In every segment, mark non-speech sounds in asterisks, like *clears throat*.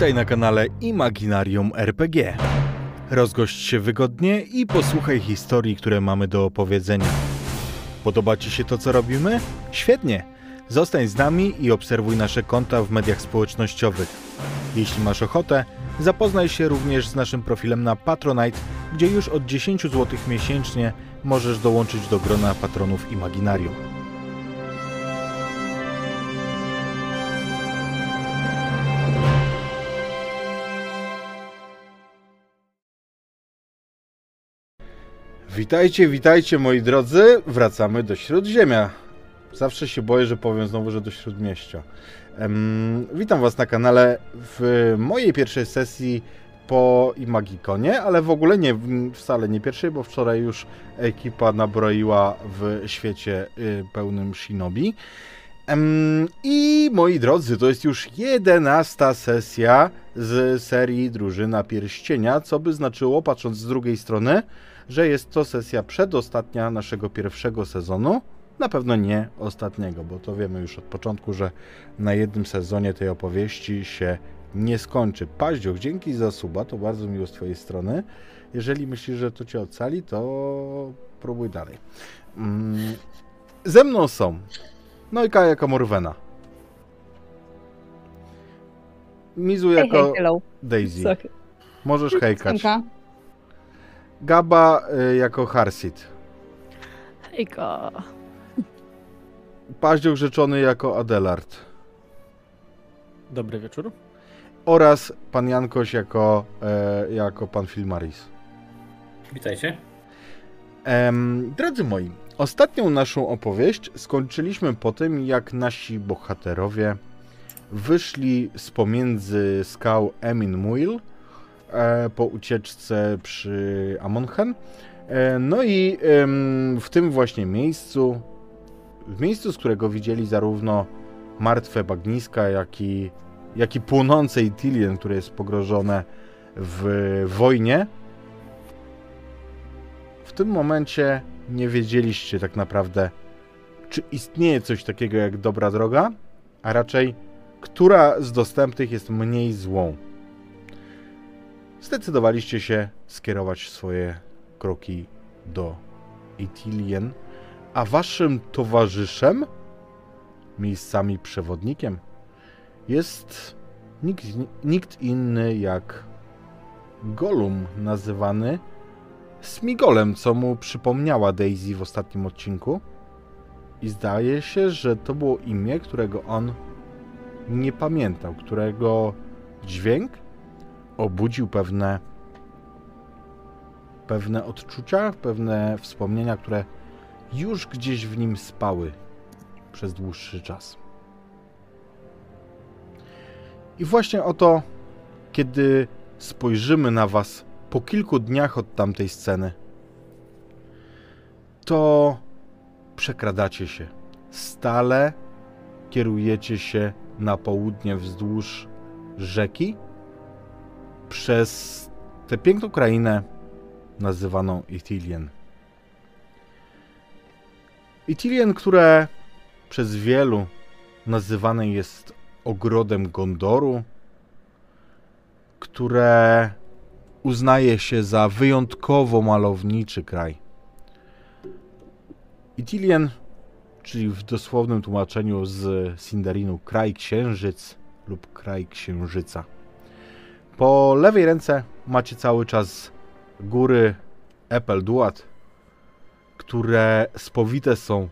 Witaj na kanale Imaginarium RPG. Rozgość się wygodnie i posłuchaj historii, które mamy do opowiedzenia. Podoba Ci się to, co robimy? Świetnie! Zostań z nami i obserwuj nasze konta w mediach społecznościowych. Jeśli masz ochotę, zapoznaj się również z naszym profilem na Patronite, gdzie już od 10 zł miesięcznie możesz dołączyć do grona patronów Imaginarium. Witajcie, witajcie moi drodzy. Wracamy do Śródziemia. Zawsze się boję, że powiem znowu, że do Śródmieścia. Em, witam Was na kanale w mojej pierwszej sesji po Imagikonie, ale w ogóle nie, wcale nie pierwszej, bo wczoraj już ekipa nabroiła w świecie y, pełnym shinobi. Em, I moi drodzy, to jest już jedenasta sesja z serii Drużyna Pierścienia, co by znaczyło, patrząc z drugiej strony, że jest to sesja przedostatnia naszego pierwszego sezonu. Na pewno nie ostatniego, bo to wiemy już od początku, że na jednym sezonie tej opowieści się nie skończy. Paździoch, dzięki za suba, to bardzo miło z Twojej strony. Jeżeli myślisz, że to Cię ocali, to próbuj dalej. Mm. Ze mną są Nojka jako Morwena. Mizu jako hej, hello. Daisy. Sorry. Możesz hejkać. Semka. Gaba y, jako Harsit. Hejka. Paździoch rzeczony jako Adelard. Dobry wieczór. Oraz pan Jankoś jako, e, jako pan Filmaris. Witajcie. Em, drodzy moi, ostatnią naszą opowieść skończyliśmy po tym, jak nasi bohaterowie wyszli z pomiędzy skał Emin Muil e, po ucieczce przy Amonchen. E, no i w tym właśnie miejscu, w miejscu, z którego widzieli zarówno martwe bagniska, jak i, jak i płonące Itilien, które jest pogrożone w wojnie, w tym momencie nie wiedzieliście tak naprawdę, czy istnieje coś takiego jak dobra droga, a raczej która z dostępnych jest mniej złą. Zdecydowaliście się skierować swoje kroki do Itilien, a waszym towarzyszem, miejscami przewodnikiem, jest nikt, nikt inny jak Golum, nazywany Smigolem, co mu przypomniała Daisy w ostatnim odcinku. I zdaje się, że to było imię, którego on nie pamiętał, którego dźwięk obudził pewne pewne odczucia, pewne wspomnienia, które już gdzieś w nim spały przez dłuższy czas. I właśnie oto, kiedy spojrzymy na was po kilku dniach od tamtej sceny, to przekradacie się. Stale kierujecie się na południe wzdłuż rzeki przez tę piękną krainę nazywaną Ithilien. Ithilien, które przez wielu nazywane jest ogrodem Gondoru, które uznaje się za wyjątkowo malowniczy kraj. Itilien, czyli w dosłownym tłumaczeniu z Sindarinu kraj księżyc lub kraj księżyca. Po lewej ręce macie cały czas góry Epelduat, które spowite są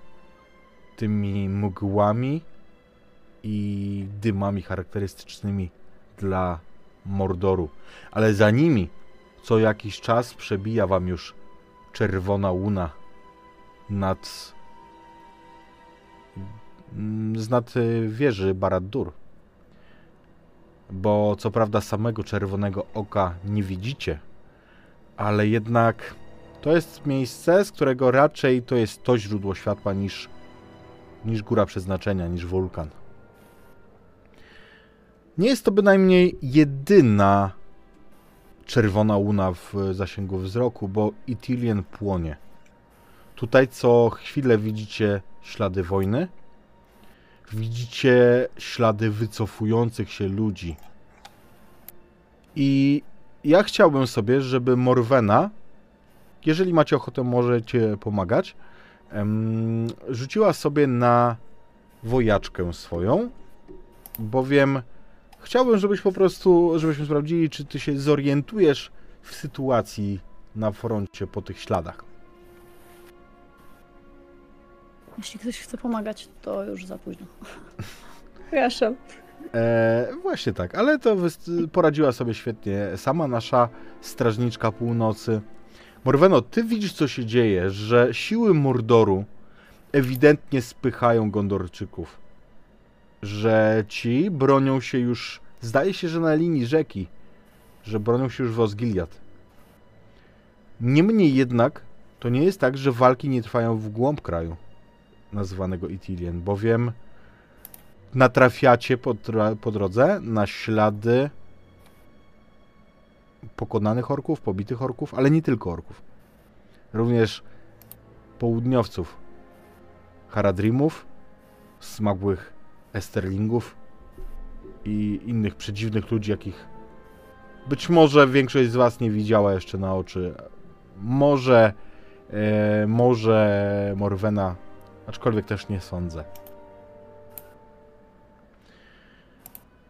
tymi mgłami i dymami charakterystycznymi dla Mordoru. Ale za nimi co jakiś czas przebija wam już czerwona łuna nad z nad wieży Barad-dur. Bo co prawda samego czerwonego oka nie widzicie, ale jednak to jest miejsce, z którego raczej to jest to źródło światła niż, niż góra przeznaczenia, niż wulkan. Nie jest to bynajmniej jedyna czerwona łuna w zasięgu wzroku, bo Itilien płonie. Tutaj co chwilę widzicie ślady wojny. Widzicie ślady wycofujących się ludzi I ja chciałbym sobie, żeby Morwena, jeżeli macie ochotę, możecie pomagać, rzuciła sobie na wojaczkę swoją, bowiem chciałbym, żebyś po prostu, żebyśmy sprawdzili, czy ty się zorientujesz w sytuacji na froncie po tych śladach. Jeśli ktoś chce pomagać, to już za późno. *laughs* Przepraszam. E, właśnie tak, ale to poradziła sobie świetnie sama nasza strażniczka północy. Morweno, ty widzisz, co się dzieje, że siły Mordoru ewidentnie spychają Gondorczyków. Że ci bronią się już, zdaje się, że na linii rzeki, że bronią się już w Osgiliad. Niemniej jednak, to nie jest tak, że walki nie trwają w głąb kraju nazywanego Itilien, bowiem natrafiacie po, po drodze na ślady pokonanych orków, pobitych orków, ale nie tylko orków. Również południowców, Haradrimów, smagłych Esterlingów i innych przedziwnych ludzi, jakich być może większość z was nie widziała jeszcze na oczy. Może, e, może Morwena, aczkolwiek też nie sądzę.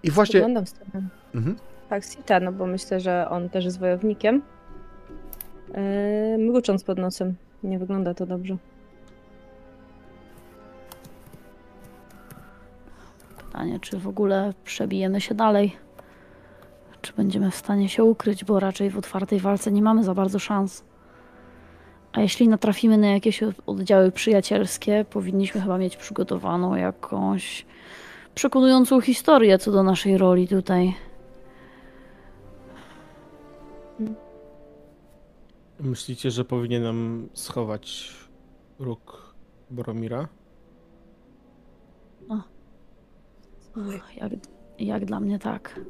I właśnie. Spoglądam w stronę Mhm. Paxita, no bo myślę, że on też jest wojownikiem. Yy, mrucząc pod nosem. Nie wygląda to dobrze. Pytanie, czy w ogóle przebijemy się dalej? Czy będziemy w stanie się ukryć, bo raczej w otwartej walce nie mamy za bardzo szans. A jeśli natrafimy na jakieś od- oddziały przyjacielskie, powinniśmy chyba mieć przygotowaną jakąś przekonującą historię co do naszej roli tutaj. Myślicie, że powinienem schować róg Boromira? Jak, jak dla mnie tak.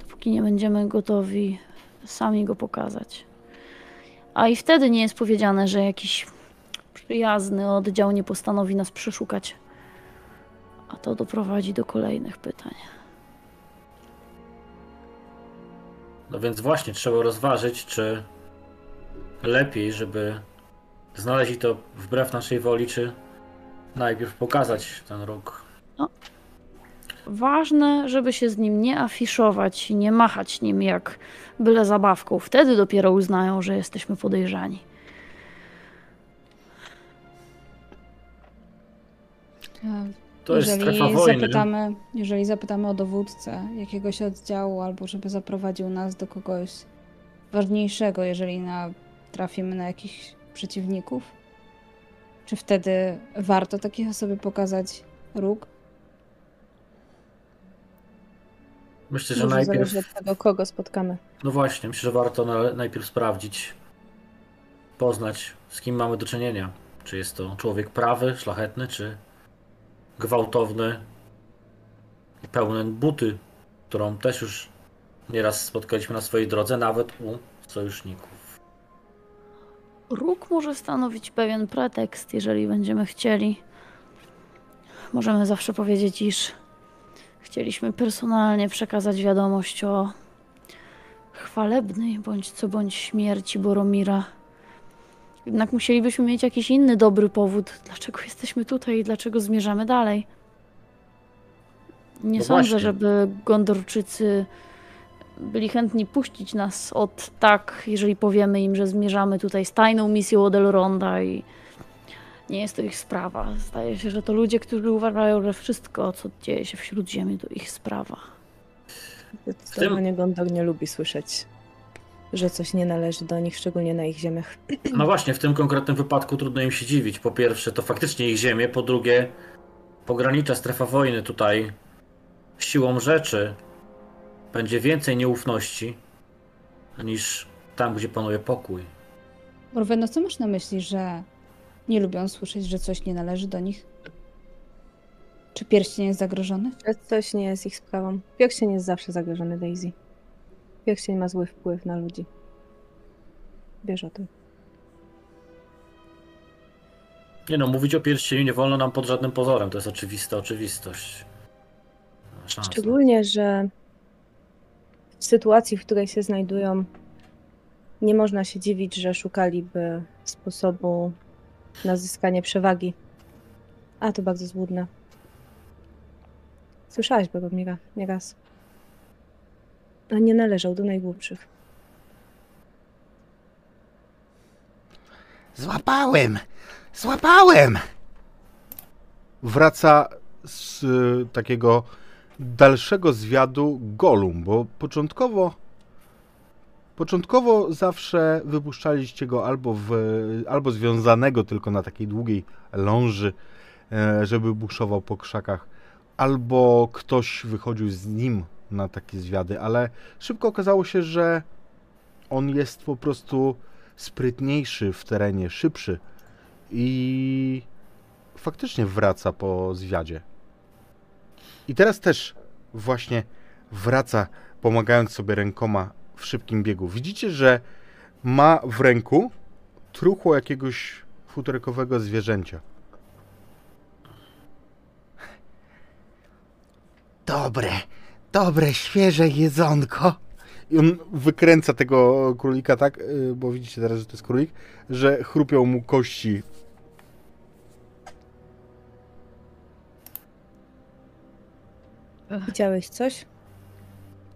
Dopóki nie będziemy gotowi sami go pokazać. A i wtedy nie jest powiedziane, że jakiś przyjazny oddział nie postanowi nas przeszukać. A to doprowadzi do kolejnych pytań. No więc właśnie trzeba rozważyć, czy lepiej, żeby znaleźć to wbrew naszej woli, czy najpierw pokazać ten róg. Ważne, żeby się z nim nie afiszować, nie machać nim jak byle zabawką. Wtedy dopiero uznają, że jesteśmy podejrzani. To jest jeżeli strefa wojny. Zapytamy, jeżeli zapytamy o dowódcę jakiegoś oddziału, albo żeby zaprowadził nas do kogoś ważniejszego, jeżeli na, trafimy na jakichś przeciwników, czy wtedy warto takiej osobie pokazać róg? Myślę, że Może najpierw. zależy od tego, kogo spotkamy. No właśnie, myślę, że warto na, najpierw sprawdzić, poznać, z kim mamy do czynienia. Czy jest to człowiek prawy, szlachetny, czy gwałtowny i pełen buty, którą też już nieraz spotkaliśmy na swojej drodze, nawet u sojuszników. Róg może stanowić pewien pretekst, jeżeli będziemy chcieli. Możemy zawsze powiedzieć, iż chcieliśmy personalnie przekazać wiadomość o chwalebnej bądź co bądź śmierci Boromira. Jednak musielibyśmy mieć jakiś inny dobry powód, dlaczego jesteśmy tutaj i dlaczego zmierzamy dalej. Nie No sądzę, właśnie. żeby Gondorczycy byli chętni puścić nas od tak, jeżeli powiemy im, że zmierzamy tutaj z tajną misją od Elronda i nie jest to ich sprawa. Zdaje się, że to ludzie, którzy uważają, że wszystko, co dzieje się w Śródziemiu, to ich sprawa. Zdecydowanie Gondor nie lubi słyszeć, że coś nie należy do nich, szczególnie na ich ziemiach. *clears throat* No właśnie, w tym konkretnym wypadku trudno im się dziwić. Po pierwsze, to faktycznie ich ziemie, po drugie, pogranicza strefa wojny tutaj siłą rzeczy będzie więcej nieufności niż tam, gdzie panuje pokój. Morweno, co masz na myśli, że nie lubią słyszeć, że coś nie należy do nich? Czy pierścień jest zagrożony? Coś nie jest ich sprawą. Pierścień jest zawsze zagrożony, Daisy. Pierścień ma zły wpływ na ludzi. Wiesz o tym. Nie no, mówić o pierścieniu nie wolno nam pod żadnym pozorem, to jest oczywista oczywistość. Szczególnie, że w sytuacji, w której się znajdują, nie można się dziwić, że szukaliby sposobu na zyskanie przewagi. A to bardzo złudne. Słyszałaś Boromira nieraz. A nie należał do najgłupszych. Złapałem! Złapałem! Wraca z y, takiego dalszego zwiadu Golum, bo początkowo początkowo zawsze wypuszczaliście go albo, w, albo związanego tylko na takiej długiej ląży, e, żeby buszował po krzakach, albo ktoś wychodził z nim na takie zwiady, ale szybko okazało się, że on jest po prostu sprytniejszy w terenie, szybszy i faktycznie wraca po zwiadzie. I teraz też właśnie wraca, pomagając sobie rękoma w szybkim biegu. Widzicie, że ma w ręku truchło jakiegoś futerkowego zwierzęcia. Dobre, dobre, świeże jedzonko. I on wykręca tego królika tak, y, bo widzicie teraz, że to jest królik, że chrupią mu kości. Widziałeś coś?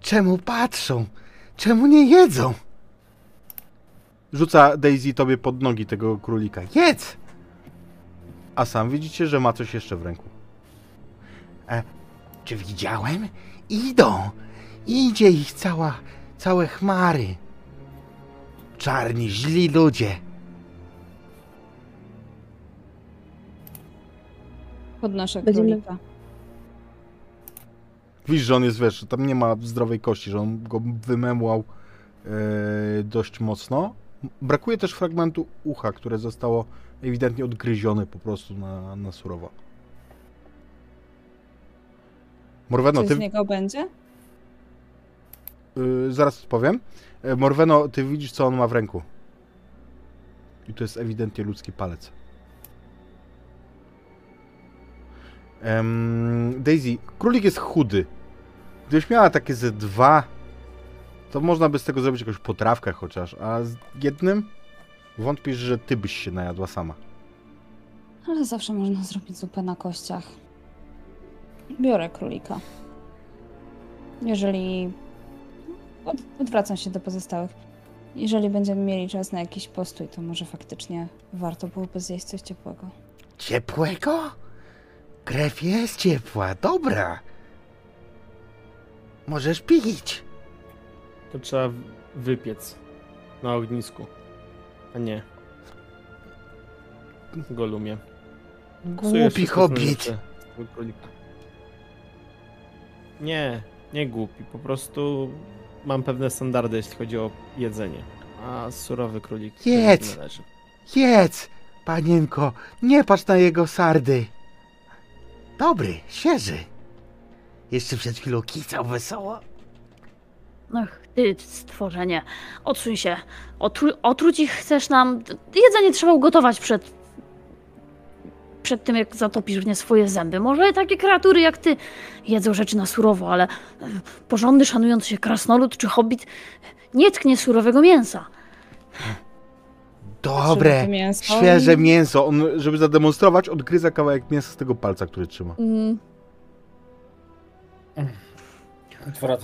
Czemu patrzą? Czemu nie jedzą? Rzuca Daisy tobie pod nogi tego królika. Jedz! A sam widzicie, że ma coś jeszcze w ręku. E, czy widziałem? Idą! Idzie ich cała, całe chmary. Czarni, źli ludzie. Podnoszę Będziemy- królika. Widzisz, że on jest, wiesz, tam nie ma zdrowej kości, że on go wymemłał e, dość mocno. Brakuje też fragmentu ucha, które zostało ewidentnie odgryzione po prostu na, na surowo. Morweno, Coś ty, z niego będzie? y, zaraz powiem. E, Morweno, ty widzisz, co on ma w ręku. I to jest ewidentnie ludzki palec. Daisy, królik jest chudy. Gdybyś miała takie ze dwa, to można by z tego zrobić jakąś potrawkę chociaż, a z jednym wątpisz, że ty byś się najadła sama. Ale zawsze można zrobić zupę na kościach. Biorę królika. Jeżeli. Od, odwracam się do pozostałych. Jeżeli będziemy mieli czas na jakiś postój, to może faktycznie warto byłoby zjeść coś ciepłego. Ciepłego? Krew jest ciepła, dobra. Możesz pić. To trzeba wypiec na ognisku, a nie. Golumie. Głupi hobbit. Nie, nie głupi. Po prostu mam pewne standardy, jeśli chodzi o jedzenie. A surowy królik Jedz. Jedz, panienko, nie patrz na jego sardy. Dobry, świeży. Jeszcze przed chwilą kicał wesoło. Ach, ty stworzenie. Odsuń się. Otru otruć ich chcesz nam. Jedzenie trzeba ugotować przed. Przed tym, jak zatopisz w nie swoje zęby. Może takie kreatury jak ty jedzą rzeczy na surowo, ale e, porządny, szanujący się krasnolud czy hobbit nie tknie surowego mięsa. Dobre, mięso- świeże mięso. On, żeby zademonstrować, odgryza kawałek mięsa z tego palca, który trzyma. Mm,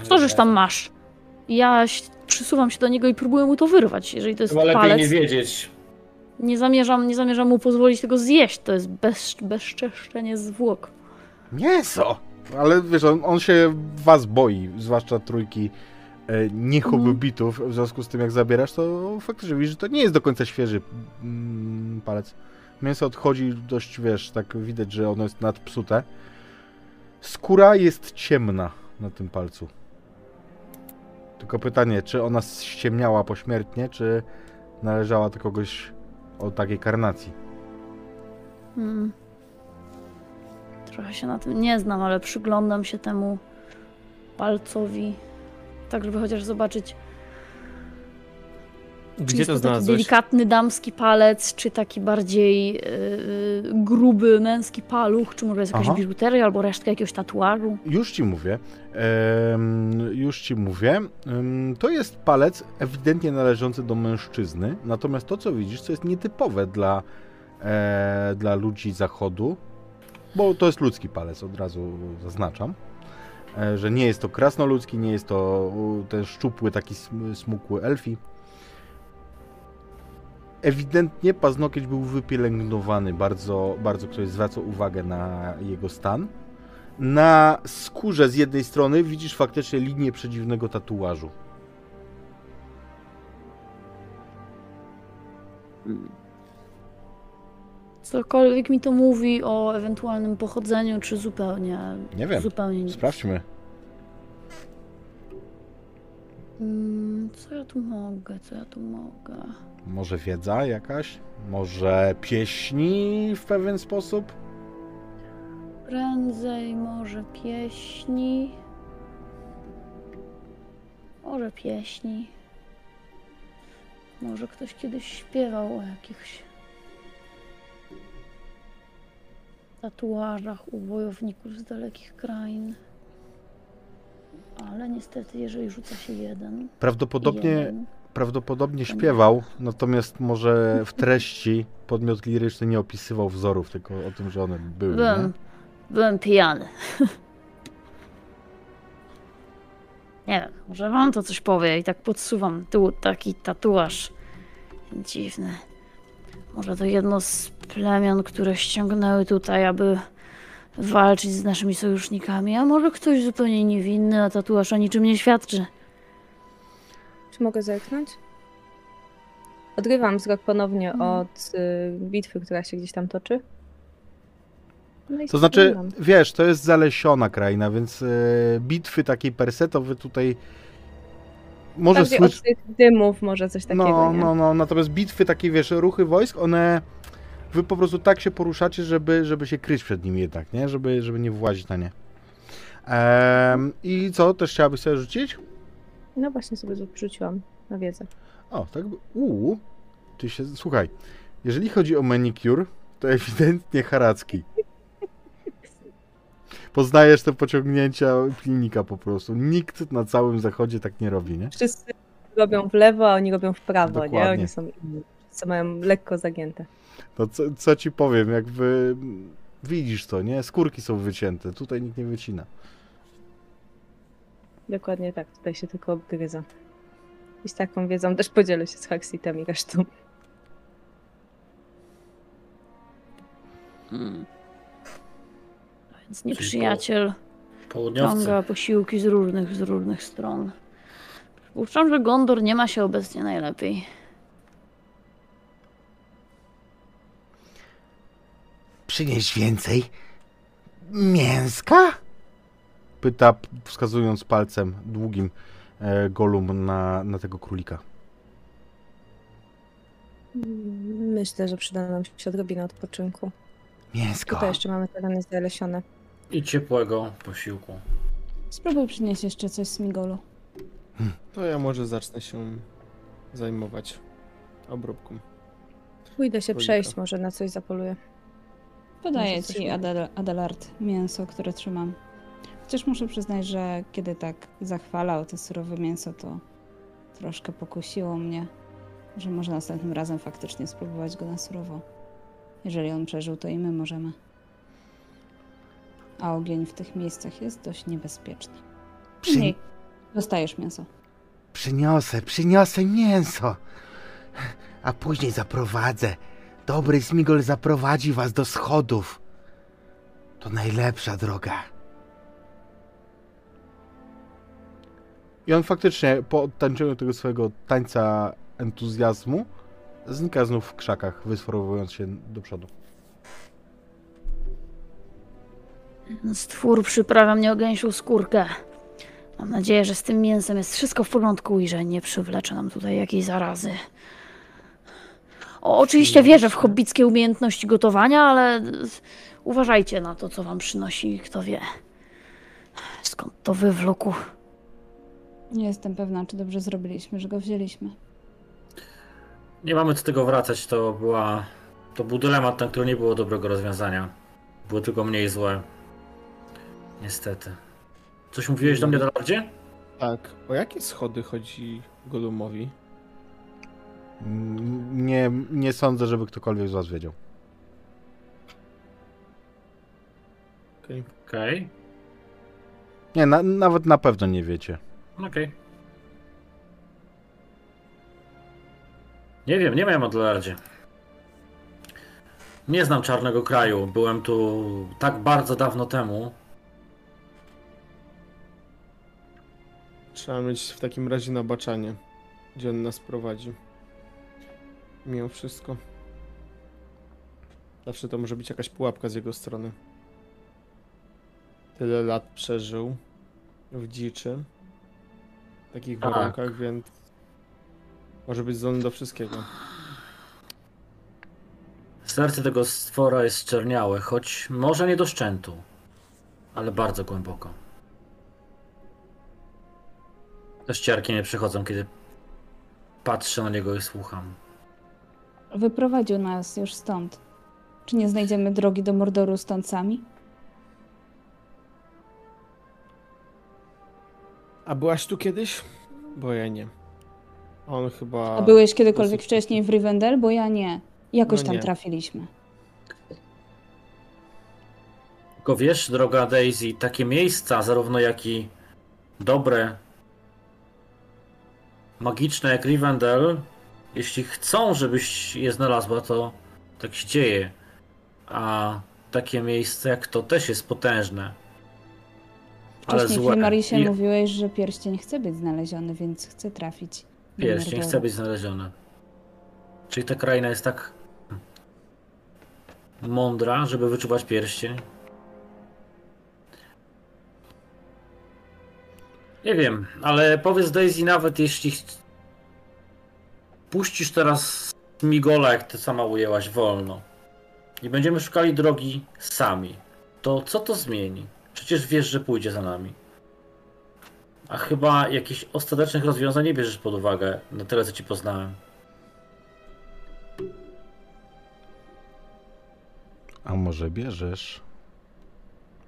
co żeś tam masz? Ja przysuwam się do niego i próbuję mu to wyrwać. Jeżeli to jest Chyba lepiej palec, nie wiedzieć. nie zamierzam, nie zamierzam mu pozwolić tego zjeść. To jest bez, bezczeszczenie zwłok. Mięso! Ale wiesz, on, on się was boi, zwłaszcza trójki e, niehobbitów. W związku z tym, jak zabierasz, to faktycznie widzisz, że to nie jest do końca świeży mm, palec. Mięso odchodzi dość, wiesz, tak widać, że ono jest nadpsute. Skóra jest ciemna na tym palcu. Tylko pytanie, czy ona ściemniała pośmiertnie, czy należała do kogoś o takiej karnacji? Hmm. Trochę się na tym nie znam, ale przyglądam się temu palcowi, tak żeby chociaż zobaczyć, Gdzie jest to taki znalazłeś? delikatny damski palec, czy taki bardziej yy, gruby męski paluch, czy może jest jakaś Aha. biżuteria albo resztka jakiegoś tatuażu? Już ci mówię. Em, już ci mówię. Em, to jest palec ewidentnie należący do mężczyzny. Natomiast to, co widzisz, to jest nietypowe dla, e, dla ludzi zachodu. Bo to jest ludzki palec, od razu zaznaczam. E, że nie jest to krasnoludzki, nie jest to ten szczupły, taki sm- smukły elfi. Ewidentnie paznokieć był wypielęgnowany, bardzo, bardzo ktoś zwraca uwagę na jego stan. Na skórze z jednej strony widzisz faktycznie linię przedziwnego tatuażu. Cokolwiek mi to mówi o ewentualnym pochodzeniu, czy zupełnie. Nie wiem. Zupełnie nic. Sprawdźmy. Mm, Co ja tu mogę? Co ja tu mogę? Może wiedza jakaś? Może pieśni w pewien sposób? Prędzej może pieśni. Może pieśni. Może ktoś kiedyś śpiewał o jakichś tatuażach u wojowników z dalekich krain. Ale niestety, jeżeli rzuca się jeden. Prawdopodobnie, jeden prawdopodobnie śpiewał, natomiast może w treści podmiot liryczny nie opisywał wzorów, tylko o tym, że one były. Byłem, Nie? byłem pijany. *laughs* Nie wiem, może wam to coś powie i tak podsuwam tu taki tatuaż dziwny. Może to jedno z plemion, które ściągnęły tutaj, aby walczyć z naszymi sojusznikami, a może ktoś zupełnie niewinny, a tatuaż o niczym nie świadczy. Czy mogę zerknąć? Odrywam wzrok ponownie Mhm. od y, bitwy, która się gdzieś tam toczy. No To znaczy, wiesz, to jest zalesiona kraina, więc e, bitwy takiej per se to wy tutaj może Bardziej słysz... od tych dymów może coś takiego, No, nie? no, no, natomiast bitwy takie, wiesz, ruchy wojsk, one wy po prostu tak się poruszacie, żeby, żeby się kryć przed nimi jednak, nie? Żeby, żeby nie włazić na nie. Em, I co, też chciałabyś sobie rzucić? No właśnie sobie rzuciłam na wiedzę. O, tak. Uuu, ty się... Słuchaj, jeżeli chodzi o manicure, to ewidentnie haracki. Poznajesz te pociągnięcia klinika po prostu. Nikt na całym zachodzie tak nie robi, nie? Wszyscy robią w lewo, a oni robią w prawo, nie? Dokładnie. Oni są inni. Wszyscy mają lekko zagięte. No co, co ci powiem, jakby widzisz to, nie? Skórki są wycięte, tutaj nikt nie wycina. Dokładnie tak, tutaj się tylko obgryza. I z taką wiedzą też podzielę się z Haxitem i resztą. Hmm. A Więc nieprzyjaciel ciąga posiłki z różnych, z różnych stron. Przypuszczam, że Gondor nie ma się obecnie najlepiej. Przynieś więcej mięska? Pyta, wskazując palcem długim e, Golum na, na tego królika. Myślę, że przyda nam się odrobina odpoczynku. Mięsko. Tutaj jeszcze mamy tereny zalesione. I ciepłego posiłku. Spróbuj przynieść jeszcze coś z Migolu. To ja może zacznę się zajmować obróbką. Pójdę się Królika. przejść, może na coś zapoluję. Podaję ci, Adel Adelard, mięso, które trzymam. Chociaż muszę przyznać, że kiedy tak zachwalał to surowe mięso, to troszkę pokusiło mnie, że może następnym razem faktycznie spróbować go na surowo. Jeżeli on przeżył, to i my możemy. A ogień w tych miejscach jest dość niebezpieczny. Przy, Nie, dostajesz mięso. przyniosę, przyniosę mięso. A później zaprowadzę. Dobry Smigol zaprowadzi was do schodów. To najlepsza droga. I on faktycznie po odtańczeniu tego swojego tańca entuzjazmu znika znów w krzakach, wysforowując się do przodu. Stwór przyprawia mnie o gęsią skórkę. Mam nadzieję, że z tym mięsem jest wszystko w porządku i że nie przywlecze nam tutaj jakiejś zarazy. O, oczywiście wierzę w hobbickie umiejętności gotowania, ale uważajcie na to, co wam przynosi, kto wie. Skąd to wywlókł? Nie jestem pewna, czy dobrze zrobiliśmy, że go wzięliśmy. Nie mamy co tego wracać, to była... To był dylemat, na który nie było dobrego rozwiązania. Było tylko mniej złe. Niestety. Coś mówiłeś do mnie, Dolardzie? Tak. O jakie schody chodzi Golumowi? Mm, Nie, nie sądzę, żeby ktokolwiek z was wiedział. Okej. Okej. Nie, na, nawet na pewno nie wiecie. Okej. Nie wiem, nie miałem o Dolardzie. Nie znam czarnego kraju. Byłem tu tak bardzo dawno temu. Trzeba mieć w takim razie nabaczanie, gdzie on nas prowadzi. Mimo wszystko. Zawsze to może być jakaś pułapka z jego strony. Tyle lat przeżył w dziczy. W takich Tak. warunkach, więc może być zdolny do wszystkiego. Serce tego stwora jest czerniałe, choć może nie do szczętu, ale bardzo głęboko. Też ciarki nie przychodzą, kiedy patrzę na niego i słucham. Wyprowadził nas już stąd. Czy nie znajdziemy drogi do Mordoru stąd sami? A byłaś tu kiedyś? Bo ja nie. On chyba. A byłeś kiedykolwiek dosyć- wcześniej w Rivendell? Bo ja nie. Jakoś No tam nie. trafiliśmy. Tylko wiesz, droga Daisy, takie miejsca, zarówno jak i dobre, magiczne jak Rivendell, jeśli chcą, żebyś je znalazła, to tak się dzieje. A takie miejsce jak to też jest potężne. Ale Wcześniej w złe. Primarisie I mówiłeś, że pierścień chce być znaleziony, więc chce trafić. pierścień chce być znaleziony. Czyli ta kraina jest tak mądra, żeby wyczuwać pierścień. Nie wiem, ale powiedz Daisy, nawet jeśli puścisz teraz Migola, jak ty sama ujęłaś, wolno i będziemy szukali drogi sami, to co to zmieni? Przecież wiesz, że pójdzie za nami. A chyba jakichś ostatecznych rozwiązań nie bierzesz pod uwagę, na tyle co ci poznałem. A może bierzesz?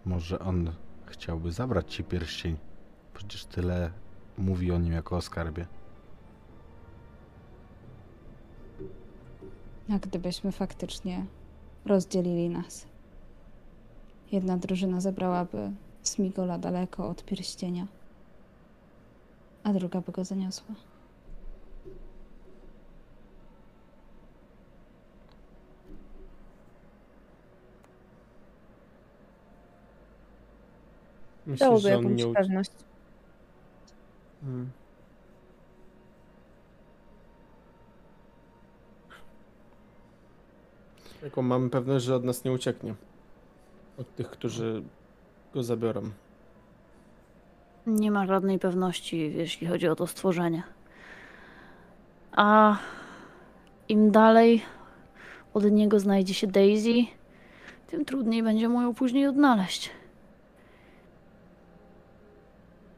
Może on chciałby zabrać ci pierścień? Przecież tyle mówi o nim jako o skarbie. Jak gdybyśmy faktycznie rozdzielili nas. Jedna drużyna zabrałaby Smigola daleko od pierścienia, a druga by go zaniosła. Myślisz, Dałoby że on jakąś nie pewność. Hmm. Jaką mamy pewność, że od nas nie ucieknie? Od tych, którzy go zabiorą. Nie ma żadnej pewności, jeśli chodzi o to stworzenie. A im dalej od niego znajdzie się Daisy, tym trudniej będzie mu ją później odnaleźć.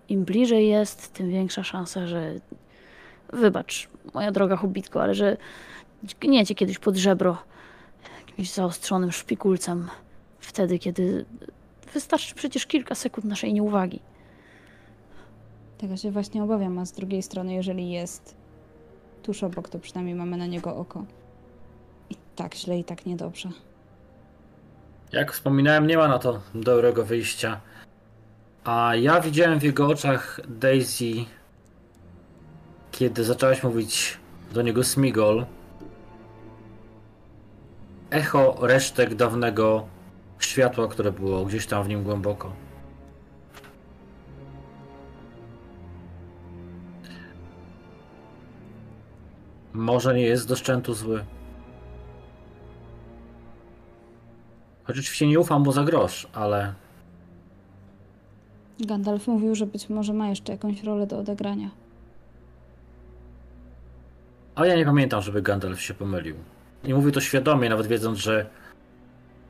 Im bliżej jest, tym większa szansa, że. Wybacz, moja droga hobbitko, ale że gniecie kiedyś pod żebro jakimś zaostrzonym szpikulcem. Wtedy, kiedy wystarczy przecież kilka sekund naszej nieuwagi. Tego się właśnie obawiam, a z drugiej strony, jeżeli jest tuż obok, to przynajmniej mamy na niego oko. I tak źle, i tak niedobrze. Jak wspominałem, nie ma na to dobrego wyjścia. A ja widziałem w jego oczach Daisy, kiedy zaczęłaś mówić do niego Smigol. Echo resztek dawnego światła, które było gdzieś tam w nim głęboko. Może nie jest do szczętu zły. Choć oczywiście nie ufam mu za grosz, ale Gandalf mówił, że być może ma jeszcze jakąś rolę do odegrania. Ale ja nie pamiętam, żeby Gandalf się pomylił. I mówił to świadomie, nawet wiedząc, że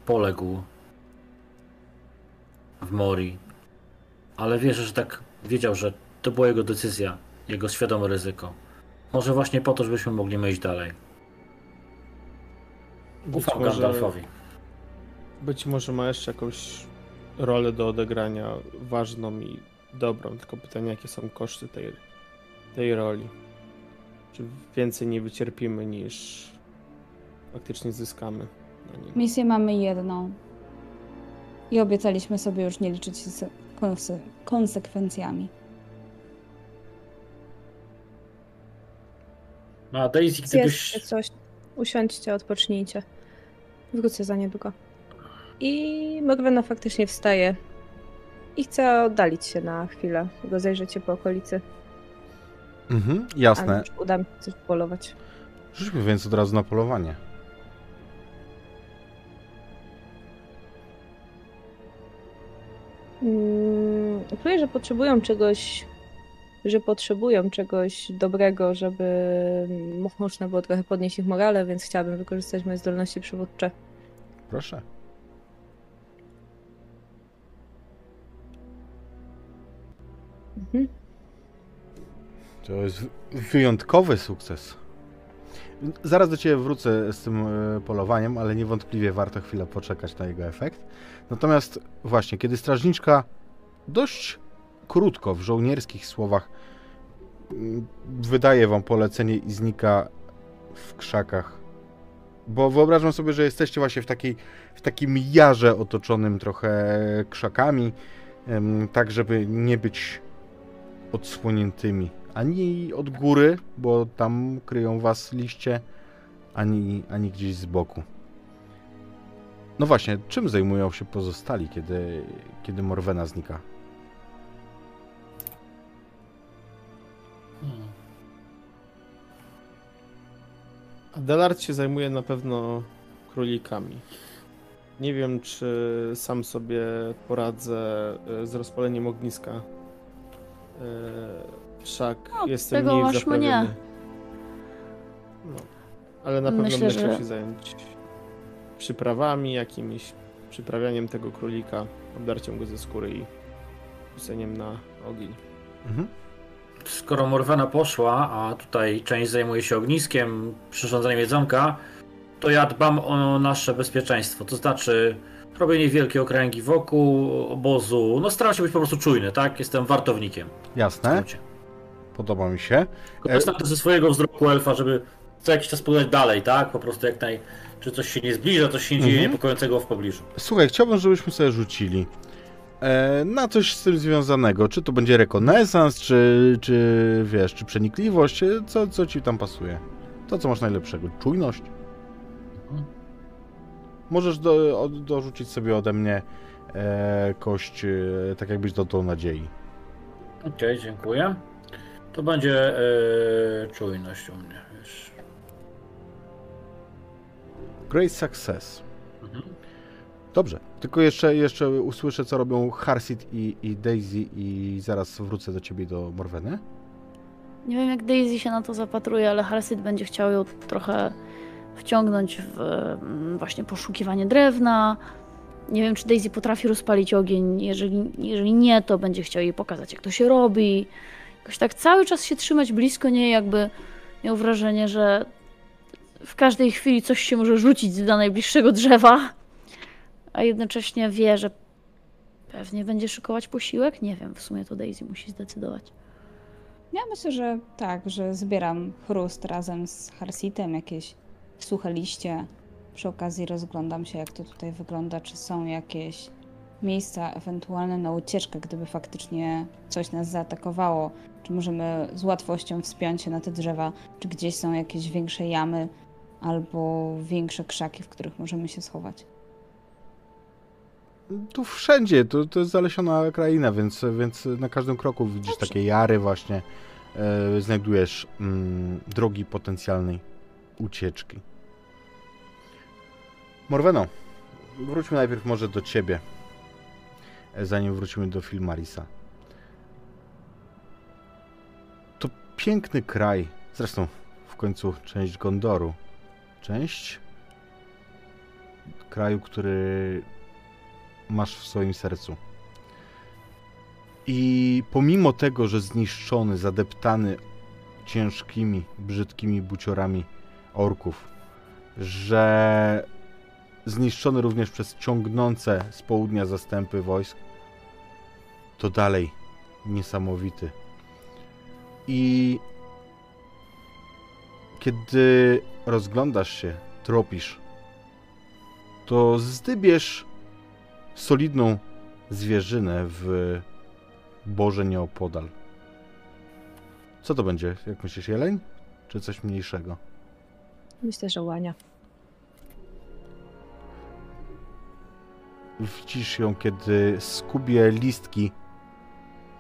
poległ w Mori. Ale wierzę, że tak wiedział, że to była jego decyzja, jego świadome ryzyko. Może właśnie po to, żebyśmy mogli myśleć dalej. Być Ufam może, Gandalfowi. być może ma jeszcze jakąś rolę do odegrania ważną i dobrą, tylko pytanie, jakie są koszty tej, tej roli. Czy więcej nie wycierpimy niż faktycznie zyskamy na nim. Misję mamy jedną. I obiecaliśmy sobie już nie liczyć się z konse- konsekwencjami. No a Daisy, gdybyś... coś, usiądźcie, odpocznijcie. Wrócę za niedługo. I Morwena faktycznie wstaje i chce oddalić się na chwilę. Rozejrzeć po okolicy. Mhm, A jasne. już uda mi się coś polować. Rzućmy więc od razu na polowanie. Mm, czuję, że potrzebują czegoś, że potrzebują czegoś dobrego, żeby mo- można było trochę podnieść ich morale, więc chciałabym wykorzystać moje zdolności przywódcze. Proszę. Mhm. To jest wyjątkowy sukces. Zaraz do Ciebie wrócę z tym e, polowaniem, ale niewątpliwie warto chwilę poczekać na jego efekt. Natomiast właśnie, kiedy strażniczka dość krótko, w żołnierskich słowach, mm, wydaje Wam polecenie i znika w krzakach. Bo wyobrażam sobie, że jesteście właśnie w, takiej, w takim jarze otoczonym trochę krzakami, tak żeby nie być odsłoniętymi. Ani od góry, bo tam kryją was liście, ani, ani gdzieś z boku. No właśnie, czym zajmują się pozostali, kiedy, kiedy Morwena znika? Hmm. Adelard się zajmuje na pewno królikami. Nie wiem, czy sam sobie poradzę e, z rozpaleniem ogniska. E, Wszak No, jestem tego mniej masz mnie. No, ale na pewno Myślę, będę chciał że- się zająć przyprawami, jakimiś przyprawianiem tego królika, obdarciem go ze skóry i rzuceniem na ogień. Mhm. Skoro Morwena poszła, a tutaj część zajmuje się ogniskiem, przyrządzeniem jedzonka, to ja dbam o nasze bezpieczeństwo. To znaczy robienie wielkie okręgi wokół obozu. No staram się być po prostu czujny, tak? Jestem wartownikiem. Jasne, podoba mi się. Korzystam też ze swojego wzroku elfa, żeby co jakiś czas podać dalej, tak? Po prostu jak naj... Czy coś się nie zbliża, coś się dzieje Mhm. niepokojącego w pobliżu. Słuchaj, chciałbym, żebyśmy sobie rzucili e, na coś z tym związanego. Czy to będzie rekonesans, czy, czy wiesz, czy przenikliwość, co, co ci tam pasuje? To, co masz najlepszego. Czujność? Mhm. Możesz do, od, dorzucić sobie ode mnie e, kość, e, tak jakbyś dodał nadziei. Okej, dziękuję. To będzie e, czujność u mnie, Great success. Mhm. Dobrze, tylko jeszcze, jeszcze usłyszę, co robią Harsit i, i Daisy i zaraz wrócę do ciebie do Morweny. Nie wiem, jak Daisy się na to zapatruje, ale Harsit będzie chciał ją trochę wciągnąć w mm, właśnie poszukiwanie drewna. Nie wiem, czy Daisy potrafi rozpalić ogień. Jeżeli, jeżeli nie, to będzie chciał jej pokazać, jak to się robi. Jakoś tak cały czas się trzymać blisko niej, jakby miał wrażenie, że w każdej chwili coś się może rzucić do najbliższego drzewa, a jednocześnie wie, że pewnie będzie szykować posiłek. Nie wiem, w sumie to Daisy musi zdecydować. Ja myślę, że tak, że zbieram chrust razem z Harsitem, jakieś suche liście. Przy okazji rozglądam się, jak to tutaj wygląda, czy są jakieś miejsca ewentualne na ucieczkę, gdyby faktycznie coś nas zaatakowało. Czy możemy z łatwością wspiąć się na te drzewa, czy gdzieś są jakieś większe jamy albo większe krzaki, w których możemy się schować. Tu wszędzie, to, to jest zalesiona kraina, więc, więc na każdym kroku widzisz Dobrze. takie jary właśnie, e, znajdujesz mm, drogi potencjalnej ucieczki. Morweno, wróćmy najpierw może do ciebie, e, zanim wrócimy do Filmarisa. To piękny kraj, zresztą w końcu część Gondoru. Część kraju, który masz w swoim sercu. I pomimo tego, że zniszczony, zadeptany ciężkimi, brzydkimi buciorami orków, że zniszczony również przez ciągnące z południa zastępy wojsk, to dalej niesamowity. I kiedy rozglądasz się, tropisz, to zdybiesz solidną zwierzynę w Boże nieopodal. Co to będzie? Jak myślisz, jeleń? Czy coś mniejszego? Myślę, że łania. Widzisz ją, kiedy skubie listki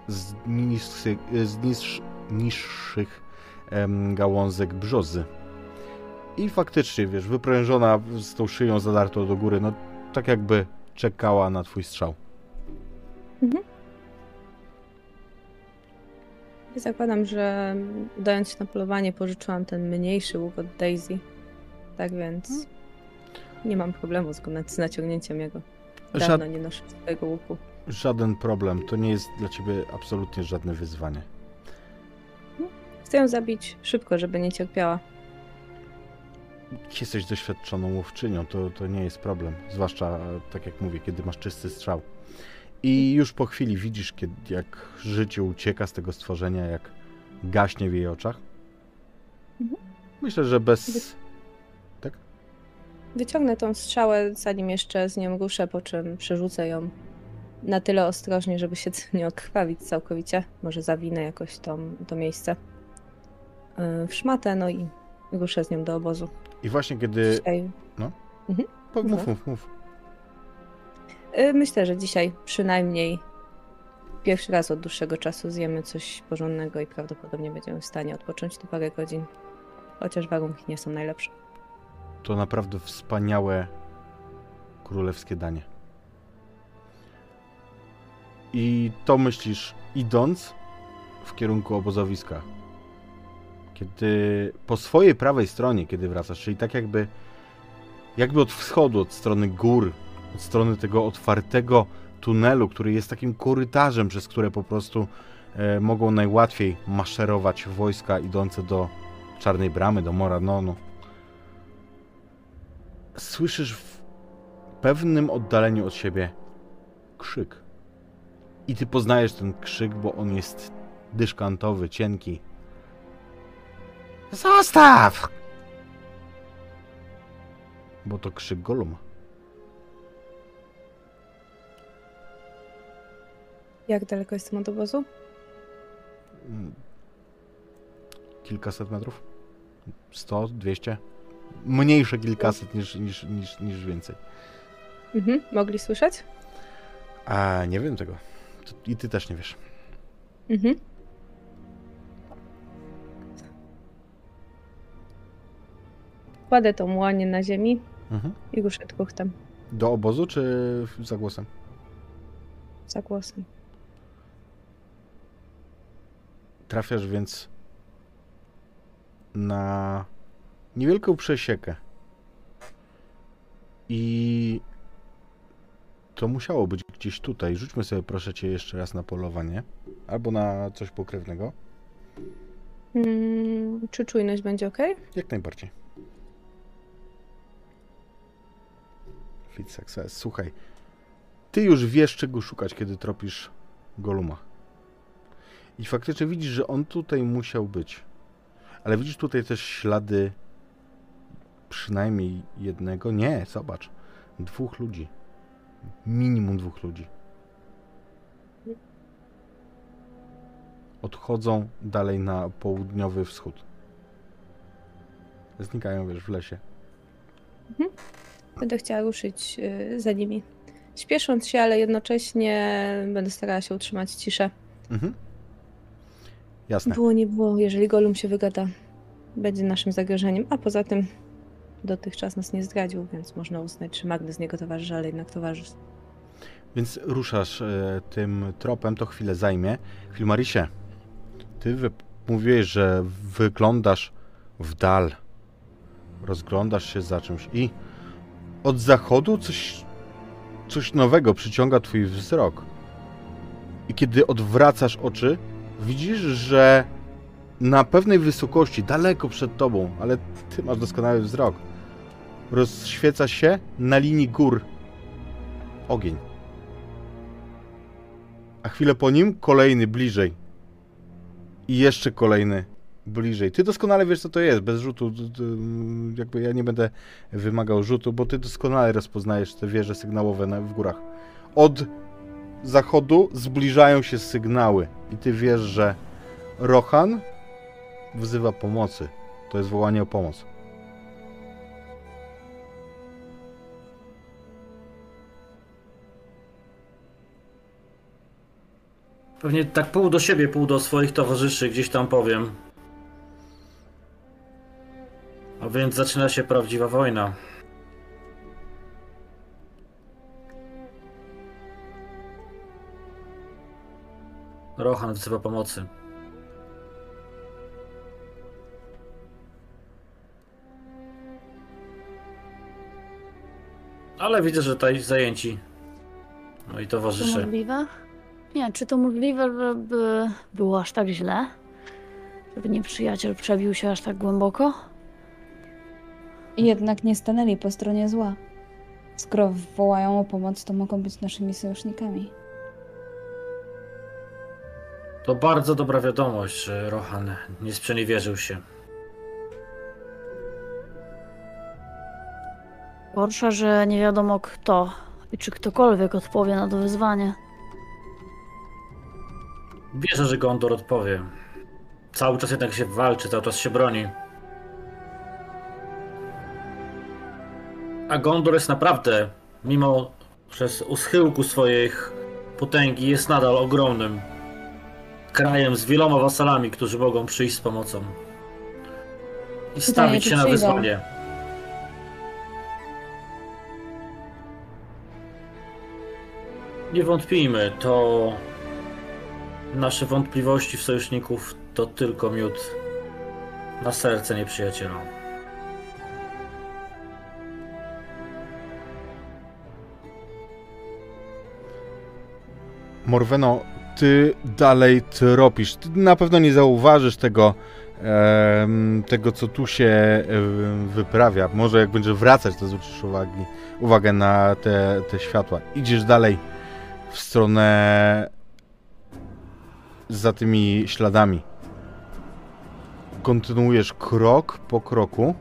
z, niższych, z niż, niższych em, gałązek brzozy. I faktycznie, wiesz, wyprężona z tą szyją zadartą do góry, no tak jakby czekała na twój strzał. Ja zakładam, że udając się na polowanie pożyczyłam ten mniejszy łuk od Daisy. Tak więc nie mam problemu z naciągnięciem jego. Dawno Żad, nie noszę swojego łuku. żaden problem, to nie jest dla ciebie absolutnie żadne wyzwanie. Chcę ją zabić szybko, żeby nie cierpiała. Jesteś doświadczoną łowczynią, to, to nie jest problem. Zwłaszcza, e, tak jak mówię, kiedy masz czysty strzał. I już po chwili widzisz, kiedy, jak życie ucieka z tego stworzenia, jak gaśnie w jej oczach. Mhm. Myślę, że bez. Wyciągnę tą strzałę, zanim jeszcze z nią ruszę, po czym przerzucę ją na tyle ostrożnie, żeby się *laughs* nie okrwawić całkowicie. Może zawinę jakoś to, to miejsce yy, w szmatę, no i ruszę z nią do obozu. I właśnie kiedy. Dzisiaj, Po, mów, Mhm. mów, mów. yy, myślę, że dzisiaj przynajmniej pierwszy raz od dłuższego czasu zjemy coś porządnego i prawdopodobnie będziemy w stanie odpocząć tu parę godzin. Chociaż warunki nie są najlepsze. To naprawdę wspaniałe królewskie danie. I to myślisz, idąc w kierunku obozowiska. Kiedy po swojej prawej stronie, kiedy wracasz, czyli tak jakby, jakby od wschodu, od strony gór, od strony tego otwartego tunelu, który jest takim korytarzem, przez które po prostu e, mogą najłatwiej maszerować wojska idące do Czarnej Bramy, do Moranonu słyszysz w pewnym oddaleniu od siebie krzyk. I ty poznajesz ten krzyk, bo on jest dyszkantowy, cienki. Zostaw! Bo to krzyk Goluma. Jak daleko jestem od obozu? Mm. Kilkaset metrów? 100, 200? Mniejsze kilkaset niż, niż, niż, niż więcej. Mhm. Mogli słyszeć? A nie wiem tego. I ty też nie wiesz. Mhm. Kładę tą łanię na ziemi Mhm. i ruszę truchtem Do obozu czy za głosem? za głosem. Trafiasz więc na niewielką przesiekę. I to musiało być gdzieś tutaj. Rzućmy sobie proszę cię jeszcze raz na polowanie. Albo na coś pokrewnego. Mm, czy czujność będzie ok? Jak najbardziej. Fit success. Słuchaj. Ty już wiesz czego szukać, kiedy tropisz Goluma. I faktycznie widzisz, że on tutaj musiał być. Ale widzisz tutaj też ślady przynajmniej jednego. Nie, zobacz. Dwóch ludzi. Minimum dwóch ludzi. Odchodzą dalej na południowy wschód. Znikają, wiesz, w lesie. Będę chciała ruszyć y, za nimi. Śpiesząc się, ale jednocześnie będę starała się utrzymać ciszę. Mhm. Jasne. Było nie było, jeżeli Golum się wygada, będzie naszym zagrożeniem. A poza tym dotychczas nas nie zdradził, więc można uznać, że Magnus niego towarzyszy, ale jednak towarzysz. Więc ruszasz e, tym tropem, to chwilę zajmie. Filmarisie, ty mówiłeś, że wyglądasz w dal. Rozglądasz się za czymś i od zachodu coś, coś nowego przyciąga twój wzrok. I kiedy odwracasz oczy, widzisz, że na pewnej wysokości, daleko przed tobą, ale ty masz doskonały wzrok, rozświeca się na linii gór ogień. A chwilę po nim kolejny bliżej. I jeszcze kolejny bliżej. Ty doskonale wiesz, co to jest, bez rzutu. Jakby ja nie będę wymagał rzutu, bo ty doskonale rozpoznajesz te wieże sygnałowe na, w górach. Od zachodu zbliżają się sygnały. I ty wiesz, że Rohan wzywa pomocy. To jest wołanie o pomoc. Pewnie tak pół do siebie, pół do swoich towarzyszy gdzieś tam powiem. A więc zaczyna się prawdziwa wojna. Rohan wzywa pomocy. Ale widzę, że tutaj zajęci. No i To towarzysze. możliwe? Nie, czy to możliwe, żeby było aż tak źle? Żeby nieprzyjaciel przebił się aż tak głęboko? Jednak nie stanęli po stronie zła. Skoro wołają o pomoc, to mogą być naszymi sojusznikami. To bardzo dobra wiadomość, że Rohan nie sprzeniewierzył się. Gorsza, że nie wiadomo kto i czy ktokolwiek odpowie na to wyzwanie. Wierzę, że Gondor odpowie. Cały czas jednak się walczy, cały czas się broni. A Gondor jest naprawdę, mimo że z- u schyłku swoich potęgi, jest nadal ogromnym krajem z wieloma wasalami, którzy mogą przyjść z pomocą. I stawić się na przyjdą? wyzwanie. Nie wątpijmy, to nasze wątpliwości w sojuszników to tylko miód na serce nieprzyjaciela. Morweno, ty dalej tropisz. Ty na pewno nie zauważysz tego, em, tego co tu się wyprawia. Może jak będziesz wracać, to zwrócisz uwagi, uwagę na te, te światła. Idziesz dalej w stronę za tymi śladami. Kontynuujesz krok po kroku.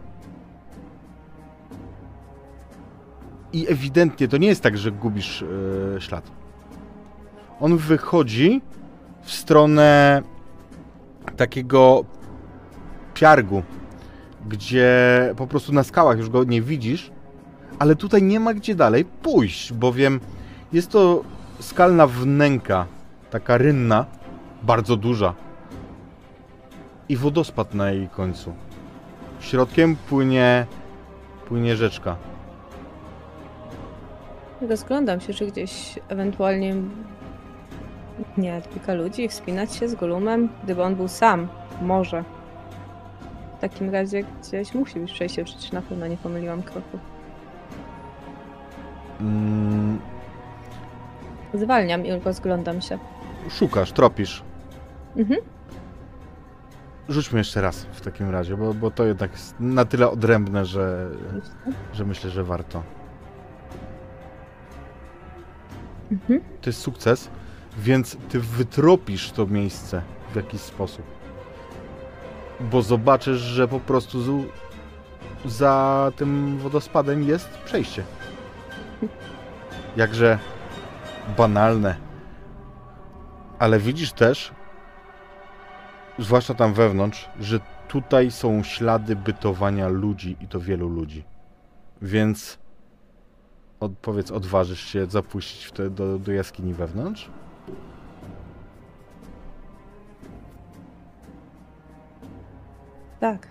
I ewidentnie to nie jest tak, że gubisz e, ślad on wychodzi w stronę takiego piargu, gdzie po prostu na skałach już go nie widzisz, ale tutaj nie ma gdzie dalej pójść, bowiem jest to skalna wnęka, taka rynna, bardzo duża i wodospad na jej końcu. Środkiem płynie, płynie rzeczka. Rozglądam się, czy gdzieś ewentualnie nie kilka ludzi, wspinać się z Golumem, gdyby on był sam, może. W takim razie gdzieś musi być przejście, przecież na pewno nie pomyliłam kroku. Mm, Zwalniam i rozglądam się. szukasz, tropisz. Mhm. Rzućmy jeszcze raz w takim razie, bo, bo to jednak jest na tyle odrębne, że, że myślę, że warto. Mhm. To jest sukces, więc ty wytropisz to miejsce w jakiś sposób. Bo zobaczysz, że po prostu z, za tym wodospadem jest przejście. Jakże banalne. Ale widzisz też, zwłaszcza tam wewnątrz, że tutaj są ślady bytowania ludzi i to wielu ludzi. Więc od, powiedz, odważysz się zapuścić w te, do, do jaskini wewnątrz? Tak.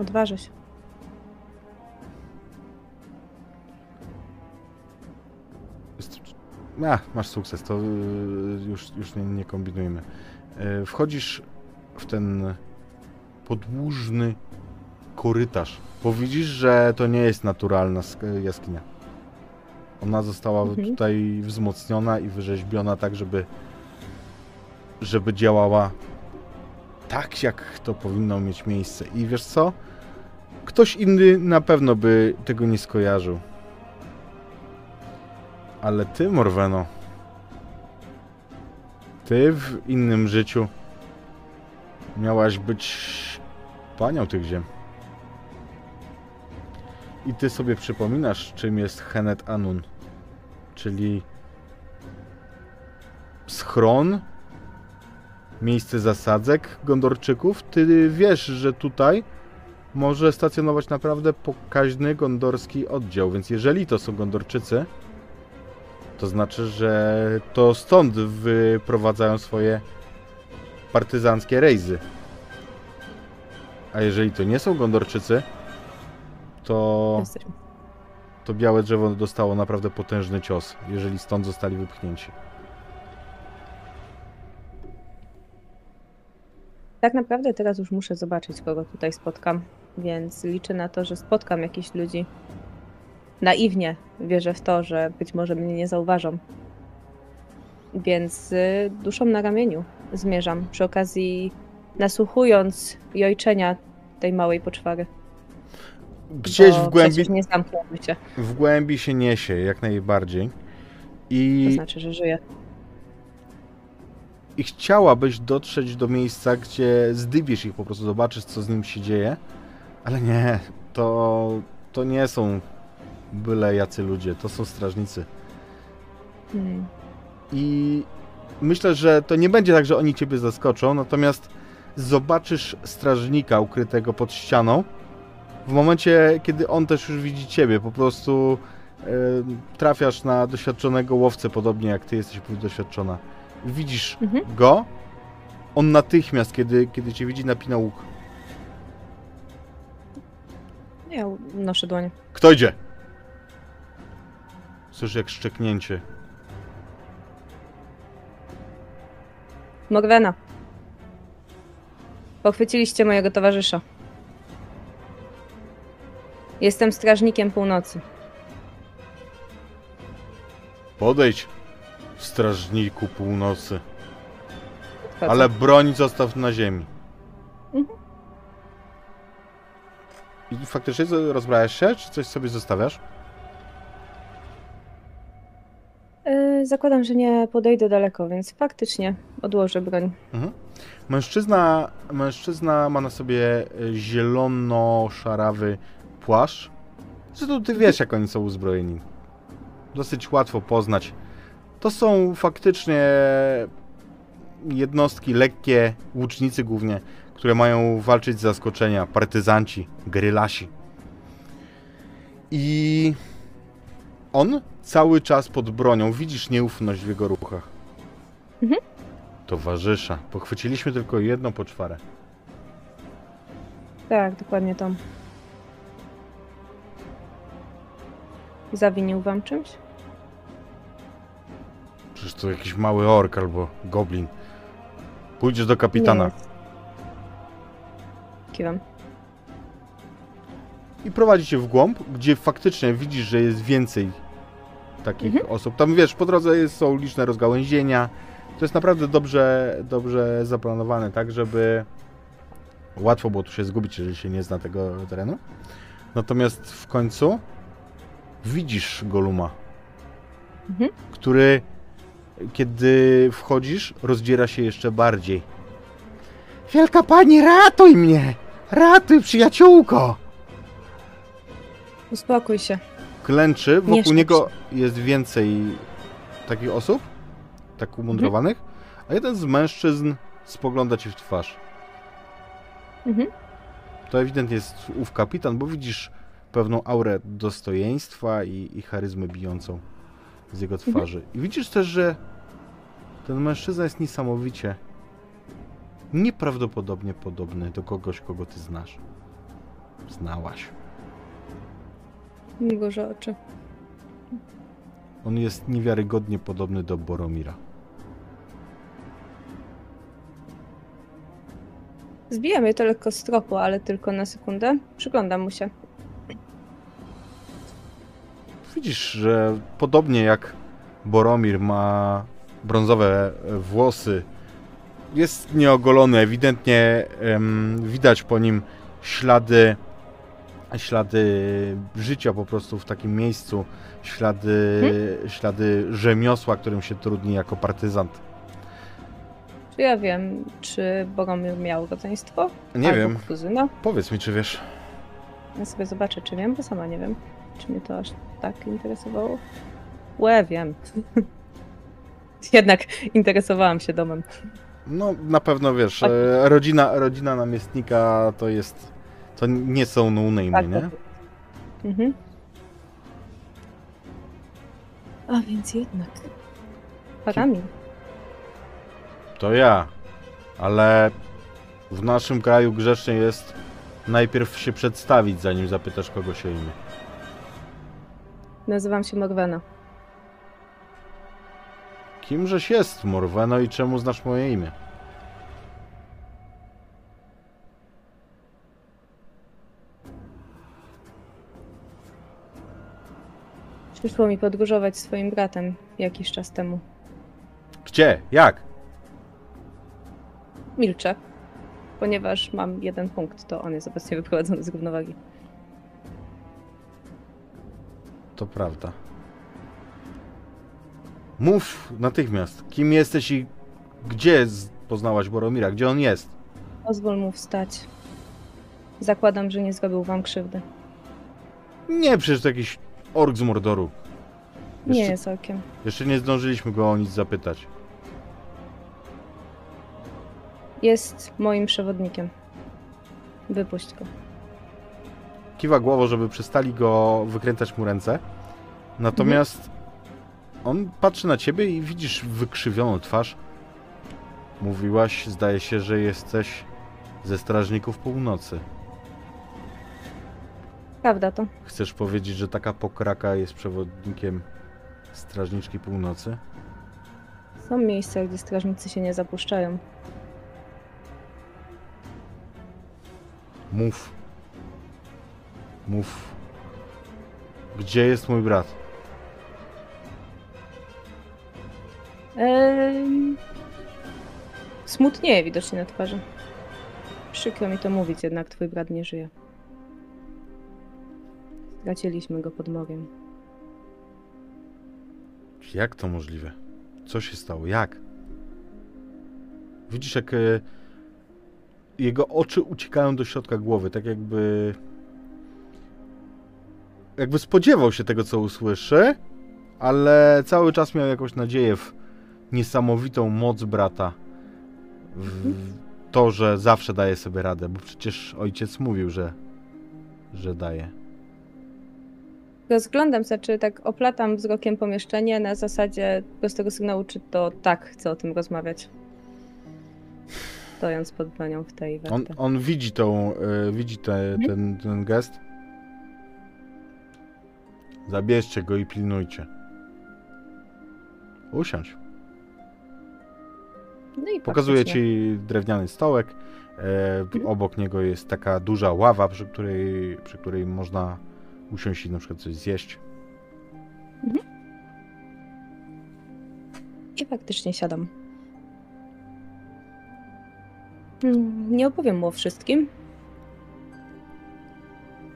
Odważę się. A, masz sukces, to y, już, już nie, nie kombinujmy. Y, Wchodzisz w ten podłużny korytarz, bo widzisz, że to nie jest naturalna sk- jaskinia. Ona została Mhm. tutaj wzmocniona i wyrzeźbiona tak, żeby żeby działała tak, jak to powinno mieć miejsce. I wiesz co? Ktoś inny na pewno by tego nie skojarzył. Ale ty, Morweno, ty w innym życiu miałaś być panią tych ziem. I ty sobie przypominasz, czym jest Henet Anun, czyli schron, miejsce zasadzek Gondorczyków. Ty wiesz, że tutaj może stacjonować naprawdę pokaźny gondorski oddział, więc jeżeli to są Gondorczycy, to znaczy, że to stąd wyprowadzają swoje partyzanckie rejzy. A jeżeli to nie są Gondorczycy, to, to białe drzewo dostało naprawdę potężny cios, jeżeli stąd zostali wypchnięci. Tak naprawdę teraz już muszę zobaczyć, kogo tutaj spotkam, więc liczę na to, że spotkam jakichś ludzi. Naiwnie wierzę w to, że być może mnie nie zauważą. Więc y, duszą na ramieniu zmierzam, przy okazji nasłuchując jojczenia tej małej poczwary. Gdzieś w głębi, nie zamknęły się, w głębi się niesie, jak najbardziej. to I, znaczy, że żyje. I chciałabyś dotrzeć do miejsca, gdzie zdybiesz ich po prostu, zobaczysz, co z nim się dzieje. Ale nie, to, to nie są byle jacy ludzie, to są strażnicy. Hmm. I myślę, że to nie będzie tak, że oni ciebie zaskoczą, natomiast zobaczysz strażnika ukrytego pod ścianą w momencie, kiedy on też już widzi ciebie. Po prostu trafiasz na doświadczonego łowcę, podobnie jak ty jesteś doświadczona. Widzisz Mhm. go, on natychmiast, kiedy, kiedy cię widzi, napina łuk. Ja noszę dłoń. Kto idzie? Słyszysz jak szczeknięcie. Morwena. Pochwyciliście mojego towarzysza. Jestem strażnikiem północy. Podejdź, strażniku północy. Podchodzę. Ale broń zostaw na ziemi. Mhm. I faktycznie rozbrajasz się, czy coś sobie zostawiasz? Yy, zakładam, że nie podejdę daleko, więc faktycznie odłożę broń. Mężczyzna, mężczyzna ma na sobie e, zielono-szarawy płaszcz. Zresztą ty wiesz, jak oni są uzbrojeni. Dosyć łatwo poznać. To są faktycznie jednostki lekkie, łucznicy głównie, które mają walczyć z zaskoczenia. Partyzanci, gerylasi. I on cały czas pod bronią. Widzisz nieufność w jego ruchach. Towarzysza. Pochwyciliśmy tylko jedną poczwarę. Tak, dokładnie to. Zawinił wam czymś? Przecież to jakiś mały ork albo goblin. Pójdziesz do kapitana. Kiwam. I prowadzi cię w głąb, gdzie faktycznie widzisz, że jest więcej takich osób. Tam wiesz, po drodze jest, są liczne rozgałęzienia. To jest naprawdę dobrze, dobrze zaplanowane, tak, żeby łatwo było tu się zgubić, jeżeli się nie zna tego terenu. Natomiast w końcu widzisz Goluma, Mhm. który kiedy wchodzisz, rozdziera się jeszcze bardziej. Wielka pani, ratuj mnie! Ratuj, przyjaciółko! Uspokój się. klęczy, wokół szkodź. niego jest więcej takich osób, tak umundurowanych, a jeden z mężczyzn spogląda ci w twarz. Mhm. To ewidentnie jest ów kapitan, bo widzisz pewną aurę dostojeństwa i, i charyzmę bijącą z jego twarzy. I widzisz też, że ten mężczyzna jest niesamowicie, nieprawdopodobnie podobny do kogoś, kogo ty znasz. Znałaś. Mgorze oczy. On jest niewiarygodnie podobny do Boromira. Zbija mnie to lekko z tropu, ale tylko na sekundę. Przyglądam mu się. Widzisz, że podobnie jak Boromir ma brązowe włosy, jest nieogolony, ewidentnie em, widać po nim ślady ślady życia po prostu w takim miejscu, ślady, ślady rzemiosła, którym się trudni jako partyzant. Czy ja wiem, czy Boromir miał rodzeństwo? Nie Albo wiem, kuzyna? powiedz mi, czy wiesz. Ja sobie zobaczę, czy wiem, bo sama nie wiem. Czy mnie to aż tak interesowało? Łe, wiem. *laughs* Jednak interesowałam się domem. No, na pewno wiesz, Tak. e, rodzina, rodzina namiestnika to jest. To nie są no-name, Tak, nie? tak. Mhm. A więc jednak. Paramir. To ja. Ale w naszym kraju grzecznie jest najpierw się przedstawić, zanim zapytasz kogoś o imię. Nazywam się Morwena. Kimżeś jest, Morweno, i czemu znasz moje imię? Przyszło mi podróżować z swoim bratem jakiś czas temu. Gdzie? Jak? Milczę, ponieważ mam jeden punkt, to on jest obecnie wyprowadzony z równowagi. To prawda. Mów natychmiast, kim jesteś i gdzie poznałaś Boromira? Gdzie on jest? Pozwól mu wstać. Zakładam, że nie zrobił wam krzywdy. Nie, przecież to jakiś ork z Mordoru. Nie Jeszcze, jest okiem. jeszcze nie zdążyliśmy go o nic zapytać. Jest moim przewodnikiem. Wypuść go. Kiwa głową, żeby przestali go wykręcać mu ręce. Natomiast on patrzy na ciebie i widzisz wykrzywioną twarz. Mówiłaś, zdaje się, że jesteś ze Strażników Północy. Prawda to? Chcesz powiedzieć, że taka pokraka jest przewodnikiem Strażniczki Północy? Są miejsca, gdzie strażnicy się nie zapuszczają. Mów. Mów. Gdzie jest mój brat? Eee... Smutnieje widocznie na twarzy. Przykro mi to mówić, jednak twój brat nie żyje. Straciliśmy go pod moriem. Jak to możliwe? Co się stało? Jak? Widzisz, jak e, jego oczy uciekają do środka głowy, tak jakby. Jakby spodziewał się tego, co usłyszy, ale cały czas miał jakąś nadzieję w niesamowitą moc brata. W to, że zawsze daje sobie radę, bo przecież ojciec mówił, że, że daje. Rozglądam się, czy tak oplatam wzrokiem pomieszczenie na zasadzie prostego sygnału, czy to tak chcę o tym rozmawiać. Stojąc pod bronią w tej On, werte. on widzi tą, y, widzi te, ten, ten gest. Zabierzcie go i pilnujcie. Usiądź. No i faktycznie. ci drewniany stołek. E, obok niego jest taka duża ława, przy której, przy której można usiąść i na przykład coś zjeść. I faktycznie siadam. Mm, Nie opowiem mu o wszystkim.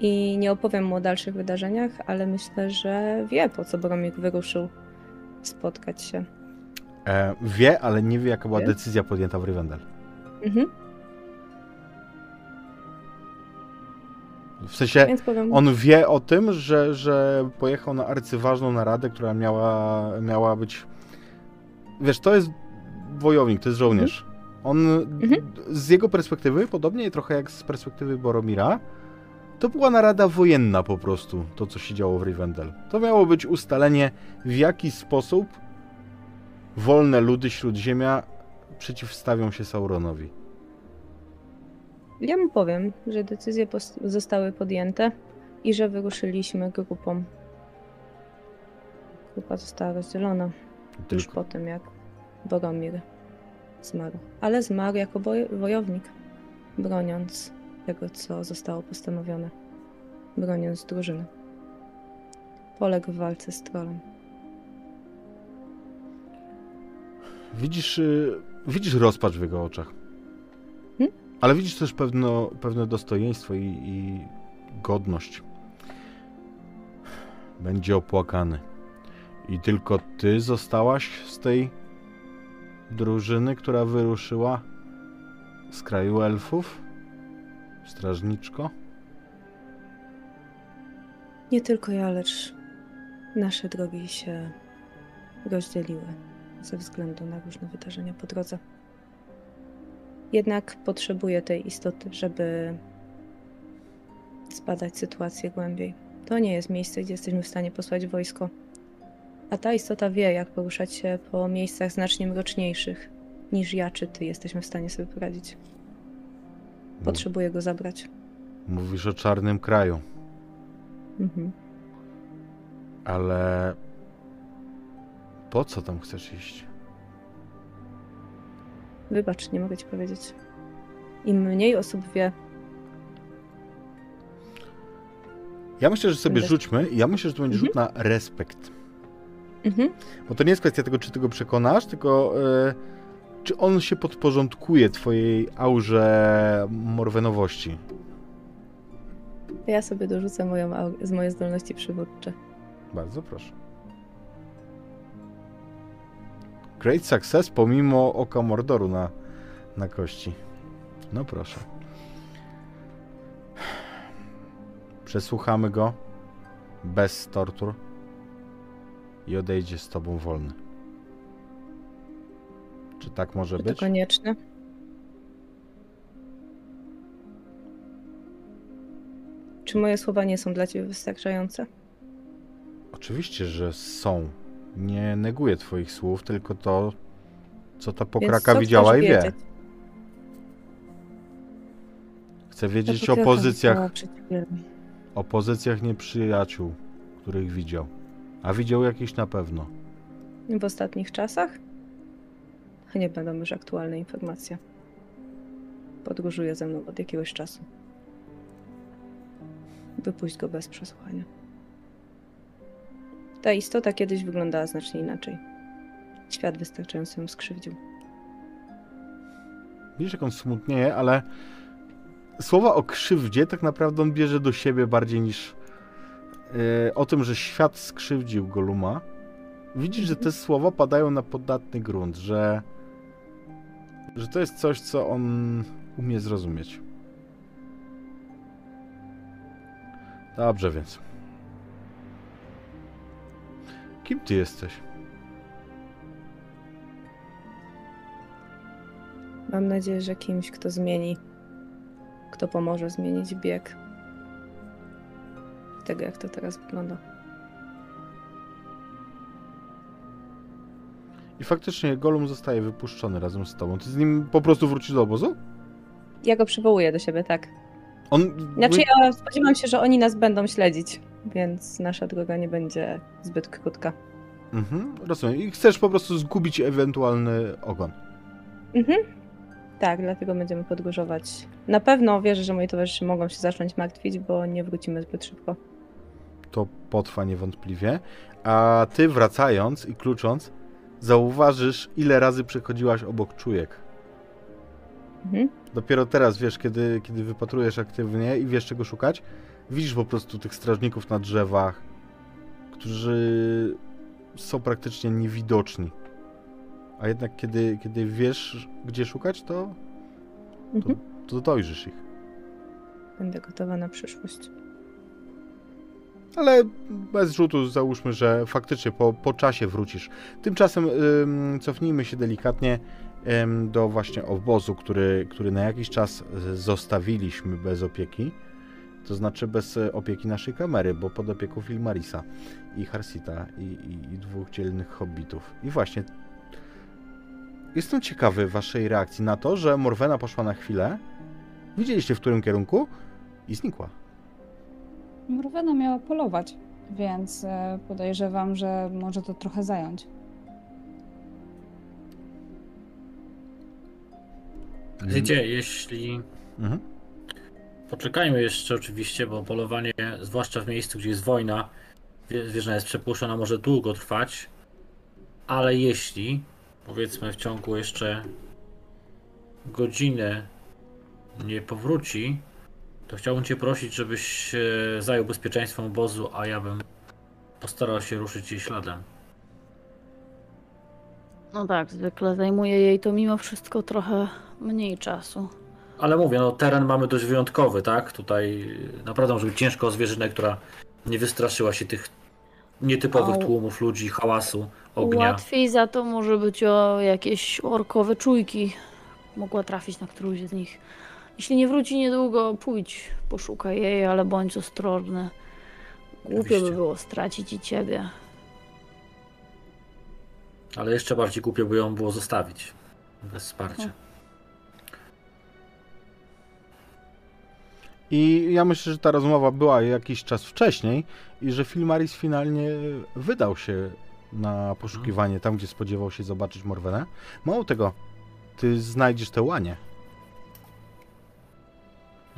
I nie opowiem mu o dalszych wydarzeniach, ale myślę, że wie, po co Boromir wyruszył spotkać się. E, wie, ale nie wie, jaka była Wie? decyzja podjęta w Rivendell. Mhm. W sensie, on wie o tym, że, że pojechał na arcyważną naradę, która miała, miała być. Wiesz, to jest wojownik, to jest żołnierz. On Mhm. z jego perspektywy, podobnie trochę jak z perspektywy Boromira, to była narada wojenna po prostu, to co się działo w Rivendell. To miało być ustalenie, w jaki sposób wolne ludy Śródziemia przeciwstawią się Sauronowi. Ja mu powiem, że decyzje zostały podjęte i że wyruszyliśmy grupą. Grupa została rozdzielona już Tylko, po tym, jak Boromir zmarł. Ale zmarł jako boj- wojownik, broniąc tego, co zostało postanowione. Broniąc drużyny. Poległ w walce z trolem. Widzisz, y, widzisz rozpacz w jego oczach. Hmm? Ale widzisz też pewno, pewne dostojeństwo i, i godność będzie opłakany. I tylko ty zostałaś z tej drużyny, która wyruszyła z kraju elfów? Strażniczko? Nie tylko ja, lecz nasze drogi się rozdzieliły ze względu na różne wydarzenia po drodze. Jednak potrzebuję tej istoty, żeby zbadać sytuację głębiej. To nie jest miejsce, gdzie jesteśmy w stanie posłać wojsko. A ta istota wie, jak poruszać się po miejscach znacznie mroczniejszych niż ja czy ty jesteśmy w stanie sobie poradzić. Potrzebuję go zabrać. Mówisz o czarnym kraju, Mhm. ale po co tam chcesz iść? Wybacz, nie mogę ci powiedzieć. Im mniej osób wie, Ja myślę, że sobie Będę- rzućmy. Ja myślę, że to będzie rzut na respekt. mhm. Bo to nie jest kwestia tego, czy ty go przekonasz, tylko e, czy on się podporządkuje twojej aurze morwenowości. ja sobie dorzucę moją, z moje zdolności przywódcze. Bardzo proszę. Great success pomimo oka Mordoru na, na kości. No proszę. Przesłuchamy go bez tortur i odejdzie z tobą wolny. Czy tak może Czy to być? konieczne? Czy moje słowa nie są dla ciebie wystarczające? Oczywiście, że są. Nie neguję twoich słów, tylko to, co ta pokraka co widziała i wie. wiedzieć? Chcę Ta wiedzieć o pozycjach o pozycjach nieprzyjaciół, których widział. A widział jakiś na pewno. W ostatnich czasach? Nie będą już aktualne informacje. Podróżuje ze mną od jakiegoś czasu. Wypuść go bez przesłuchania. Ta istota kiedyś wyglądała znacznie inaczej. Świat wystarczająco ją skrzywdził. Widzisz, jak on smutnieje, ale słowa o krzywdzie tak naprawdę on bierze do siebie bardziej niż yy, o tym, że świat skrzywdził Goluma. Widzisz, że te słowa padają na podatny grunt, że, że to jest coś, co on umie zrozumieć. Dobrze więc. Kim ty jesteś? Mam nadzieję, że kimś, kto zmieni, kto pomoże zmienić bieg tego, jak to teraz wygląda. I faktycznie Golum zostaje wypuszczony razem z tobą. Ty z nim po prostu wrócisz do obozu? Ja go przywołuję do siebie, tak. On. Znaczy, ja spodziewam się, że oni nas będą śledzić, więc nasza droga nie będzie zbyt krótka. Mhm, rozumiem. I chcesz po prostu zgubić ewentualny ogon. Mhm. Tak, dlatego będziemy podróżować. Na pewno wierzę, że moi towarzysze mogą się zacząć martwić, bo nie wrócimy zbyt szybko. To potrwa niewątpliwie. A ty wracając i klucząc, zauważysz, ile razy przechodziłaś obok czujek. Mhm. Dopiero teraz wiesz, kiedy, kiedy wypatrujesz aktywnie i wiesz, czego szukać, widzisz po prostu tych strażników na drzewach, którzy są praktycznie niewidoczni. A jednak, kiedy, kiedy wiesz, gdzie szukać, to, Mhm. to dojrzysz ich. Będę gotowa na przyszłość. Ale bez rzutu załóżmy, że faktycznie po, po czasie wrócisz. Tymczasem ym, cofnijmy się delikatnie ym, do właśnie obozu, który, który na jakiś czas y, zostawiliśmy bez opieki. To znaczy bez y, opieki naszej kamery, bo pod opieką Filmarisa i Harsita i, i, i dwóch dzielnych hobbitów. I właśnie jestem ciekawy waszej reakcji na to, że Morwena poszła na chwilę. Widzieliście w którym kierunku i znikła. Morwena miała polować, więc e, podejrzewam, że może to trochę zająć. Wiecie, jeśli Mhm. Poczekajmy jeszcze oczywiście, bo polowanie, zwłaszcza w miejscu, gdzie jest wojna, wie- zwierzę jest przepuszczona, może długo trwać. Ale jeśli, powiedzmy, w ciągu jeszcze godziny nie powróci, To chciałbym Cię prosić, żebyś zajął bezpieczeństwem obozu, a ja bym postarał się ruszyć jej śladem. No tak, zwykle zajmuje jej to mimo wszystko trochę mniej czasu. Ale mówię, no teren mamy dość wyjątkowy, tak? Tutaj naprawdę może być ciężko o zwierzynę, która nie wystraszyła się tych nietypowych tłumów ludzi, hałasu, ognia. Łatwiej za to może być o jakieś orkowe czujki. Mogła trafić na którąś z nich. Jeśli nie wróci niedługo, pójdź, poszukaj jej, ale bądź ostrożny. Głupio by było stracić i ciebie. Ale jeszcze bardziej głupio by ją było zostawić. Bez wsparcia. I ja myślę, że ta rozmowa była jakiś czas wcześniej i że Filmaris finalnie wydał się na poszukiwanie tam, gdzie spodziewał się zobaczyć Morwenę. Mało tego, ty znajdziesz tę łanię.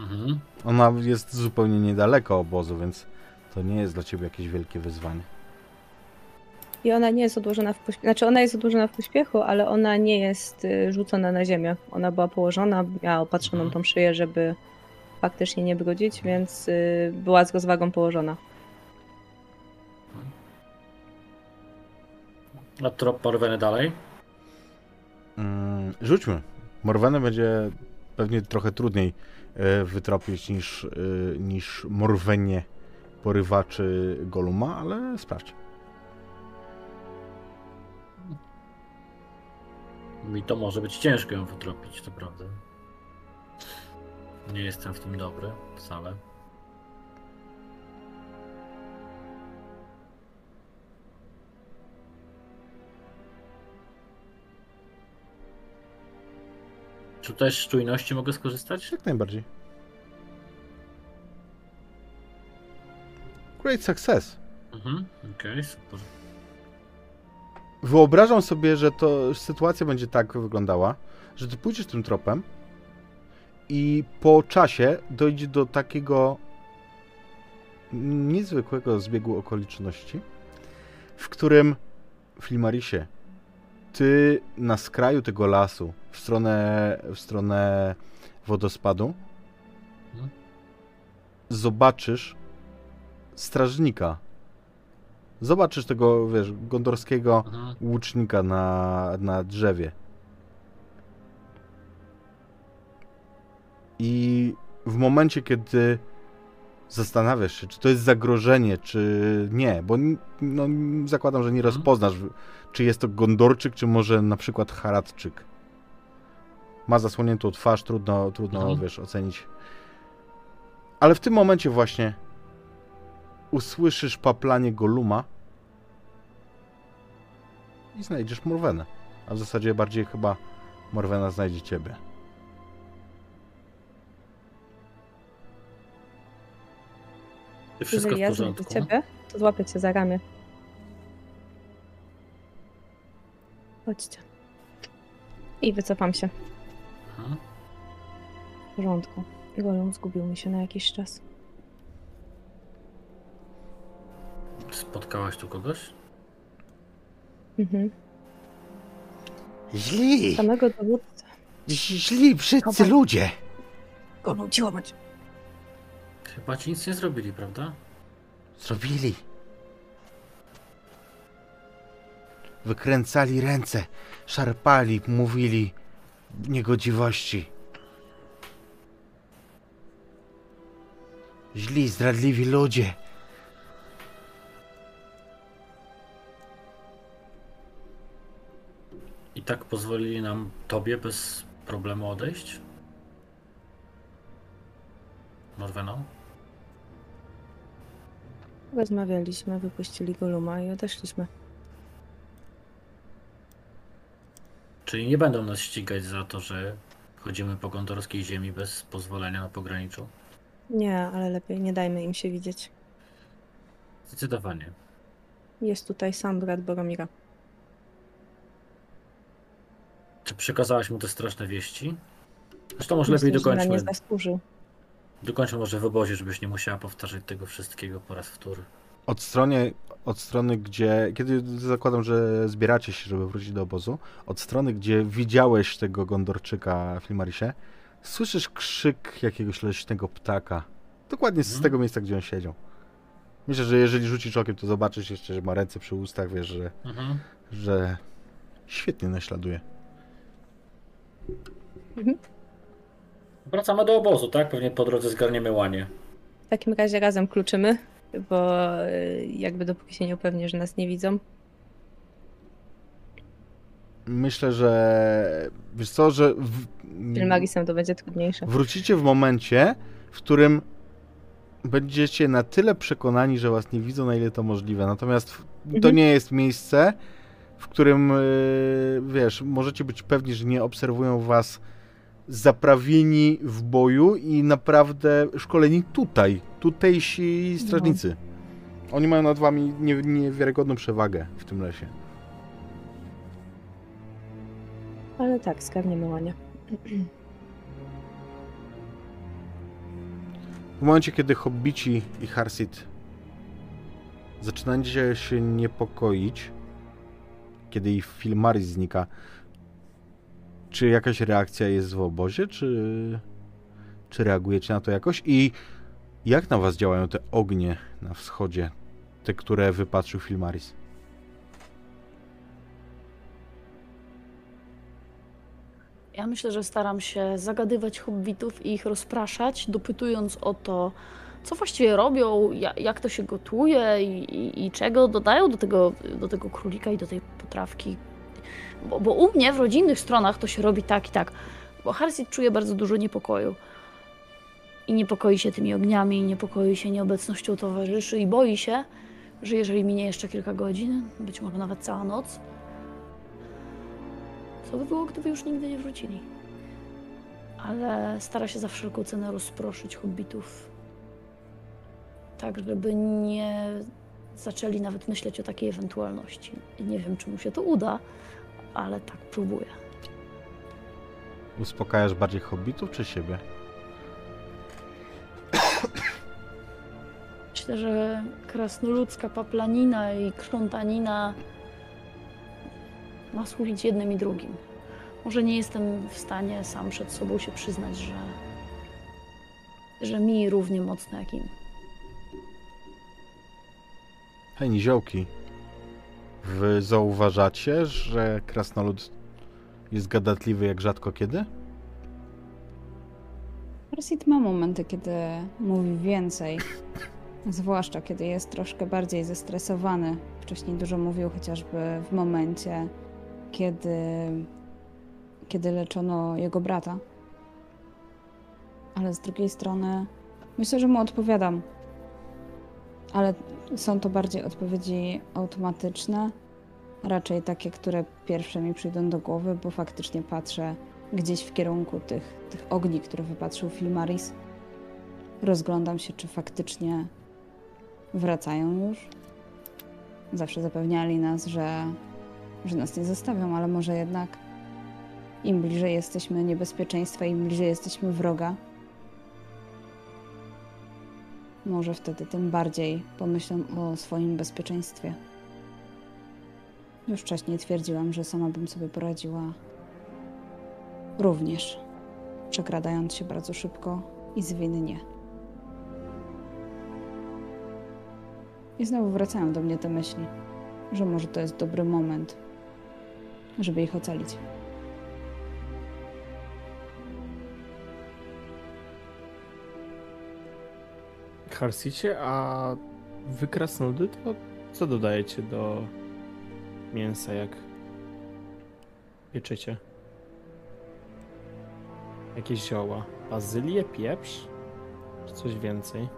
Mhm. Ona jest zupełnie niedaleko obozu, więc to nie jest dla ciebie jakieś wielkie wyzwanie. I ona nie jest odłożona w pośpiechu. Znaczy, ona jest odłożona w pośpiechu, ale ona nie jest y, rzucona na ziemię. Ona była położona, miała opatrzoną Mhm. tą szyję, żeby faktycznie nie brudzić, więc y, była z rozwagą położona. A trop porweny dalej? Mm, rzućmy. Morwenę będzie pewnie trochę trudniej wytropić niż, e, niż Morwenie porywaczy Goluma, ale sprawdź. Mi to może być ciężko ją wytropić, to prawda. Nie jestem w tym dobry wcale. Czy też z czujności mogę skorzystać? Jak najbardziej. Great success. Mhm, okej, super. Wyobrażam sobie, że to sytuacja będzie tak wyglądała, że ty pójdziesz tym tropem i po czasie dojdzie do takiego niezwykłego zbiegu okoliczności, w którym Flimarisie, ty na skraju tego lasu, w stronę, w stronę wodospadu, Mhm. zobaczysz strażnika. Zobaczysz tego, wiesz, gondorskiego łucznika na, na drzewie. I w momencie, kiedy zastanawiasz się, czy to jest zagrożenie, czy nie, bo no, zakładam, że nie Mhm. rozpoznasz, czy jest to Gondorczyk, czy może na przykład Haradczyk. Ma zasłoniętą twarz, trudno, trudno Mhm. wiesz, ocenić. Ale w tym momencie właśnie usłyszysz paplanie Goluma i znajdziesz Morwenę. A w zasadzie bardziej chyba Morwena znajdzie ciebie. Wszystko Jeżeli ja znajdę porządku? ciebie, to złapię cię za ramię. Chodźcie. I wycofam się. W porządku. Golem zgubił mi się na jakiś czas. Spotkałaś tu kogoś? Mhm. Źli! Samego dowódcę. Źli, brzydcy ludzie! Golą, cicho bądź. Chyba ci nic nie zrobili, prawda? Zrobili. Wykręcali ręce, szarpali, mówili niegodziwości. Źli, zdradliwi ludzie. I tak pozwolili nam tobie bez problemu odejść? Norweno? Rozmawialiśmy, wypuścili Goluma i odeszliśmy. Czyli nie będą nas ścigać za to, że chodzimy po gondorskiej ziemi bez pozwolenia na pograniczu? Nie, ale lepiej nie dajmy im się widzieć. Zdecydowanie. Jest tutaj sam brat Boromira. Czy przekazałaś mu te straszne wieści? Zresztą może Myślę, lepiej na nie dokończmy. zasłużył. Dokończmy może w obozie, żebyś nie musiała powtarzać tego wszystkiego po raz wtóry. Od strony, od strony, gdzie. Kiedy zakładam, że zbieracie się, żeby wrócić do obozu, od strony, gdzie widziałeś tego Gondorczyka w Filmarisie, Słyszysz krzyk jakiegoś leśnego ptaka. Dokładnie z Mhm. tego miejsca, gdzie on siedział. Myślę, że jeżeli rzucisz okiem, to zobaczysz jeszcze, że ma ręce przy ustach, wiesz, że, Mhm. że świetnie naśladuje. Wracamy do obozu, tak? Pewnie po drodze zgarniemy łanie. W takim razie razem kluczymy, bo y, jakby dopóki się nie upewnię, że nas nie widzą. Myślę, że wiesz co, że w, Filmagisem to będzie trudniejsze. wrócicie w momencie, w którym będziecie na tyle przekonani, że was nie widzą, na ile to możliwe. Natomiast to Mhm. nie jest miejsce, w którym yy, wiesz, możecie być pewni, że nie obserwują was zaprawieni w boju i naprawdę szkoleni tutaj, tutejsi strażnicy. Oni mają nad wami nie, niewiarygodną przewagę w tym lesie. Ale tak, zgarniemy łania. *clears throat* W momencie, kiedy hobbici i Harsit zaczynacie się niepokoić, kiedy ich Filmaris znika, czy jakaś reakcja jest w obozie, czy, czy reagujecie na to jakoś? I jak na was działają te ognie na wschodzie, te, które wypatrzył Filmaris? Ja myślę, że staram się zagadywać hobbitów i ich rozpraszać, dopytując o to, co właściwie robią, ja- jak to się gotuje i, i, i czego dodają do tego, do tego królika i do tej potrawki. Bo, bo u mnie w rodzinnych stronach to się robi tak i tak. Bo Harsit czuje bardzo dużo niepokoju. I niepokoi się tymi ogniami, i niepokoi się nieobecnością towarzyszy, i boi się, że jeżeli minie jeszcze kilka godzin, być może nawet cała noc, co by było, gdyby już nigdy nie wrócili? Ale stara się za wszelką cenę rozproszyć hobbitów. Tak, żeby nie zaczęli nawet myśleć o takiej ewentualności. Nie wiem, czy mu się to uda, ale tak próbuję. Uspokajasz bardziej hobbitów, czy siebie? Myślę, że krasnoludzka paplanina i krzątanina ma służyć jednym i drugim. Może nie jestem w stanie sam przed sobą się przyznać, że, że mi równie mocno jak im. Hej, niziołki. Wy zauważacie, że krasnolud jest gadatliwy jak rzadko kiedy? Persit ma momenty, kiedy mówi więcej. *laughs* Zwłaszcza kiedy jest troszkę bardziej zestresowany. Wcześniej dużo mówił chociażby w momencie, kiedy, kiedy leczono jego brata. Ale z drugiej strony myślę, że mu odpowiadam. Ale są to bardziej odpowiedzi automatyczne, raczej takie, które pierwsze mi przyjdą do głowy, bo faktycznie patrzę gdzieś w kierunku tych, tych ogni, które wypatrzył Filmaris. Rozglądam się, czy faktycznie wracają już. Zawsze zapewniali nas, że, że nas nie zostawią, ale może jednak im bliżej jesteśmy niebezpieczeństwa, im bliżej jesteśmy wroga, może wtedy tym bardziej pomyślę o swoim bezpieczeństwie. Już wcześniej twierdziłam, że sama bym sobie poradziła również, przekradając się bardzo szybko i zwinnie. I znowu wracają do mnie te myśli, że może to jest dobry moment, żeby ich ocalić. Harsicie, a wy krasnoludy to co dodajecie do mięsa, jak pieczycie? Jakieś zioła? Bazylię, pieprz? Czy coś więcej?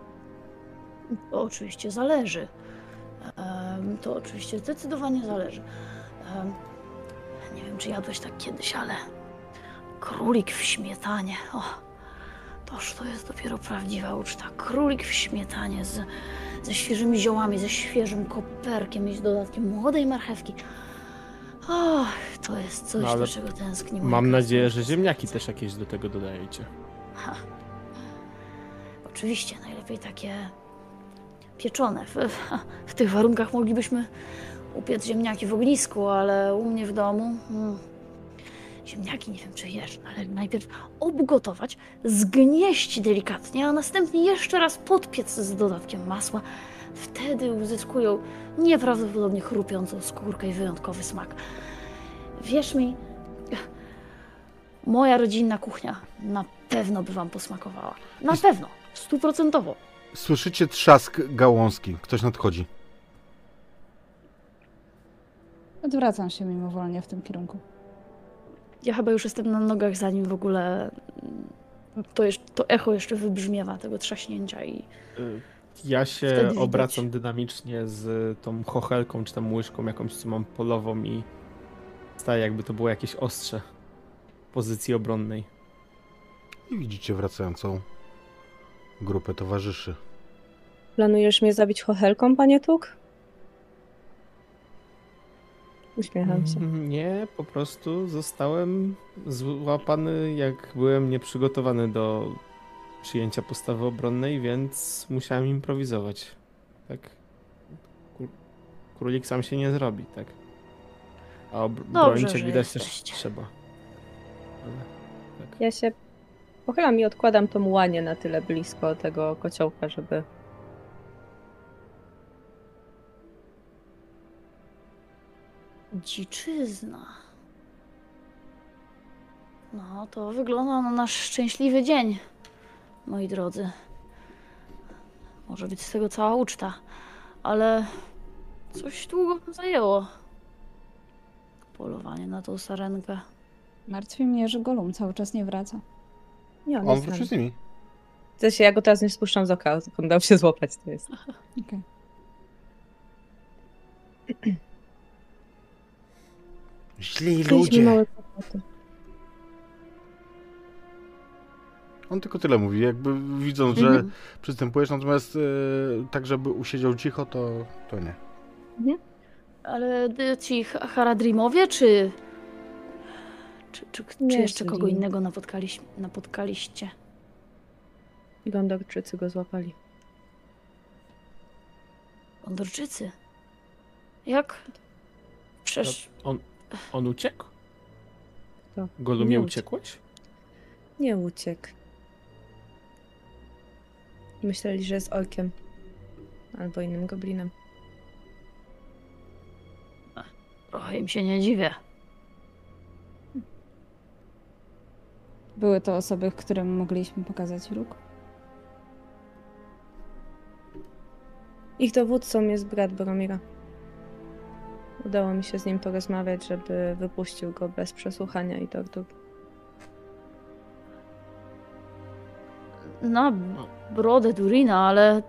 To oczywiście zależy. To oczywiście zdecydowanie zależy. Nie wiem, czy jadłeś tak kiedyś, ale królik w śmietanie. O, toż to jest dopiero prawdziwa uczta. Królik w śmietanie z, ze świeżymi ziołami, ze świeżym koperkiem i z dodatkiem młodej marchewki. O, to jest coś, No, do czego tęskni moja Mam nadzieję, że ziemniaki też jakieś do tego dodajecie. Ha. Oczywiście, najlepiej takie pieczone. W, w tych warunkach moglibyśmy upiec ziemniaki w ognisku, ale u mnie w domu mm, ziemniaki, nie wiem czy jesz, ale najpierw obgotować, zgnieść delikatnie, a następnie jeszcze raz podpiec z dodatkiem masła. Wtedy uzyskują nieprawdopodobnie chrupiącą skórkę i wyjątkowy smak. Wierz mi, moja rodzinna kuchnia na pewno by wam posmakowała. Na pewno, stuprocentowo. Słyszycie trzask gałązki. Ktoś nadchodzi. Odwracam się mimowolnie w tym kierunku. Ja chyba już jestem na nogach, zanim w ogóle to, jeszcze, to echo jeszcze wybrzmiewa tego trzaśnięcia i Y, Ja się Wtedy widać. obracam dynamicznie z tą chochelką czy tam łyżką jakąś, co mam polową i staję jakby to było jakieś ostrze pozycji obronnej. I widzicie wracającą grupę towarzyszy. Planujesz mnie zabić chochelką, panie Tuk? Uśmiecham się. Mm, Nie, po prostu zostałem złapany, jak byłem nieprzygotowany do przyjęcia postawy obronnej, więc musiałem improwizować. Tak. Kró- Królik sam się nie zrobi, tak. A ob- bronić, jak że widać, też trzeba. Ale, tak. Ja się pochylam i odkładam tą łanię na tyle blisko tego kociołka, żeby dziczyzna. No, to wygląda na nasz szczęśliwy dzień, moi drodzy. Może być z tego cała uczta, ale coś długo zajęło. Polowanie na tą sarenkę. Martwi mnie, że Golum cały czas nie wraca. nie on, On jest wróci z nimi. W sensie ja go teraz nie spuszczam z oka, on dał się złapać, to jest. Okej. Źli ludzie. małe. On tylko tyle mówi, jakby widząc, że Mhm. przystępujesz, natomiast e, tak, żeby usiedział cicho, to, to nie. Ale y, ci Ha- Haradrimowie, czy... Czy, czy, czy Nie, jeszcze kogo innego napotkaliś, napotkaliście? Gondorczycy go złapali. Gondorczycy? Jak? Przecież... On, on uciekł? To Golumie nie uciekłeś? Nie uciekł. Myśleli, że jest orkiem. Albo innym goblinem. Trochę im się nie dziwię. Były to osoby, którym mogliśmy pokazać róg. Ich dowódcą jest brat Boromira. Udało mi się z nim porozmawiać, żeby wypuścił go bez przesłuchania i tortur. Na brodę Durina, ale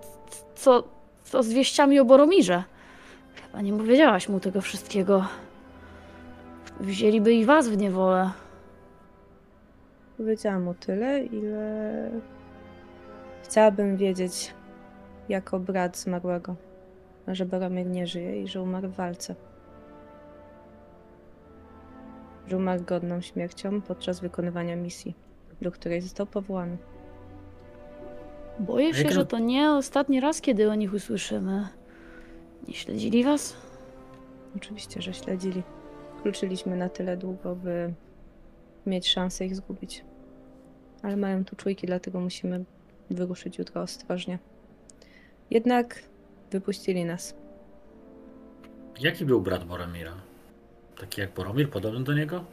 co, co z wieściami o Boromirze? Chyba nie powiedziałaś mu tego wszystkiego. Wzięliby i was w niewolę. Powiedziałam mu tyle, ile chciałabym wiedzieć jako brat zmarłego, że Boromir nie żyje i że umarł w walce. Że umarł godną śmiercią podczas wykonywania misji, do której został powołany. Boję się, że to nie ostatni raz, kiedy o nich usłyszymy. Nie śledzili was? Oczywiście, że śledzili. Kluczyliśmy na tyle długo, by mieć szansę ich zgubić. Ale mają tu czujki, dlatego musimy wyruszyć jutro ostrożnie. Jednak wypuścili nas. Jaki był brat Boromira? Taki jak Boromir, podobny do niego?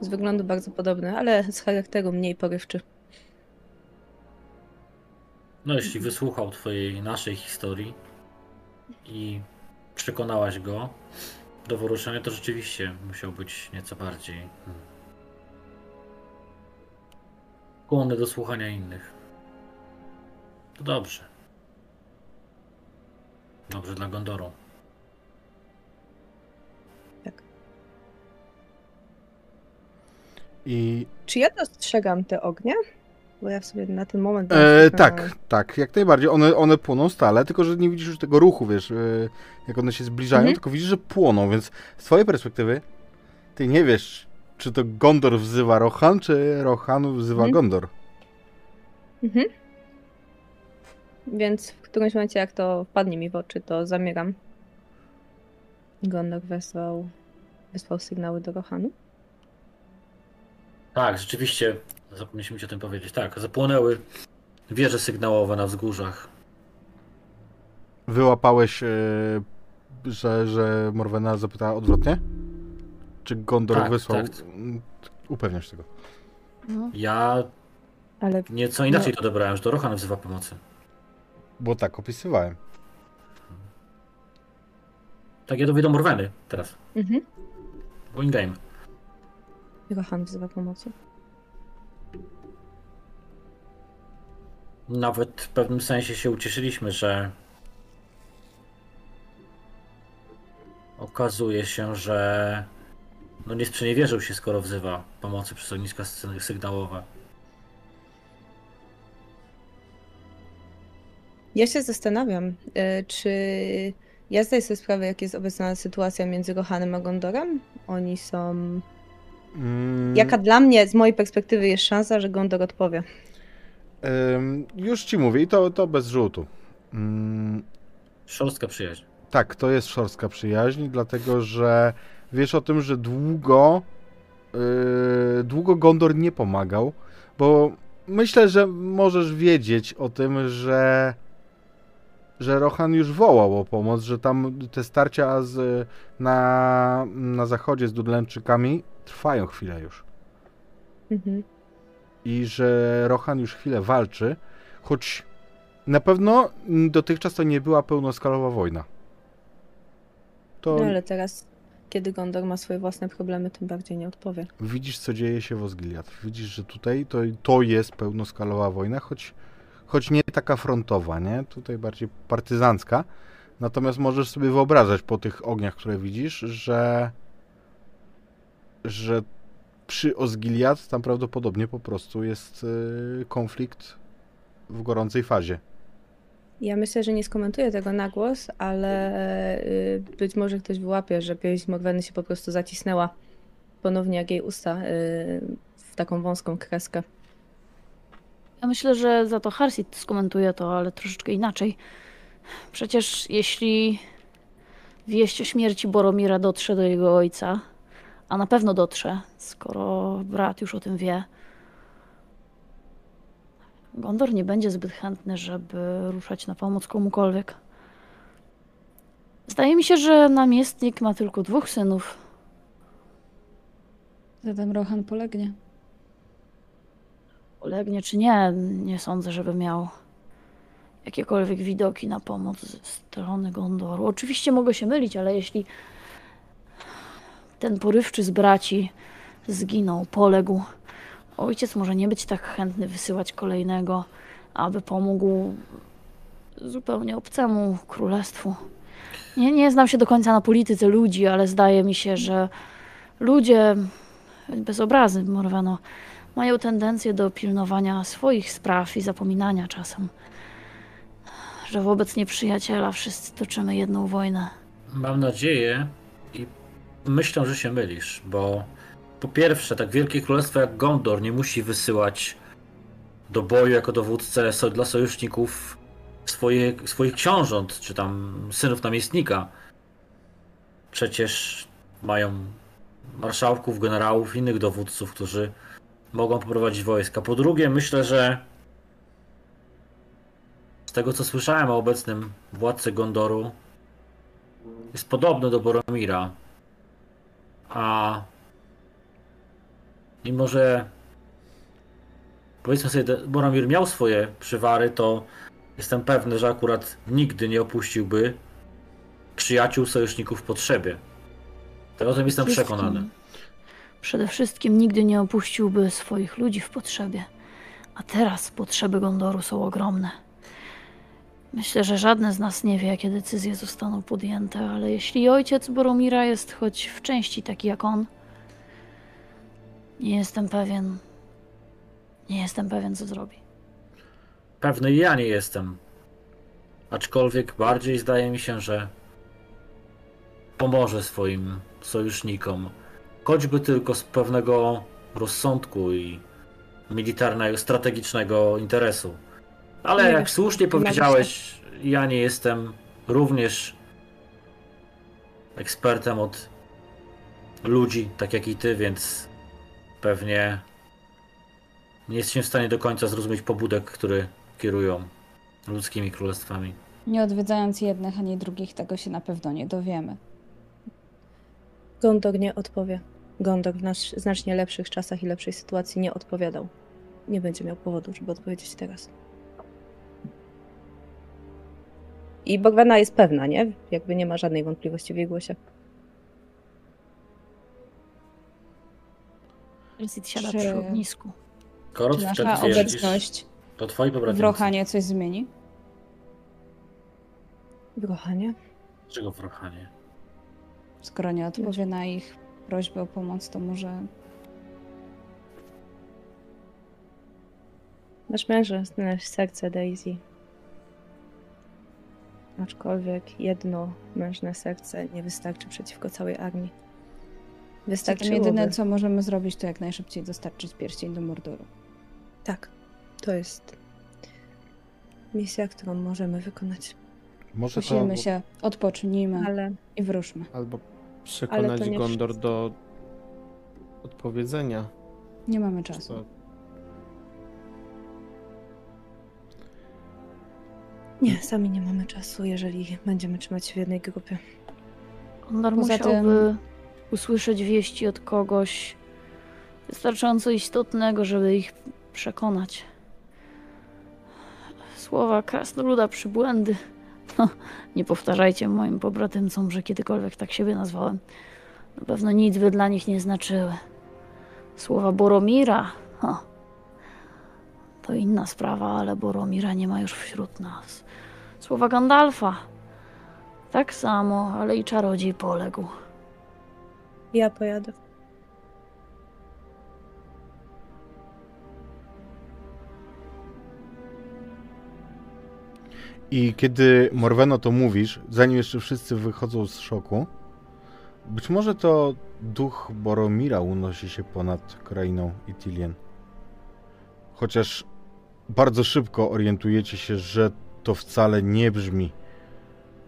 Z wyglądu bardzo podobny, ale z charakteru mniej porywczy. No, jeśli wysłuchał twojej, naszej historii i przekonałaś go do wyruszenia, to rzeczywiście musiał być nieco bardziej hmm, skłonny do słuchania innych. To dobrze. Dobrze dla Gondoru. I Czy ja dostrzegam te ognie? Bo ja w sobie na ten moment... e, tak, tak, jak najbardziej. One, one płoną stale, tylko że nie widzisz już tego ruchu, wiesz, e, jak one się zbliżają, Mhm. tylko widzisz, że płoną, więc z twojej perspektywy ty nie wiesz, czy to Gondor wzywa Rohan, czy Rohan wzywa Mhm. Gondor. Mhm. Więc w którymś momencie, jak to wpadnie mi w oczy, to zamieram. Gondor wysłał, wysłał sygnały do Rohanu. Tak, rzeczywiście, zapomnieliśmy ci o tym powiedzieć. Tak, zapłonęły wieże sygnałowe na wzgórzach. Wyłapałeś, e, że, że Morwena zapytała odwrotnie? Czy Gondor Tak, wysłał? tak. Mm, Upewniasz tego. No. Ja Ale nieco inaczej to odebrałem, że to Rohan wzywa pomocy. Bo tak opisywałem. Tak, ja dowiedzą Morweny teraz. mhm. Bo in-game. Johan wzywa pomocy. Nawet w pewnym sensie się ucieszyliśmy, że okazuje się, że no nie sprzeniewierzył się, skoro wzywa pomocy przez ogniska sy- sygnałowe. Ja się zastanawiam, e, czy ja zdaję sobie sprawę, jak jest obecna sytuacja między Rohanem a Gondorem. Oni są. Mm, Jaka dla mnie, z mojej perspektywy, jest szansa, że Gondor odpowie? ym, już ci mówię i to, to bez rzutu. Mm, Szorstka przyjaźń. Tak, to jest szorstka przyjaźń, dlatego że wiesz o tym, że długo, yy, długo Gondor nie pomagał, bo myślę, że możesz wiedzieć o tym, że, że Rohan już wołał o pomoc, że tam te starcia z, na, na zachodzie z Dudlęczykami trwają chwilę już. Mhm. I że Rohan już chwilę walczy, choć na pewno dotychczas to nie była pełnoskalowa wojna. To No ale teraz, kiedy Gondor ma swoje własne problemy, tym bardziej nie odpowie. widzisz, co dzieje się w Osgiliath. Widzisz, że tutaj to, to jest pełnoskalowa wojna, choć, choć nie taka frontowa, nie? Tutaj bardziej partyzancka. Natomiast możesz sobie wyobrażać po tych ogniach, które widzisz, że, że przy Osgiliath tam prawdopodobnie po prostu jest y, konflikt w gorącej fazie. Ja myślę, że nie skomentuję tego na głos, ale y, być może ktoś wyłapie, że pieśń Morweny się po prostu zacisnęła ponownie jak jej usta y, w taką wąską kreskę. Ja myślę, że za to Harsit skomentuje to, ale troszeczkę inaczej. Przecież jeśli wieść o śmierci Boromira dotrze do jego ojca, a na pewno dotrze, skoro brat już o tym wie, Gondor nie będzie zbyt chętny, żeby ruszać na pomoc komukolwiek. Zdaje mi się, że namiestnik ma tylko dwóch synów. Zatem Rohan polegnie. Ulegnie czy nie, nie sądzę, żeby miał jakiekolwiek widoki na pomoc ze strony Gondoru. Oczywiście mogę się mylić, ale jeśli ten porywczy z braci zginął, poległ, ojciec może nie być tak chętny wysyłać kolejnego, aby pomógł zupełnie obcemu królestwu. Nie, nie znam się do końca na polityce ludzi, ale zdaje mi się, że ludzie, bez obrazy, Morweno, mają tendencję do pilnowania swoich spraw i zapominania czasem, że wobec nieprzyjaciela wszyscy toczymy jedną wojnę. Mam nadzieję i myślę, że się mylisz, bo po pierwsze, tak wielkie królestwo jak Gondor nie musi wysyłać do boju jako dowódcę dla sojuszników swoje, swoich książąt, czy tam synów namiestnika. Przecież mają marszałków, generałów, innych dowódców, którzy mogą poprowadzić wojska. Po drugie, myślę, że z tego co słyszałem o obecnym władcy Gondoru, jest podobny do Boromira. A mimo, że powiedzmy sobie, że Boromir miał swoje przywary, to jestem pewny, że akurat nigdy nie opuściłby przyjaciół, sojuszników w potrzebie. To o tym jestem przekonany. Przede wszystkim nigdy nie opuściłby swoich ludzi w potrzebie. A teraz potrzeby Gondoru są ogromne. Myślę, że żadne z nas nie wie, jakie decyzje zostaną podjęte, ale jeśli ojciec Boromira jest choć w części taki jak on, nie jestem pewien. Nie jestem pewien, co zrobi. Pewny ja nie jestem. Aczkolwiek bardziej zdaje mi się, że pomoże swoim sojusznikom. Choćby tylko z pewnego rozsądku i militarnego, strategicznego interesu. Ale Nie jak wiesz, słusznie nie powiedziałeś, ja nie jestem również ekspertem od ludzi, tak jak i ty, więc pewnie Nie jesteśmy w stanie do końca zrozumieć pobudek, które kierują ludzkimi królestwami. Nie odwiedzając jednych ani drugich, tego się na pewno nie dowiemy. Gondor nie odpowie. Gondor w nasz, znacznie lepszych czasach i lepszej sytuacji nie odpowiadał. Nie będzie miał powodu, żeby odpowiedzieć teraz. I Bogwana jest pewna, nie? Jakby nie ma żadnej wątpliwości w jej głosie. Elsit siada Czy- przy ognisku. Skoro Czy nasza obecność to twoi w pobratymcy. Rohanie coś zmieni? W Rohanie? Czego w Rohanie? Skoro nie odpowie na ich prośbę o pomoc, to może Masz mężczyznę w serce, Daisy. Aczkolwiek jedno mężne serce nie wystarczy przeciwko całej armii. Zatem Wystarczyłoby. jedyne, co możemy zrobić, to jak najszybciej dostarczyć pierścień do Mordoru. Tak, to jest misja, którą możemy wykonać. Może to... Posilmy się, odpocznijmy Ale i wróżmy. Albo przekonać nie Gondor wszyscy. do odpowiedzenia. Nie mamy czasu. to nie, sami nie mamy czasu, jeżeli będziemy trzymać się w jednej grupie. Gondor Poza musiałby usłyszeć wieści od kogoś wystarczająco istotnego, żeby ich przekonać. Słowa krasnoluda przybłędy. No, nie powtarzajcie moim pobratymcom, że kiedykolwiek tak siebie nazwałem. Na pewno nic by dla nich nie znaczyły. Słowa Boromira. O, to inna sprawa, ale Boromira nie ma już wśród nas. Słowa Gandalfa. Tak samo, ale i czarodziej poległ. Ja pojadę. I kiedy Morweno to mówisz, zanim jeszcze wszyscy wychodzą z szoku, być może to duch Boromira unosi się ponad krainą Itilien. Chociaż bardzo szybko orientujecie się, że to wcale nie brzmi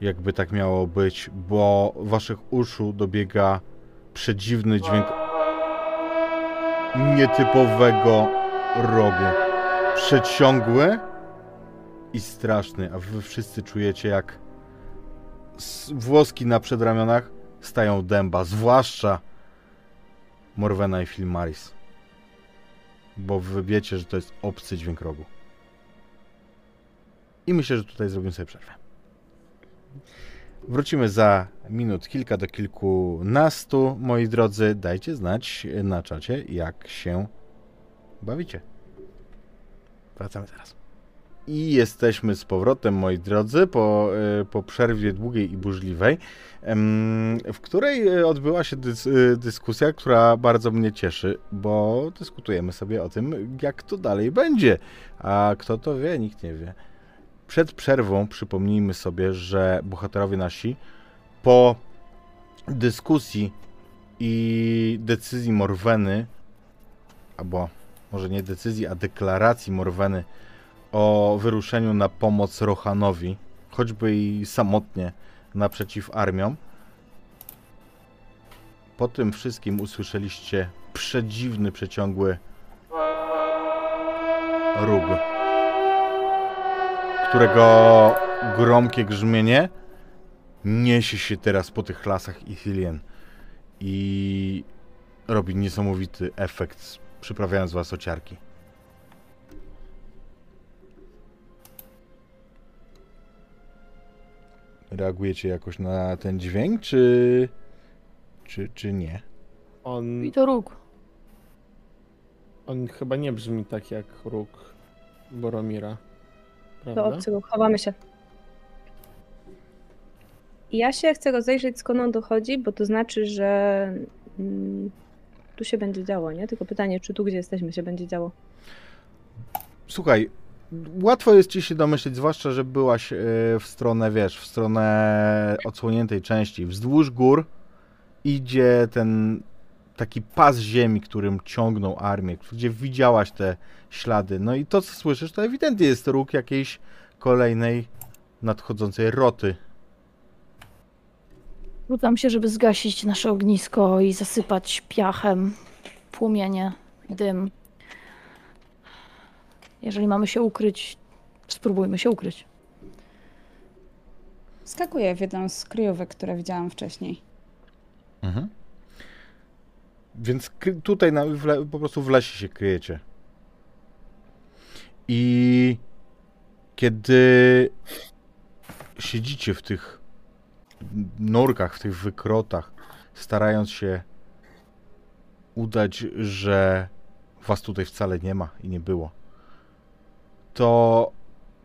jakby tak miało być, bo waszych uszu dobiega przedziwny dźwięk nietypowego rogu. Przeciągły i straszny, a wy wszyscy czujecie jak włoski na przedramionach stają dęba, zwłaszcza Morwena i Filmaris. Bo wy wiecie, że to jest obcy dźwięk rogu. I myślę, że tutaj zrobimy sobie przerwę. Wrócimy za minut kilka do kilkunastu. Moi drodzy, dajcie znać na czacie, jak się bawicie. Wracamy zaraz. I jesteśmy z powrotem, moi drodzy, po, e, po przerwie długiej i burzliwej, w której e, odbyła się dys, e, dyskusja, która bardzo mnie cieszy, bo dyskutujemy sobie o tym, jak to dalej będzie. A kto to wie, nikt nie wie. Przed przerwą przypomnijmy sobie, że bohaterowie nasi po dyskusji i decyzji Morweny, albo może nie decyzji, a deklaracji Morweny o wyruszeniu na pomoc Rohanowi, choćby i samotnie naprzeciw armiom. Po tym wszystkim usłyszeliście przedziwny, przeciągły róg, którego gromkie grzmienie niesie się teraz po tych lasach Ithilien i robi niesamowity efekt, przyprawiając was o ciarki. Reagujecie jakoś na ten dźwięk, czy, czy, czy nie? on, I to róg. on chyba nie brzmi tak jak róg Boromira. Do Prawda? obcego, chowamy się. Ja się chcę rozejrzeć, skąd on dochodzi, bo to znaczy, że mm, tu się będzie działo, nie? Tylko pytanie, czy tu, gdzie jesteśmy, się będzie działo. Słuchaj, łatwo jest ci się domyśleć, zwłaszcza, że byłaś e, w stronę, wiesz, w stronę odsłoniętej części. Wzdłuż gór idzie ten taki pas ziemi, którym ciągną armię, gdzie widziałaś te ślady. No i to, co słyszysz, to ewidentnie jest róg jakiejś kolejnej nadchodzącej roty. Rzucam się, żeby zgasić nasze ognisko i zasypać piachem płomienie, dym. Jeżeli mamy się ukryć, spróbujmy się ukryć. Skakuję w jedną z kryjówek, które widziałam wcześniej. Mhm. Więc tutaj na, le, po prostu w lesie się kryjecie. I kiedy siedzicie w tych norkach, w tych wykrotach, starając się udać, że was tutaj wcale nie ma i nie było, to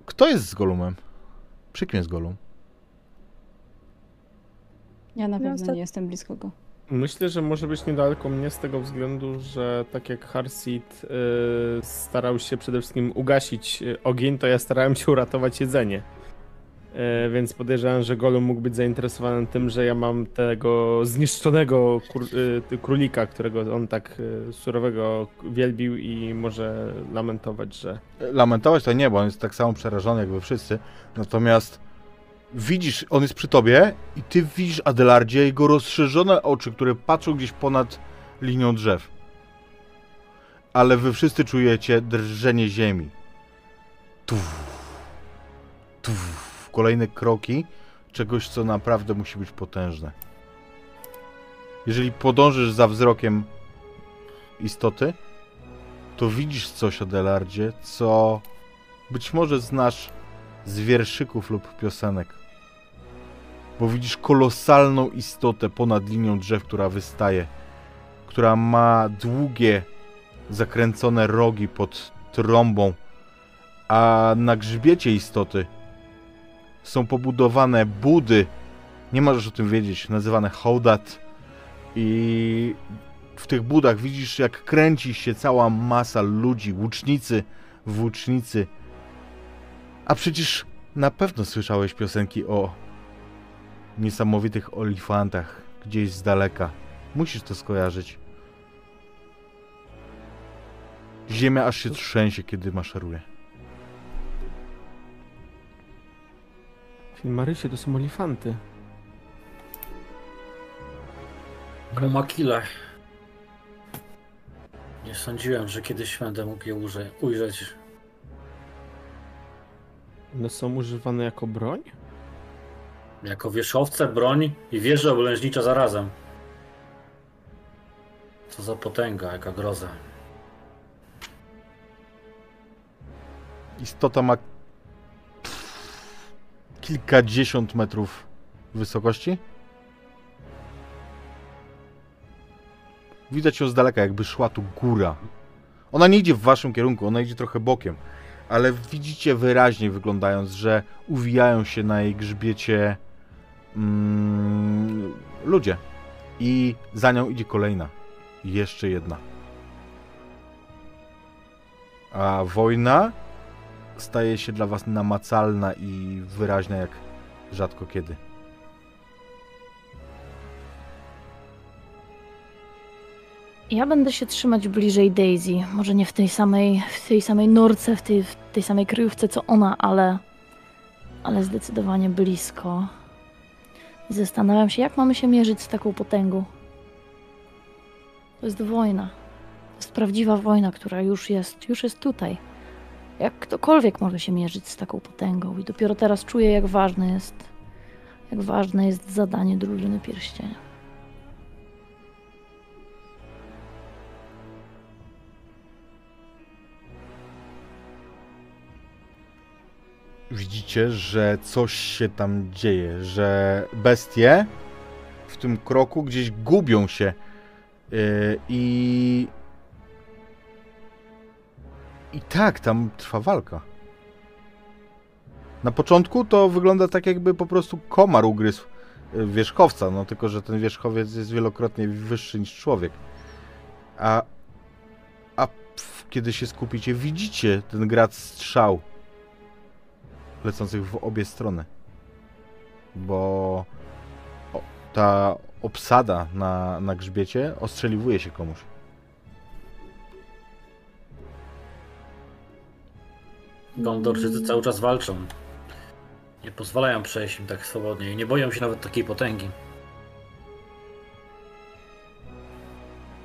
kto jest z Golumem? Przy kim jest Golum? Ja na No, pewno nie jestem blisko go. Myślę, że może być niedaleko mnie z tego względu, że tak jak Harsit y, starał się przede wszystkim ugasić y, ogień, to ja starałem się uratować jedzenie. Y, więc podejrzewam, że Golum mógł być zainteresowany tym, że ja mam tego zniszczonego kur, y, królika, którego on tak y, surowego wielbił i może lamentować, że lamentować to nie, bo on jest tak samo przerażony jak wy wszyscy. Natomiast widzisz, on jest przy tobie i ty widzisz Adelardzie jego rozszerzone oczy, które patrzą gdzieś ponad linią drzew. Ale wy wszyscy czujecie drżenie ziemi. Tuf, tuf, kolejne kroki czegoś, co naprawdę musi być potężne. Jeżeli podążysz za wzrokiem istoty, to widzisz coś o Delardzie, co być może znasz z wierszyków lub piosenek. Bo widzisz kolosalną istotę ponad linią drzew, która wystaje, która ma długie, zakręcone rogi pod trąbą, a na grzbiecie istoty są pobudowane budy, nie możesz o tym wiedzieć, nazywane hołdat i w tych budach widzisz, jak kręci się cała masa ludzi, łucznicy, włócznicy. A przecież na pewno słyszałeś piosenki o niesamowitych olifantach gdzieś z daleka. Musisz to skojarzyć. Ziemia aż się trzęsie, kiedy maszeruje. Marysie to są olifanty. Grumakile. Nie sądziłem, że kiedyś będę mógł je uże- ujrzeć. One są używane jako broń? Jako wierzchowce, broń i wieże oblężnicza zarazem. Co za potęga, jaka groza. Istota ma kilkadziesiąt metrów wysokości. Widać ją z daleka, jakby szła tu góra. Ona nie idzie w waszym kierunku, ona idzie trochę bokiem, ale widzicie wyraźnie wyglądając, że uwijają się na jej grzbiecie mm, ludzie. I za nią idzie kolejna. Jeszcze jedna. A wojna staje się dla was namacalna i wyraźna jak rzadko kiedy. Ja będę się trzymać bliżej Daisy. Może nie w tej samej, w tej samej norce, w tej, w tej samej kryjówce co ona, ale, ale zdecydowanie blisko. Zastanawiam się, jak mamy się mierzyć z taką potęgą. To jest wojna. To jest prawdziwa wojna, która już jest, już jest tutaj. Jak ktokolwiek może się mierzyć z taką potęgą. I dopiero teraz czuję, jak ważne jest, jak ważne jest zadanie drużyny pierścienia. Widzicie, że coś się tam dzieje, że bestie w tym kroku gdzieś gubią się yy, i i tak, tam trwa walka. Na początku to wygląda tak, jakby po prostu komar ugryzł y, wierzchowca, no tylko, że ten wierzchowiec jest wielokrotnie wyższy niż człowiek. A, a pf, kiedy się skupicie, widzicie ten grad strzał lecących w obie strony. Bo ta obsada na, na grzbiecie ostrzeliwuje się komuś. Gondorczycy cały czas walczą. Nie pozwalają przejść im tak swobodnie i nie boją się nawet takiej potęgi.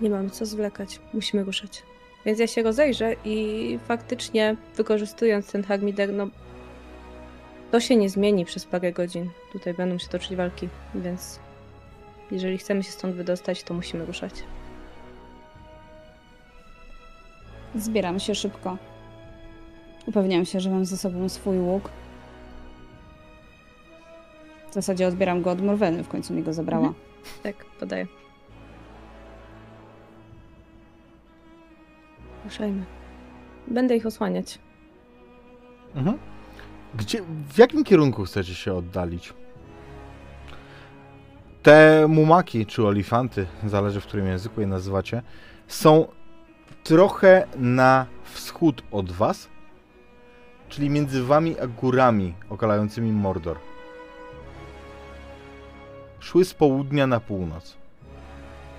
Nie mamy co zwlekać. Musimy ruszać. Więc ja się rozejrzę i faktycznie wykorzystując ten harmider, no to się nie zmieni przez parę godzin. Tutaj będą się toczyć walki, więc jeżeli chcemy się stąd wydostać, to musimy ruszać. Zbieram się szybko. Upewniam się, że mam ze sobą swój łuk. W zasadzie odbieram go od Morweny, w końcu mi go zabrała. Mhm. Tak, podaję. Ruszajmy. Będę ich osłaniać. Mhm. Gdzie, w jakim kierunku chcecie się oddalić? Te mumaki, czy olifanty, zależy w którym języku je nazywacie, są trochę na wschód od was, czyli między wami a górami okalającymi Mordor. Szły z południa na północ.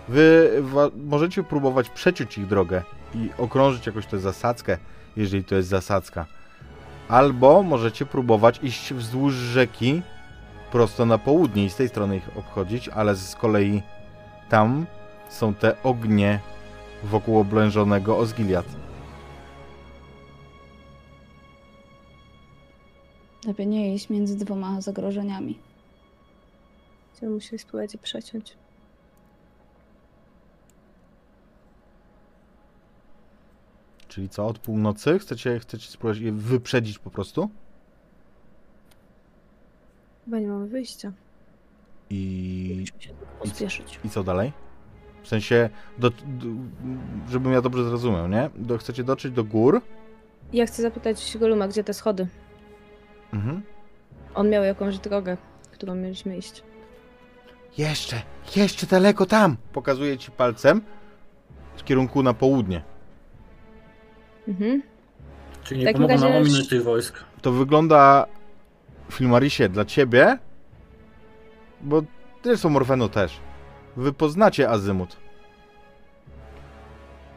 Wy możecie próbować przeciąć ich drogę i okrążyć jakoś tę zasadzkę, jeżeli to jest zasadzka. Albo możecie próbować iść wzdłuż rzeki prosto na południe i z tej strony ich obchodzić, ale z kolei tam są te ognie wokół oblężonego Osgiliath. Lepiej nie iść między dwoma zagrożeniami. Będziemy musieli spróbować je przeciąć. Czyli co, od północy? Chcecie, chcecie spróbować je wyprzedzić po prostu? Chyba nie mamy wyjścia. I, Musimy się tylko pospieszyć. i co dalej? W sensie, do, do, żebym ja dobrze zrozumiał, nie? Do, chcecie dotrzeć do gór? Ja chcę zapytać Goluma, gdzie te schody? Mhm. On miał jakąś drogę, którą mieliśmy iść. Jeszcze, jeszcze daleko tam! Pokazuję ci palcem w kierunku na południe. Mhm. Czyli nie W takim pomogą nam ominąć tych wojsk. To wygląda, Filmarisie, dla ciebie, bo zresztą Morfeno też. Wy poznacie Azymut.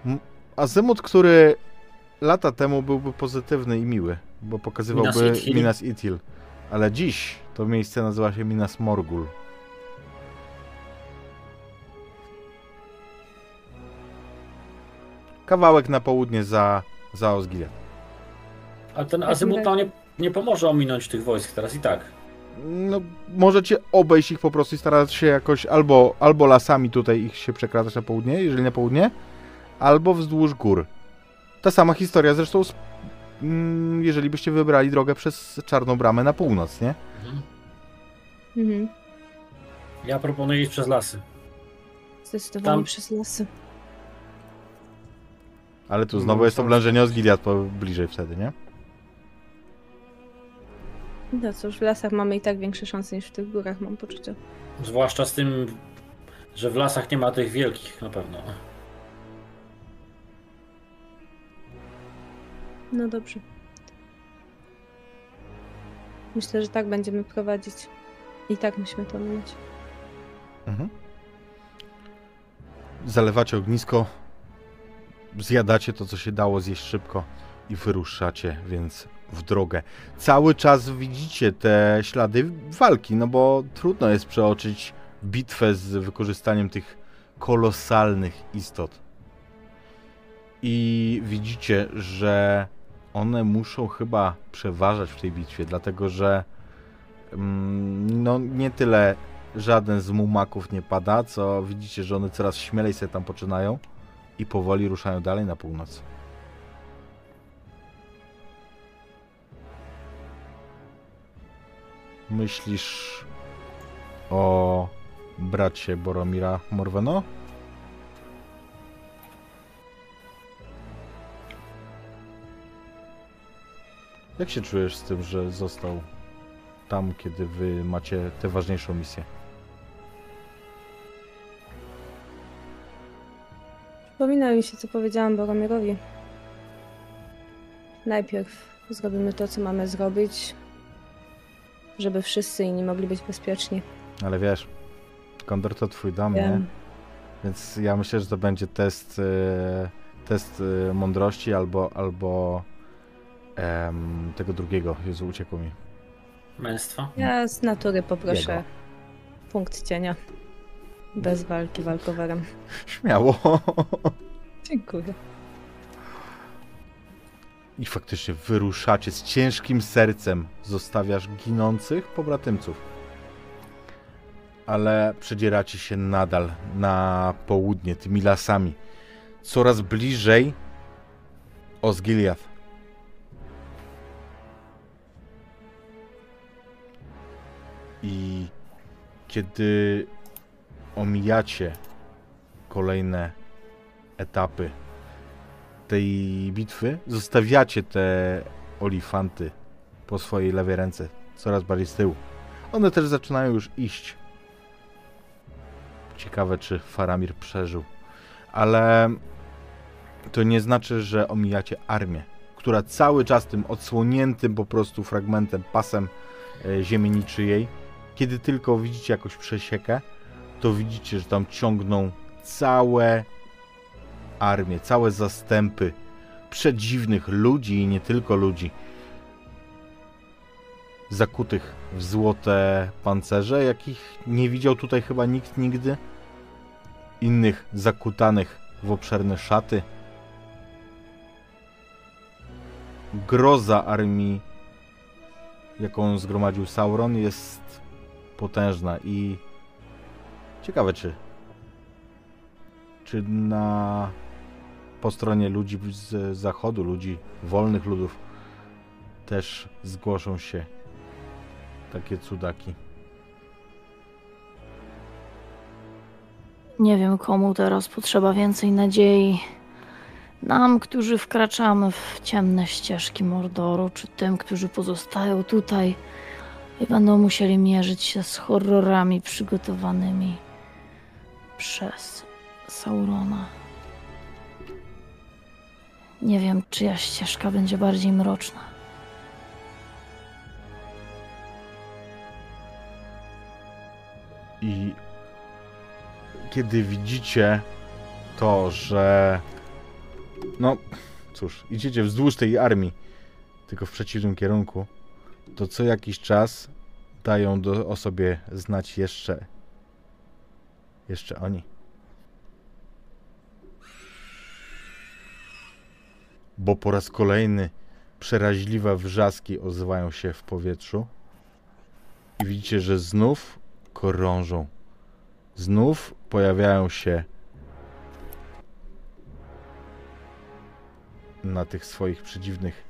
M- Azymut, który lata temu byłby pozytywny i miły, bo pokazywałby Minas Ithil. Minas Ithil. Ale dziś to miejsce nazywa się Minas Morgul. Kawałek na południe za, za Osgiliath. Ale ten azymut nam nie, nie pomoże ominąć tych wojsk teraz i tak. No, możecie obejść ich po prostu i starać się jakoś albo, albo lasami tutaj ich się przekradać na południe, jeżeli na południe, albo wzdłuż gór. Ta sama historia zresztą, z, jeżeli byście wybrali drogę przez Czarną Bramę na północ, nie? Mhm. Mhm. Ja proponuję iść przez lasy. Zdecydowanie Tam- przez lasy. Ale tu No, znowu jest tak. oblężenie Osgiliath po bliżej wtedy, nie? No cóż, w lasach mamy i tak większe szanse niż w tych górach, mam poczucie. Zwłaszcza z tym, że w lasach nie ma tych wielkich na pewno. No dobrze. Myślę, że tak będziemy prowadzić. I tak musimy to minąć. Mhm. Zalewacie ognisko, zjadacie to, co się dało zjeść szybko i wyruszacie więc w drogę. Cały czas widzicie te ślady walki, no bo trudno jest przeoczyć bitwę z wykorzystaniem tych kolosalnych istot. I widzicie, że one muszą chyba przeważać w tej bitwie, dlatego że mm, no nie tyle żaden z mumaków nie pada, co widzicie, że one coraz śmielej sobie tam poczynają i powoli ruszają dalej na północ. Myślisz o bracie Boromira Morweno? Jak się czujesz z tym, że został tam, kiedy wy macie tę ważniejszą misję? Przypomina mi się, co powiedziałam Boromirowi. Najpierw zrobimy to, co mamy zrobić, żeby wszyscy inni mogli być bezpieczni. Ale wiesz, Kondor to twój dom, nie? Wiem. Więc ja myślę, że to będzie test, e, test e, mądrości albo, albo em, tego drugiego. Jezu, uciekło mi. Męstwa. Ja z natury poproszę Jego. punkt cienia. Bez walki walkowerem. Śmiało. Dziękuję. I faktycznie wyruszacie z ciężkim sercem. Zostawiasz ginących pobratymców. Ale przedzieracie się nadal na południe, tymi lasami. Coraz bliżej Osgiliath. I kiedy omijacie kolejne etapy tej bitwy, zostawiacie te olifanty po swojej lewej ręce, coraz bardziej z tyłu. One też zaczynają już iść. Ciekawe, czy Faramir przeżył. Ale to nie znaczy, że omijacie armię, która cały czas tym odsłoniętym po prostu fragmentem, pasem e, ziemi niczyjej, kiedy tylko widzicie jakąś przesiekę, to widzicie, że tam ciągną całe armie, całe zastępy przedziwnych ludzi i nie tylko ludzi. Zakutych w złote pancerze, jakich nie widział tutaj chyba nikt nigdy. Innych zakutanych w obszerne szaty. Groza armii, jaką zgromadził Sauron, jest potężna i ciekawe czy czy na po stronie ludzi z zachodu, ludzi wolnych ludów też zgłoszą się takie cudaki. Nie wiem, komu teraz potrzeba więcej nadziei. Nam, którzy wkraczamy w ciemne ścieżki Mordoru, czy tym, którzy pozostają tutaj i będą musieli mierzyć się z horrorami przygotowanymi przez Saurona. Nie wiem, czyja ścieżka będzie bardziej mroczna. I kiedy widzicie to, że no cóż, idziecie wzdłuż tej armii, tylko w przeciwnym kierunku, to co jakiś czas dają do, o sobie znać jeszcze jeszcze oni. Bo po raz kolejny przeraźliwe wrzaski ozwają się w powietrzu i widzicie, że znów korążą. Znów pojawiają się na tych swoich przedziwnych,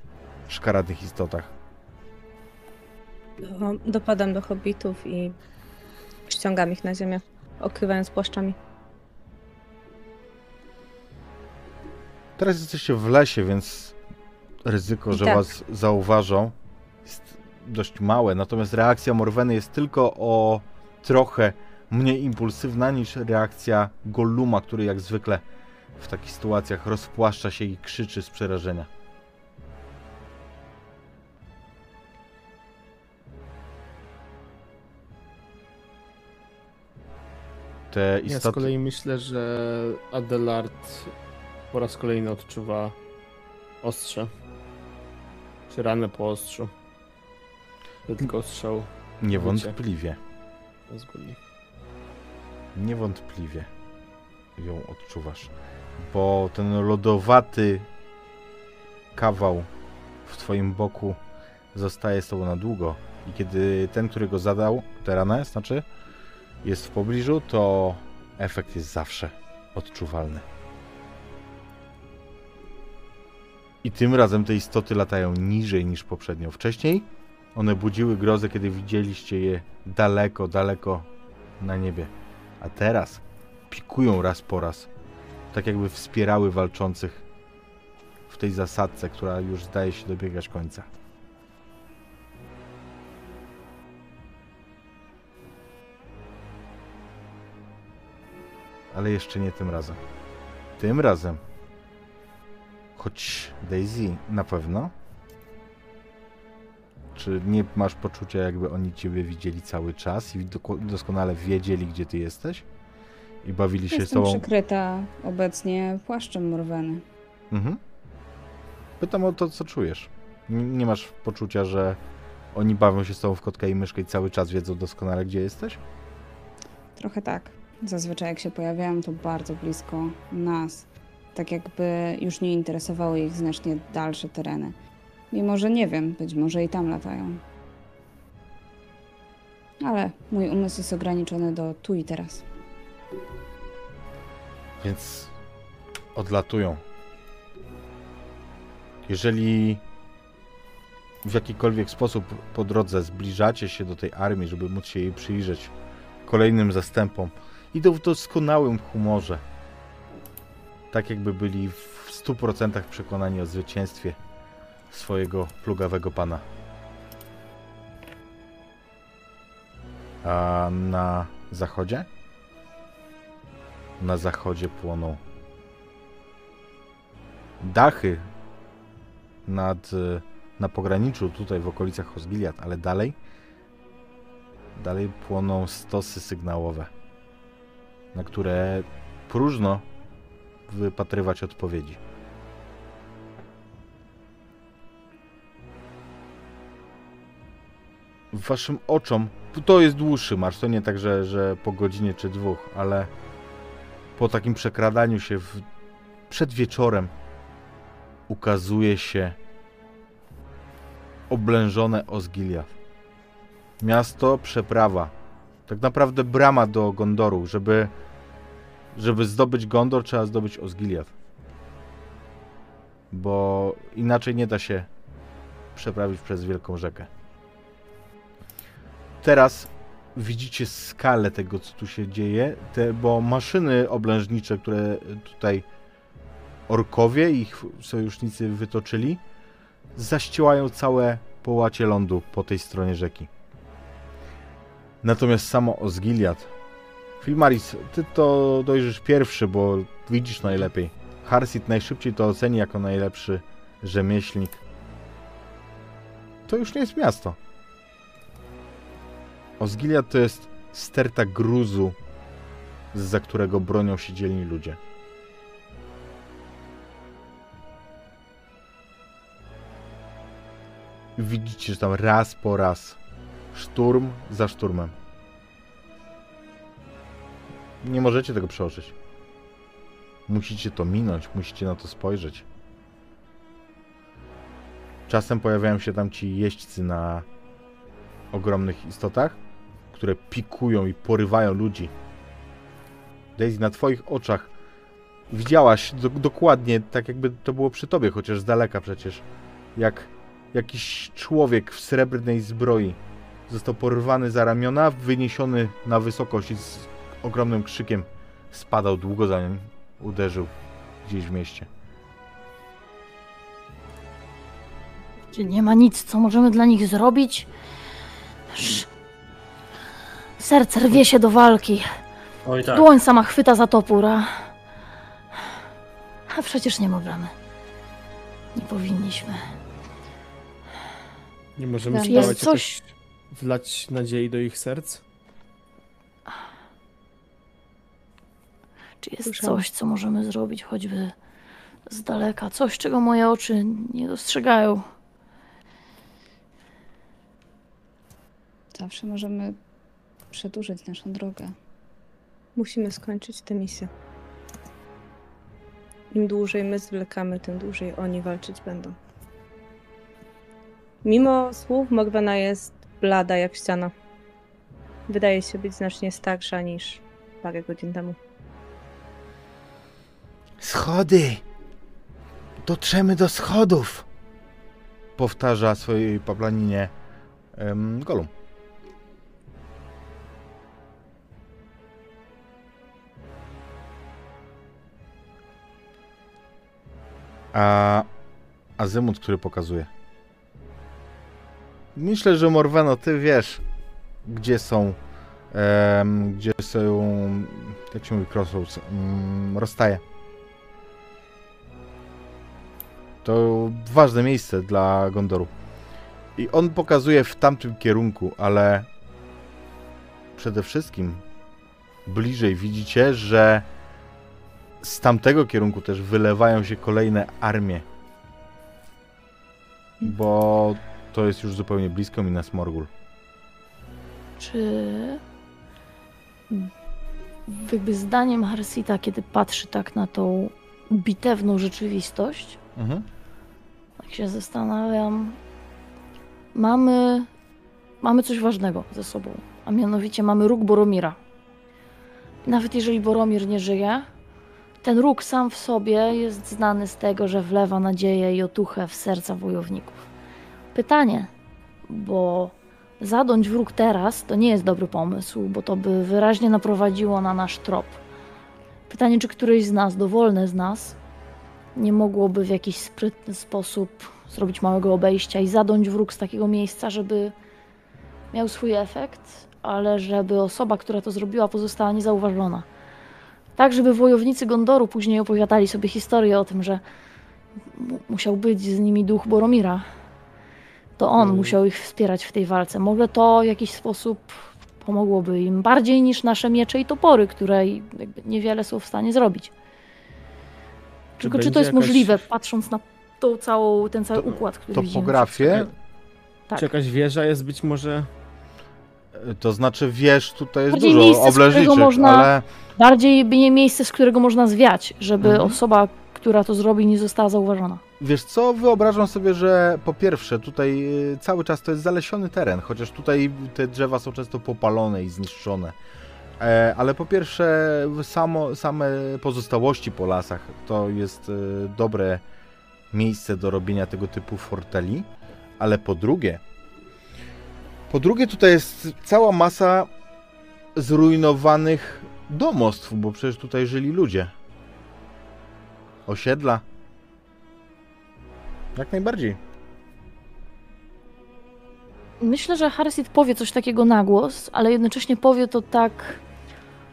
szkaradnych istotach. Do- Dopadam do hobbitów i ściągam ich na ziemię, okrywając płaszczami. Teraz jesteście w lesie, więc ryzyko, że tak. was zauważą, jest dość małe. Natomiast reakcja Morweny jest tylko o trochę mniej impulsywna niż reakcja Golluma, który jak zwykle w takich sytuacjach rozpłaszcza się i krzyczy z przerażenia. Te Ja z istoty... kolei myślę, że Adelard po raz kolejny odczuwa ostrze. Czy ranę po ostrzu. To tylko ostrzał Niewątpliwie. zguli. Niewątpliwie ją odczuwasz, bo ten lodowaty kawał w twoim boku zostaje z tobą na długo i kiedy ten, który go zadał, tę ranę, znaczy, jest w pobliżu, to efekt jest zawsze odczuwalny. I tym razem te istoty latają niżej niż poprzednio. Wcześniej one budziły grozę, kiedy widzieliście je daleko, daleko na niebie. A teraz pikują raz po raz, tak jakby wspierały walczących w tej zasadce, która już zdaje się dobiegać końca. Ale jeszcze nie tym razem. Tym razem, choć Daisy na pewno, czy nie masz poczucia, jakby oni ciebie widzieli cały czas i doskonale wiedzieli, gdzie ty jesteś? I bawili się z Jestem tobą? przykryta obecnie płaszczem Morweny. Mhm. Pytam o to, co czujesz. Nie masz poczucia, że oni bawią się z tobą w kotkę i myszkę i cały czas wiedzą doskonale, gdzie jesteś? Trochę tak. Zazwyczaj jak się pojawiają, to bardzo blisko nas. tak jakby już nie interesowały ich znacznie dalsze tereny. Mimo, że nie wiem, być może i tam latają. Ale mój umysł jest ograniczony do tu i teraz. Więc odlatują. Jeżeli w jakikolwiek sposób po drodze zbliżacie się do tej armii, żeby móc się jej przyjrzeć kolejnym zastępom, idą w doskonałym humorze. Tak jakby byli w 100% przekonani o zwycięstwie swojego plugawego pana. A na zachodzie? Na zachodzie płoną dachy nad, na pograniczu, tutaj w okolicach Hosgiliad, ale dalej dalej płoną stosy sygnałowe, na które próżno wypatrywać odpowiedzi. Waszym oczom, to jest dłuższy marsz, to nie tak, że, że po godzinie czy dwóch, ale po takim przekradaniu się w, przed wieczorem ukazuje się oblężone Osgiliath. Miasto przeprawa. Tak naprawdę brama do Gondoru. Żeby, żeby zdobyć Gondor, trzeba zdobyć Osgiliath. Bo inaczej nie da się przeprawić przez wielką rzekę. Teraz widzicie skalę tego, co tu się dzieje, te, bo maszyny oblężnicze, które tutaj orkowie i ich sojusznicy wytoczyli, zaściełają całe połacie lądu po tej stronie rzeki. Natomiast samo Osgiliad. Filmaris, ty to dojrzysz pierwszy, bo widzisz najlepiej. Harsit najszybciej to oceni jako najlepszy rzemieślnik. To już nie jest miasto. Osgiliad to jest sterta gruzu, za którego bronią się dzielni ludzie. Widzicie, że tam raz po raz szturm za szturmem. Nie możecie tego przeoczyć. Musicie to minąć, musicie na to spojrzeć. Czasem pojawiają się tam ci jeźdźcy na ogromnych istotach, które pikują i porywają ludzi. Daisy, na twoich oczach widziałaś do, dokładnie, tak jakby to było przy tobie, chociaż z daleka przecież, jak jakiś człowiek w srebrnej zbroi został porwany za ramiona, wyniesiony na wysokość ogromnym krzykiem spadał długo zanim uderzył gdzieś w mieście. Czy nie ma nic, co możemy dla nich zrobić? Sz- Serce rwie się do walki. Oj tak. Dłoń sama chwyta za topór, a... A przecież nie możemy. Nie powinniśmy. Nie możemy jest spróbować coś- jakoś wlać nadziei do ich serc? Czy jest Słyszałam. coś, co możemy zrobić choćby z daleka? Coś, czego moje oczy nie dostrzegają. Zawsze możemy przedłużyć naszą drogę. Musimy skończyć tę misję. Im dłużej my zwlekamy, tym dłużej oni walczyć będą. Mimo słów Mogwana jest blada jak ściana. Wydaje się być znacznie starsza niż parę godzin temu. Schody! Dotrzemy do schodów! Powtarza swojej paplaninie um, Golum. A azymut, który pokazuje. Myślę, że Morweno, ty wiesz, gdzie są, em, gdzie są, jak się mówi, crossroads, um, rozstaje. To ważne miejsce dla Gondoru. I on pokazuje w tamtym kierunku, ale przede wszystkim bliżej widzicie, że z tamtego kierunku też wylewają się kolejne armie. Bo to jest już zupełnie blisko Minas Morgul. Czy jakby zdaniem Harsita, kiedy patrzy tak na tą bitewną rzeczywistość, Mhm. Tak się zastanawiam, mamy, mamy coś ważnego ze sobą, a mianowicie mamy róg Boromira. Nawet jeżeli Boromir nie żyje, ten róg sam w sobie jest znany z tego, że wlewa nadzieję i otuchę w serca wojowników. Pytanie, bo zadąć wróg teraz to nie jest dobry pomysł, bo to by wyraźnie naprowadziło na nasz trop. Pytanie, czy któryś z nas, dowolny z nas, nie mogłoby w jakiś sprytny sposób zrobić małego obejścia i zadąć wróg z takiego miejsca, żeby miał swój efekt, ale żeby osoba, która to zrobiła, pozostała niezauważona. Tak, żeby wojownicy Gondoru później opowiadali sobie historię o tym, że mu- musiał być z nimi duch Boromira. To on Mhm. musiał ich wspierać w tej walce. Może to w jakiś sposób pomogłoby im bardziej niż nasze miecze i topory, które niewiele są w stanie zrobić. Tylko czy to jest jakaś- możliwe, patrząc na tą całą, ten cały To- układ, który widzimy? Topografię, Tak. Czy jakaś wieża jest być może... to znaczy wież tutaj jest Bardziej dużo, miejsce, obleżniczych, można- ale Bardziej by nie miejsce, z którego można zwiać, żeby Mhm. osoba, która to zrobi, nie została zauważona. wiesz co, wyobrażam sobie, że po pierwsze tutaj y, cały czas to jest zalesiony teren, chociaż tutaj te drzewa są często popalone i zniszczone. E, ale po pierwsze samo, same pozostałości po lasach to jest y, dobre miejsce do robienia tego typu forteli, ale po drugie po drugie tutaj jest cała masa zrujnowanych domostw, bo przecież tutaj żyli ludzie. Osiedla. Jak najbardziej. Myślę, że Harriet powie coś takiego na głos, ale jednocześnie powie to tak,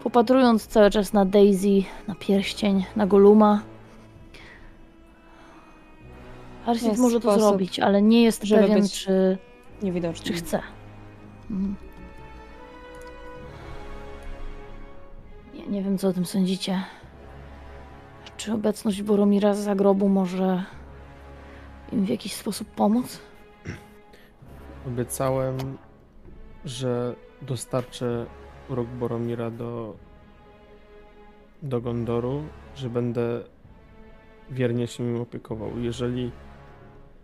popatrując cały czas na Daisy, na pierścień, na Goluma. Jest może to zrobić, ale nie jest żeby pewien, być czy, Niewidoczny. czy chce. Mhm. Nie, nie wiem, co o tym sądzicie. Czy obecność Boromira z zagrobu może im w jakiś sposób pomóc? Obiecałem, że dostarczę róg Boromira do, do Gondoru, że będę wiernie się nim opiekował. Jeżeli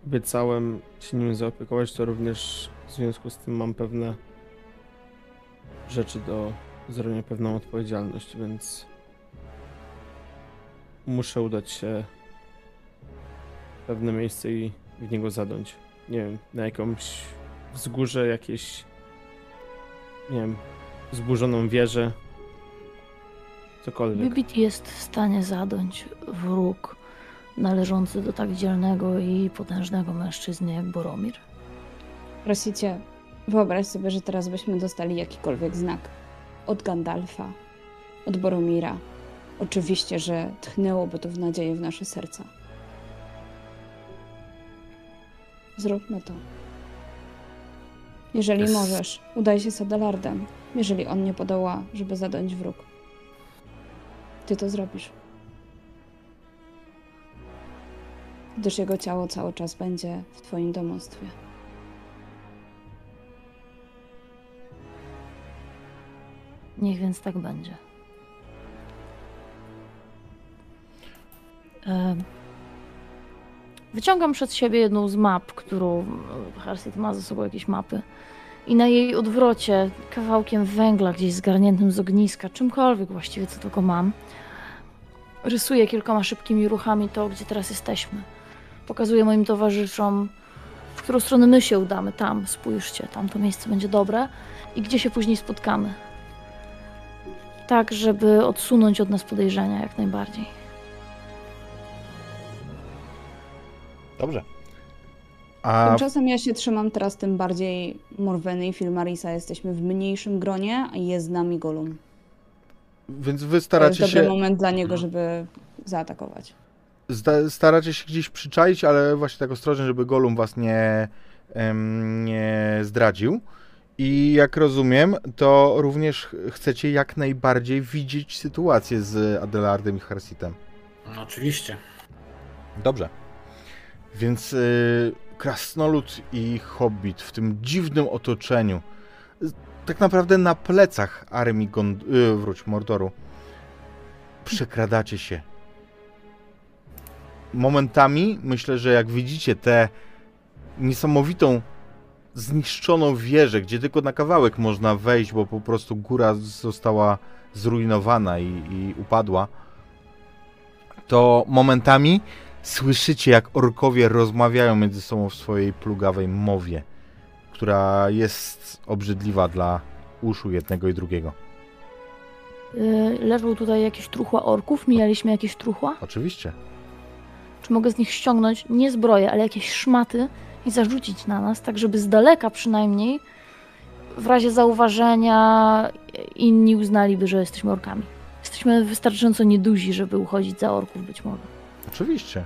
obiecałem się nim zaopiekować, to również w związku z tym mam pewne rzeczy do zrobienia, pewną odpowiedzialność, więc muszę udać się w pewne miejsce i w niego zadąć. Nie wiem, na jakąś wzgórze, jakieś nie wiem, zburzoną wieżę. Cokolwiek. Bibit jest w stanie zadąć wróg należący do tak dzielnego i potężnego mężczyzny jak Boromir. Prosicie, wyobraź sobie, że teraz byśmy dostali jakikolwiek znak. Od Gandalfa, od Boromira. Oczywiście, że tchnęłoby to w nadzieję w nasze serca. Zróbmy to. Jeżeli Jest- możesz, udaj się z Adelardem. Jeżeli on nie podoła, żeby zadać wróg. Ty to zrobisz. Gdyż jego ciało cały czas będzie w twoim domostwie. Niech więc tak będzie. Wyciągam przed siebie jedną z map, którą Harsit ma ze sobą jakieś mapy. I na jej odwrocie, kawałkiem węgla gdzieś zgarniętym z ogniska, czymkolwiek właściwie co tylko mam, rysuję kilkoma szybkimi ruchami to, gdzie teraz jesteśmy. Pokazuję moim towarzyszom, w którą stronę my się udamy. Tam, spójrzcie, tam to miejsce będzie dobre i gdzie się później spotkamy. Tak, żeby odsunąć od nas podejrzenia jak najbardziej. Dobrze. A Tymczasem ja się trzymam teraz tym bardziej Morweny i Filmarisa. Jesteśmy w mniejszym gronie, a jest z nami Golum. więc wy To jest staracie dobry się, moment dla niego, żeby zaatakować. zda- staracie się gdzieś przyczaić, ale właśnie tak ostrożnie, żeby Golum was nie, em, nie zdradził. I jak rozumiem, to również ch- chcecie jak najbardziej widzieć sytuację z Adelardem i Harsitem. No, oczywiście. Dobrze. Więc y, krasnolud i hobbit w tym dziwnym otoczeniu, tak naprawdę na plecach armii Gond- y, wróć, Mordoru, przekradacie się. Momentami myślę, że jak widzicie tę niesamowitą zniszczoną wieżę, gdzie tylko na kawałek można wejść, bo po prostu góra została zrujnowana i, i upadła, to momentami słyszycie, jak orkowie rozmawiają między sobą w swojej plugawej mowie, która jest obrzydliwa dla uszu jednego i drugiego. Yy, leżą tutaj jakieś truchła orków, mijaliśmy jakieś truchła. Oczywiście. Czy mogę z nich ściągnąć nie zbroję, ale jakieś szmaty i zarzucić na nas, tak żeby z daleka przynajmniej w razie zauważenia inni uznaliby, że jesteśmy orkami. Jesteśmy wystarczająco nieduzi, żeby uchodzić za orków być może. Oczywiście.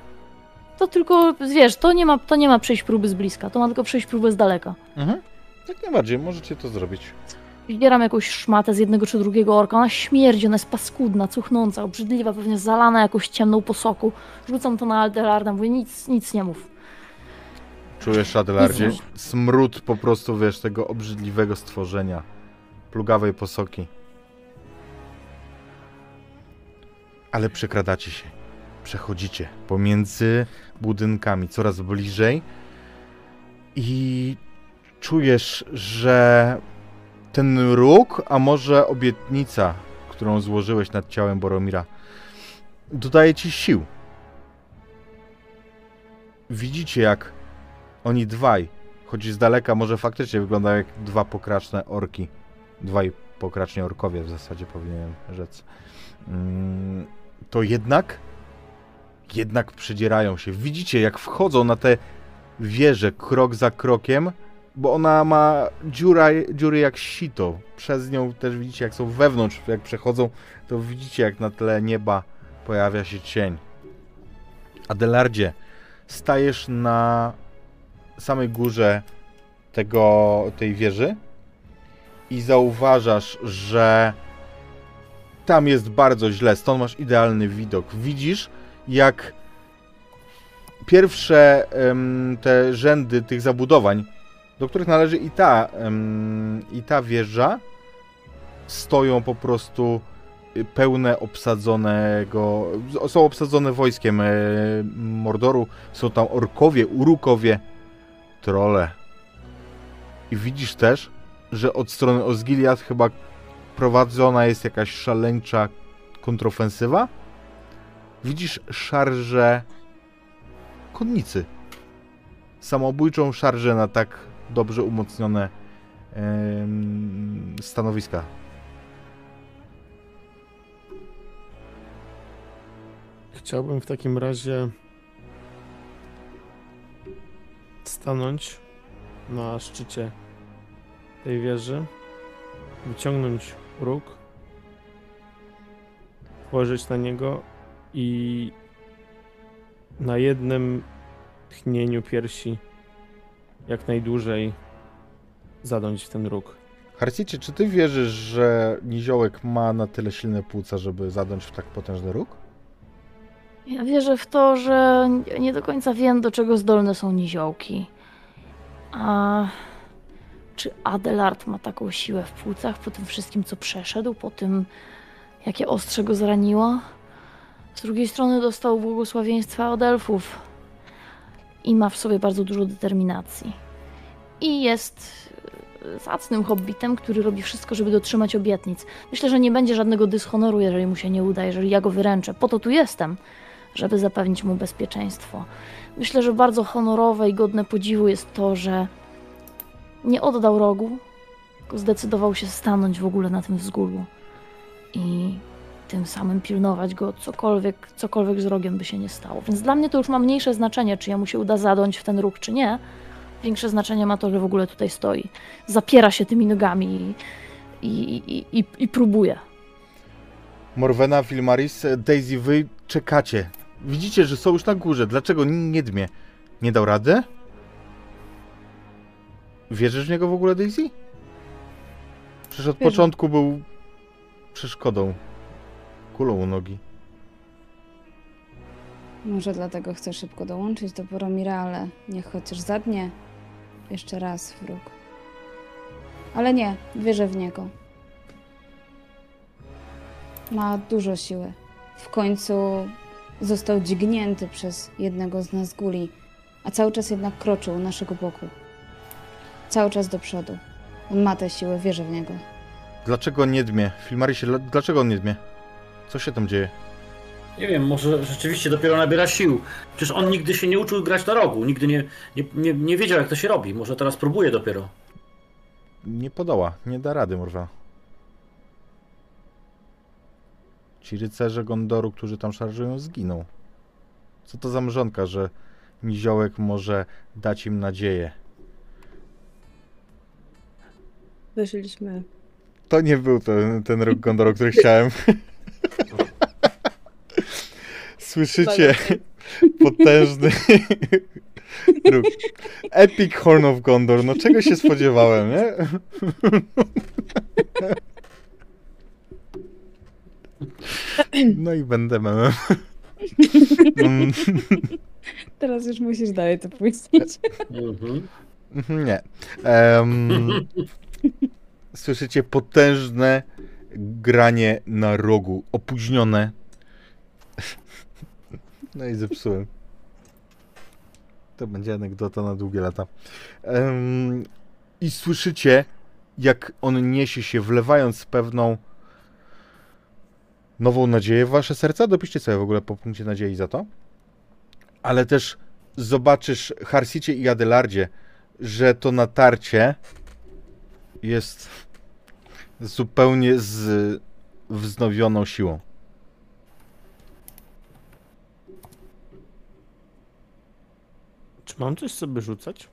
To tylko, wiesz, to nie ma, to nie ma przejść próby z bliska, to ma tylko przejść próbę z daleka. Mhm. Jak najbardziej, możecie to zrobić. Zbieram jakąś szmatę z jednego czy drugiego orka, ona śmierdzi, ona jest paskudna, cuchnąca, obrzydliwa, pewnie zalana jakąś ciemną posoku. Rzucam to na Aldelarda, mówię, nic, nic nie mów. Czujesz, Adelardzie, smród po prostu, wiesz, tego obrzydliwego stworzenia. Plugawej posoki. Ale przekradacie się. Przechodzicie pomiędzy budynkami coraz bliżej i czujesz, że ten róg, a może obietnica, którą złożyłeś nad ciałem Boromira, dodaje ci sił. Widzicie, jak oni dwaj, choć z daleka może faktycznie wyglądają jak dwa pokraczne orki. Dwaj pokraczni orkowie w zasadzie powinienem rzec. Mm, To jednak, jednak przedzierają się. Widzicie, jak wchodzą na te wieże krok za krokiem, bo ona ma dziura, dziury jak sito. Przez nią też widzicie, jak są wewnątrz, jak przechodzą, to widzicie, jak na tle nieba pojawia się cień. Adelardzie, stajesz na samej górze tego, tej wieży i zauważasz, że tam jest bardzo źle, stąd masz idealny widok. Widzisz, jak pierwsze te rzędy tych zabudowań, do których należy i ta, i ta wieża, stoją po prostu y, pełne obsadzonego, są obsadzone wojskiem e, Mordoru, są tam orkowie, urukowie, trole. I widzisz też, że od strony Osgiliath chyba prowadzona jest jakaś szaleńcza kontrofensywa. Widzisz szarżę konnicy. Samobójczą szarżę na tak dobrze umocnione em, stanowiska. Chciałbym w takim razie stanąć na szczycie tej wieży, wyciągnąć róg, spojrzeć na niego i na jednym tchnieniu piersi jak najdłużej zadąć w ten róg. Harcicie, czy ty wierzysz, że niziołek ma na tyle silne płuca, żeby zadąć w tak potężny róg? Ja wierzę w to, że nie do końca wiem, do czego zdolne są niziołki. A czy Adelard ma taką siłę w płucach po tym wszystkim, co przeszedł, po tym, jakie ostrze go zraniło? Z drugiej strony dostał błogosławieństwa od elfów i ma w sobie bardzo dużo determinacji. I jest e, zacnym hobbitem, który robi wszystko, żeby dotrzymać obietnic. Myślę, że nie będzie żadnego dyshonoru, jeżeli mu się nie uda, jeżeli ja go wyręczę. Po to tu jestem, żeby zapewnić mu bezpieczeństwo. Myślę, że bardzo honorowe i godne podziwu jest to, że nie oddał rogu, zdecydował się stanąć w ogóle na tym wzgórzu i tym samym pilnować go, cokolwiek, cokolwiek z rogiem by się nie stało. Więc dla mnie to już ma mniejsze znaczenie, czy jemu się uda zadąć w ten róg, czy nie. Większe znaczenie ma to, że w ogóle tutaj stoi. Zapiera się tymi nogami i, i, i, i, i próbuje. Morwena, Filmaris, Daisy, wy czekacie. Widzicie, że są już na górze. Dlaczego nie dmie? Nie dał rady? Wierzysz w niego w ogóle, Daisy? Przecież od Wierzę. początku był przeszkodą. Kulą u nogi. Może dlatego chcę szybko dołączyć do Boromira, ale niech chociaż zadnie jeszcze raz w róg. Ale nie, wierzę w niego. Ma dużo siły. W końcu został dźgnięty przez jednego z nas guli, a cały czas jednak kroczył u naszego boku. Cały czas do przodu. On ma tę siłę, wierzę w niego. Dlaczego nie dmie? Filmarisie, dla- dlaczego on nie dmie? Co się tam dzieje? Nie wiem, może rzeczywiście dopiero nabiera sił. Przecież on nigdy się nie uczył grać na rogu, nigdy nie, nie, nie, nie wiedział jak to się robi. Może teraz próbuje dopiero. Nie podoła, nie da rady, Morwa. Ci rycerze Gondoru, którzy tam szarżują, zginą. Co to za mrzonka, że niziołek może dać im nadzieję? Wyszliśmy. To nie był ten, ten róg Gondoru, który chciałem. *laughs* *laughs* Słyszycie potężny *laughs* róg. Epic Horn of Gondor. No czego się spodziewałem, nie? *laughs* No i będę memem. Teraz już musisz dalej to puścić. Mhm. Nie. Em, słyszycie potężne granie na rogu, opóźnione. No i zepsułem. To będzie anegdota na długie lata. Em, I słyszycie, jak on niesie się, wlewając pewną nową nadzieję w wasze serca. Dopiszcie sobie w ogóle po punkcie nadziei za to. Ale też zobaczysz Harsicie i Adelardzie, że to natarcie jest zupełnie z wznowioną siłą. Czy mam coś sobie rzucać?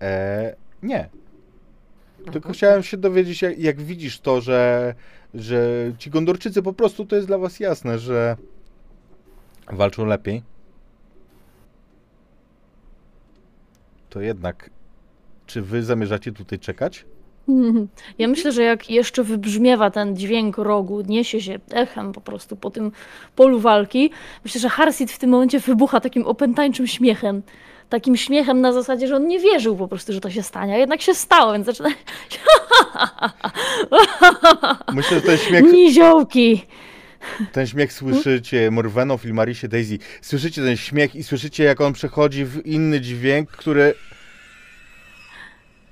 E, nie. Tylko chciałem się dowiedzieć, jak, jak widzisz to, że, że ci Gondorczycy po prostu to jest dla was jasne, że walczą lepiej. To jednak, czy wy zamierzacie tutaj czekać? Ja myślę, że jak jeszcze wybrzmiewa ten dźwięk rogu, niesie się echem po prostu po tym polu walki, myślę, że Harsit w tym momencie wybucha takim opętańczym śmiechem. Takim śmiechem na zasadzie, że on nie wierzył po prostu, że to się stanie, a jednak się stało, więc zaczyna... Myślę, że ten śmiech, Niziołki! ten śmiech słyszycie, Morweno, Filmarisie, Daisy. Słyszycie ten śmiech i słyszycie, jak on przechodzi w inny dźwięk, który,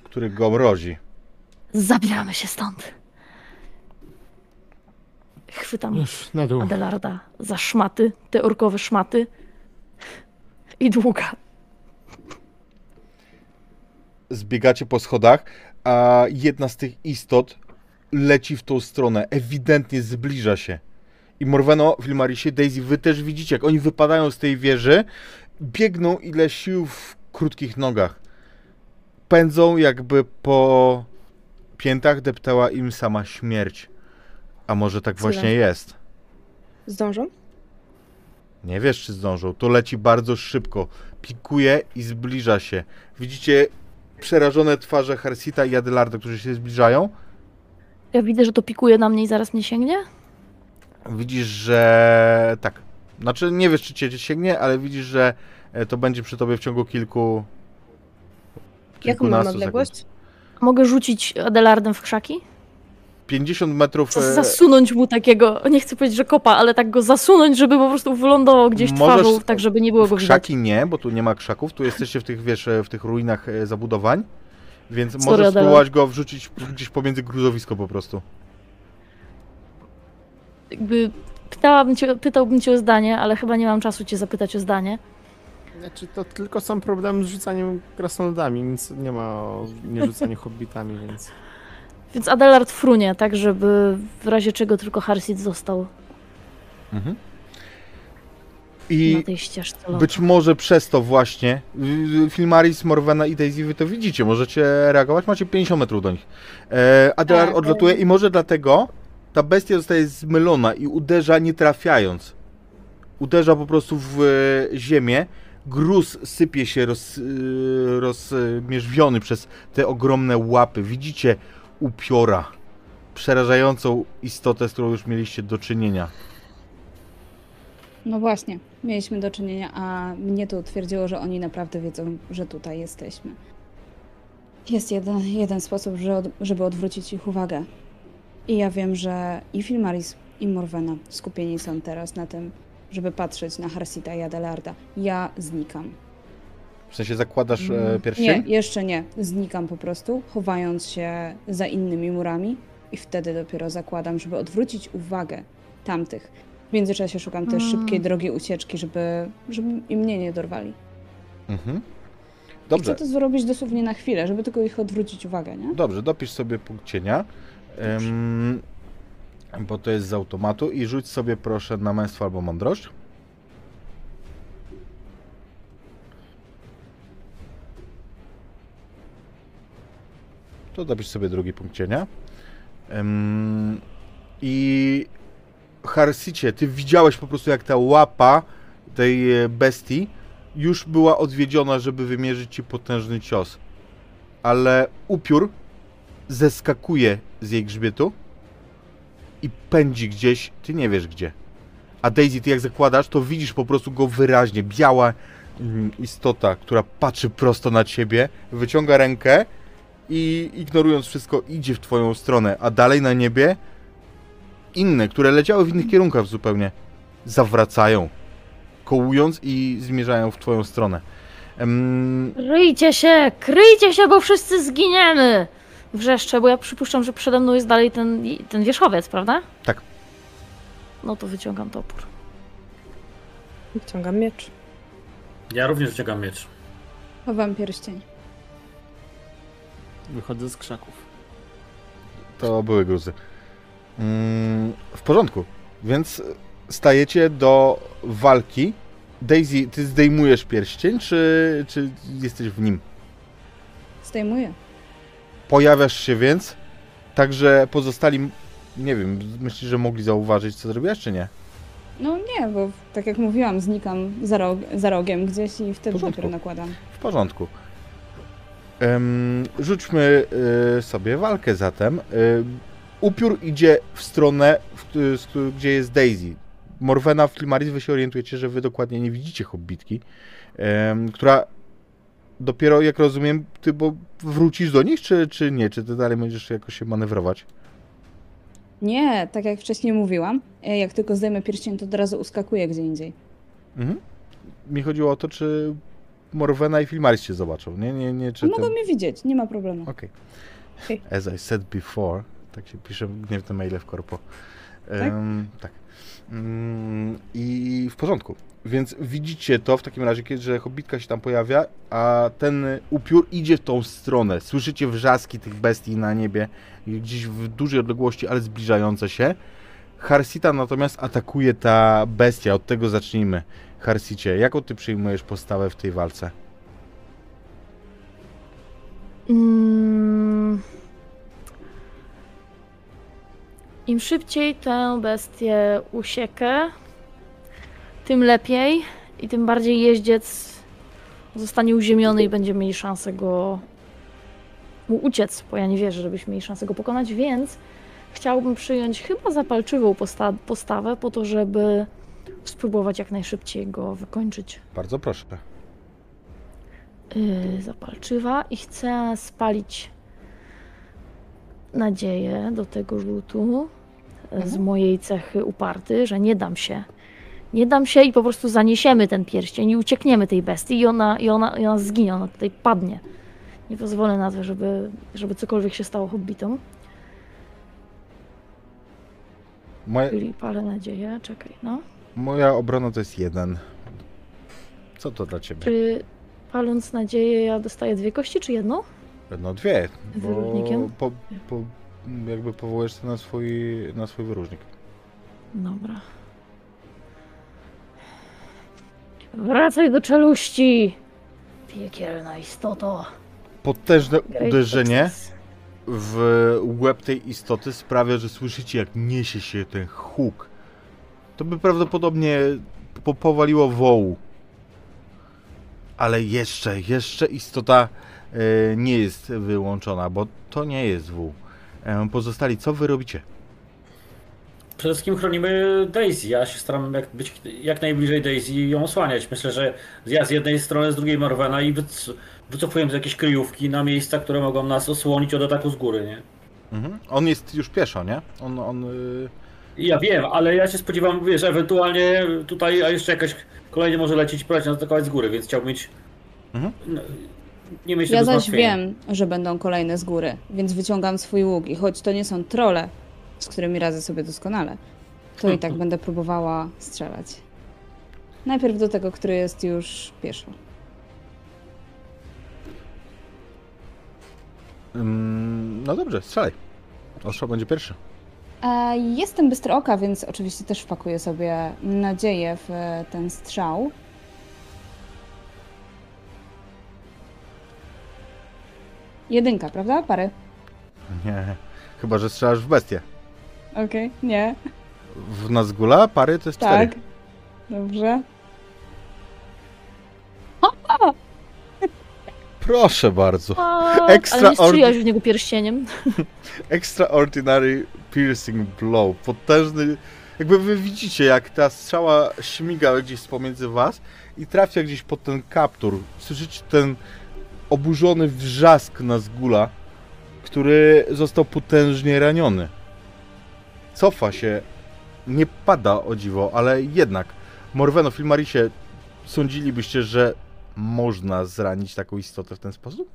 który go mrozi. Zabieramy się stąd. Chwytam Już na dół. Adelarda za szmaty, te orkowe szmaty i długa. zbiegacie po schodach, a jedna z tych istot leci w tą stronę, ewidentnie zbliża się. I Morweno, Filmarisie, Daisy, wy też widzicie, jak oni wypadają z tej wieży, biegną ile sił w krótkich nogach. Pędzą jakby po piętach deptała im sama śmierć. A może tak właśnie jest? Zdążą? Nie wiesz, czy zdążą. To leci bardzo szybko. Pikuje i zbliża się. Widzicie przerażone twarze Harsita i Adelarda, którzy się zbliżają. Ja widzę, że to pikuje na mnie i zaraz mnie sięgnie. Widzisz, że tak. Znaczy, nie wiesz, czy cię sięgnie, ale widzisz, że e, to będzie przy tobie w ciągu kilku. Jaką mam odległość? sekund. Mogę rzucić Adelardem w krzaki? 50 metrów. Chcę e, zasunąć mu takiego, nie chcę powiedzieć, że kopa, ale tak go zasunąć, żeby po prostu wylądował gdzieś Możesz twarzą, tak żeby nie było go widać. krzaki nie, bo tu nie ma krzaków. Tu jesteście w tych, wiesz, e, w tych ruinach e, zabudowań. Więc Sorry, możesz Adela. spróbować go wrzucić gdzieś pomiędzy gruzowisko po prostu. Jakby pytałabym cię, pytałbym cię o zdanie, ale chyba nie mam czasu cię zapytać o zdanie. Znaczy, to tylko są problemy z rzucaniem krasnoludami, nic nie ma o nierzucaniu *laughs* hobbitami, więc... Więc Adelard frunie, tak żeby w razie czego tylko Harsit został Mhm. I na tej ścieżce lotu. Być może przez to właśnie y, Filmaris, Morwena i Daisy wy to widzicie, możecie reagować, macie 50 metrów do nich. E, Adelar Tak, odlatuje i może dlatego ta bestia zostaje zmylona i uderza nie trafiając. Uderza po prostu w e, ziemię, gruz sypie się roz, y, rozmierzwiony przez te ogromne łapy. Widzicie upiora, przerażającą istotę, z którą już mieliście do czynienia. No właśnie, mieliśmy do czynienia, a mnie to utwierdziło, że oni naprawdę wiedzą, że tutaj jesteśmy. Jest jeden, jeden sposób, żeby odwrócić ich uwagę. I ja wiem, że i Filmaris, i Morwena skupieni są teraz na tym, żeby patrzeć na Harsita i Adelarda. Ja znikam. W sensie zakładasz e, Mm, Nie, jeszcze nie. Znikam po prostu, chowając się za innymi murami i wtedy dopiero zakładam, żeby odwrócić uwagę tamtych. W międzyczasie szukam też Mm. szybkiej drogi ucieczki, żeby, żeby i mnie nie dorwali. Mhm. I Dobrze, Chcę to zrobić dosłownie na chwilę, żeby tylko ich odwrócić uwagę, nie? dobrze, dopisz sobie punkt cienia. Em, bo to jest z automatu i rzuć sobie proszę na męstwo albo mądrość. To dopisz sobie drugi punkt cienia. Em, I Harsicie, ty widziałeś po prostu jak ta łapa tej e, bestii już była odwiedziona, żeby wymierzyć ci potężny cios. Ale upiór zeskakuje z jej grzbietu i pędzi gdzieś, ty nie wiesz gdzie. A Daisy, ty jak zakładasz, to widzisz po prostu go wyraźnie. Biała mm, istota, która patrzy prosto na ciebie, wyciąga rękę i ignorując wszystko idzie w twoją stronę, a dalej na niebie inne, które leciały w innych kierunkach zupełnie, zawracają, kołując i zmierzają w twoją stronę. Em, Kryjcie się! Kryjcie się, bo wszyscy zginiemy! Wrzeszczę, bo ja przypuszczam, że przede mną jest dalej ten, ten wierzchowiec, prawda? Tak. No to wyciągam topór. Wyciągam miecz. Ja również wyciągam miecz. Chowam pierścień. Wychodzę z krzaków. To były gruzy. Mm, w porządku. Więc stajecie do walki. Daisy, ty zdejmujesz pierścień, czy, czy jesteś w nim? Zdejmuję. Pojawiasz się więc, także pozostali, nie wiem, myślisz, że mogli zauważyć, co zrobiłaś, czy nie? No nie, bo tak jak mówiłam, znikam za, rog, za rogiem gdzieś i wtedy dopiero nakładam. W porządku. Rzućmy y, sobie walkę zatem. Y, upiór idzie w stronę, w, któ- gdzie jest Daisy. Morwena w Klimaris, wy się orientujecie, że wy dokładnie nie widzicie hobbitki, która dopiero, jak rozumiem, ty bo wrócisz do nich, czy, czy nie? Czy ty dalej będziesz jakoś się manewrować? Nie, tak jak wcześniej mówiłam, e, jak tylko zdejmę pierścień, to od razu uskakuję gdzie indziej. Mhm. Mi chodziło o to, czy Morwena i Filmaris się zobaczą, nie? Nie, nie, czy Mogą ten- mnie widzieć, nie ma problemu. Okej. Okej. As I said before, tak się pisze gniewne maile w korpo. Tak? Em, tak. Mm, I w porządku. Więc widzicie to w takim razie, kiedy że hobbitka się tam pojawia, a ten upiór idzie w tą stronę. Słyszycie wrzaski tych bestii na niebie, gdzieś w dużej odległości, ale zbliżające się. Harsita natomiast atakuje ta bestia. Od tego zacznijmy. Harsicie, jaką ty przyjmujesz postawę w tej walce? Mm. Im szybciej tę bestię usiekę, tym lepiej i tym bardziej jeździec zostanie uziemiony i będziemy mieli szansę go mu uciec, bo ja nie wierzę, żebyśmy mieli szansę go pokonać, więc chciałbym przyjąć chyba zapalczywą posta- postawę po to, żeby spróbować jak najszybciej go wykończyć. Bardzo proszę. Yy, zapalczywa i chcę spalić nadzieję do tego rzutu z Mhm. mojej cechy uparty, że nie dam się. Nie dam się i po prostu zaniesiemy ten pierścień i uciekniemy tej bestii i ona, i ona, i ona zginie, ona tutaj padnie. Nie pozwolę na to, żeby, żeby cokolwiek się stało hobbitom. Moje, Czyli palę nadzieję, czekaj, no. moja obrona to jest jeden. Co to dla ciebie? Czy paląc nadzieję ja dostaję dwie kości, czy jedną? No dwie, bo Wyróżnikiem? po, po, jakby powołujesz to na swój, na swój wyróżnik. Dobra. Wracaj do czeluści! Piekielna istoto. Potężne uderzenie w łeb tej istoty sprawia, że słyszycie jak niesie się ten huk. To by prawdopodobnie po powaliło wołu. Ale jeszcze, jeszcze istota e, nie jest wyłączona, bo to nie jest wół. E, pozostali, co wy robicie? Przede wszystkim chronimy Daisy. Ja się staram jak, być jak najbliżej Daisy i ją osłaniać. Myślę, że ja z jednej strony, z drugiej Morwena i wyc- wycofujemy z jakieś kryjówki na miejsca, które mogą nas osłonić od ataku z góry, nie? Mhm. On jest już pieszo, nie? On, on y, Ja wiem, ale ja się spodziewam, wiesz, ewentualnie tutaj, a jeszcze jakaś kolejnie może lecieć, polecieć nas atakować z góry, więc chciałbym mieć... Mhm. No, nie mieć Ja zaś wiem, że będą kolejne z góry, więc wyciągam swój łuk i choć to nie są trole, z którymi radzę sobie doskonale, to i tak będę próbowała strzelać. Najpierw do tego, który jest już pieszo. Ym, no dobrze, strzelaj. Ostrza będzie pierwszy. E, Jestem bystrooka, więc oczywiście też wpakuję sobie nadzieję w e, ten strzał. Jedynka, prawda? Pary. Nie, chyba, że strzelasz w bestię. Okej, nie. W Nazgula pary to jest cztery. Tak. Dobrze. Proszę bardzo. A, Ekstra ale nie strzeliłaś ordi- w niego pierścieniem. *laughs* Extraordinary Piercing Blow. Potężny. Jakby wy widzicie, jak ta strzała śmiga gdzieś pomiędzy was i trafia gdzieś pod ten kaptur. Słyszycie ten oburzony wrzask Nazgula, który został potężnie raniony. Cofa się. Nie pada o dziwo, ale jednak. Morweno, Filmarisie, sądzilibyście, że można zranić taką istotę w ten sposób?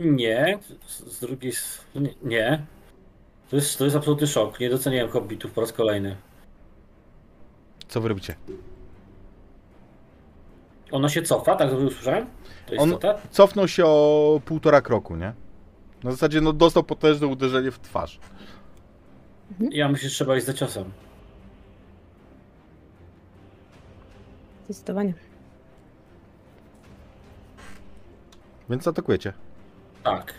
Nie, z, drugiej strony nie. To jest, to jest absolutny szok. Nie doceniałem hobbitów po raz kolejny. Co wy robicie? Ona się cofa, tak dobrze usłyszałem? To jest On- to, tak? cofnął się o półtora kroku, nie? Na zasadzie no, dostał potężne uderzenie w twarz. Ja myślę, że trzeba iść za ciosem. Zdecydowanie. Więc atakujecie. Tak.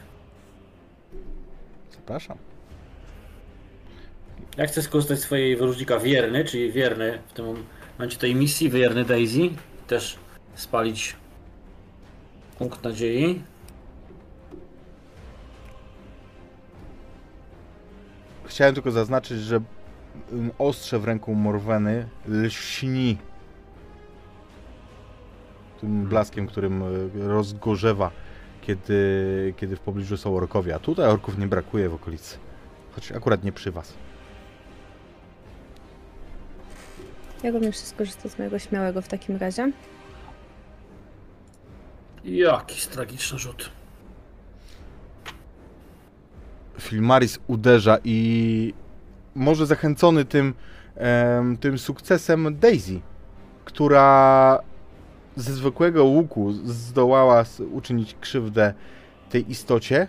Zapraszam. Ja chcę skorzystać z swojej wyróżnika wierny, czyli wierny w tym momencie tej misji, wierny Daisy. Też spalić punkt nadziei. Chciałem tylko zaznaczyć, że mm, ostrze w ręku Morweny lśni tym blaskiem, którym y, rozgorzewa, kiedy, kiedy w pobliżu są orkowie. A tutaj orków nie brakuje w okolicy. Choć akurat nie przy was. Ja również skorzystam z mojego śmiałego w takim razie. Jakiś tragiczny rzut. Filmaris uderza i może zachęcony tym, tym sukcesem Daisy, która ze zwykłego łuku zdołała uczynić krzywdę tej istocie,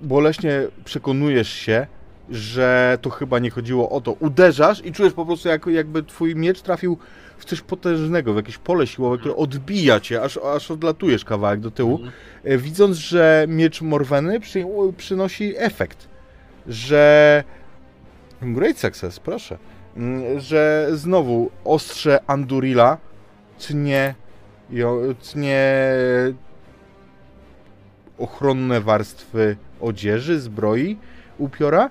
boleśnie przekonujesz się, że to chyba nie chodziło o to. Uderzasz i czujesz po prostu, jak, jakby twój miecz trafił w coś potężnego, w jakieś pole siłowe, które odbija cię, aż, aż odlatujesz kawałek do tyłu e, widząc, że miecz Morweny przy, przynosi efekt, że great success, proszę, Mm, że znowu ostrze Andurila tnie, tnie ochronne warstwy odzieży, zbroi upiora,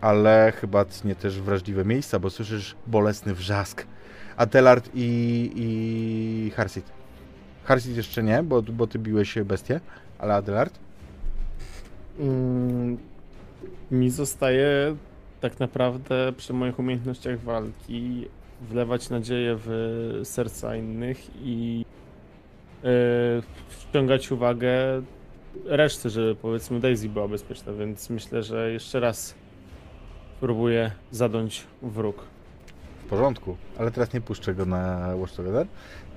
ale chyba tnie też wrażliwe miejsca, bo słyszysz bolesny wrzask. Adelard i, i Harsit. Harsit jeszcze nie, bo, bo ty biłeś bestię, ale Adelard? Mm, mi zostaje tak naprawdę przy moich umiejętnościach walki wlewać nadzieję w serca innych i yy, wciągać uwagę reszty, żeby powiedzmy Daisy była bezpieczna, więc myślę, że jeszcze raz próbuję zadąć wróg. W porządku, ale teraz nie puszczę go na Watch Together.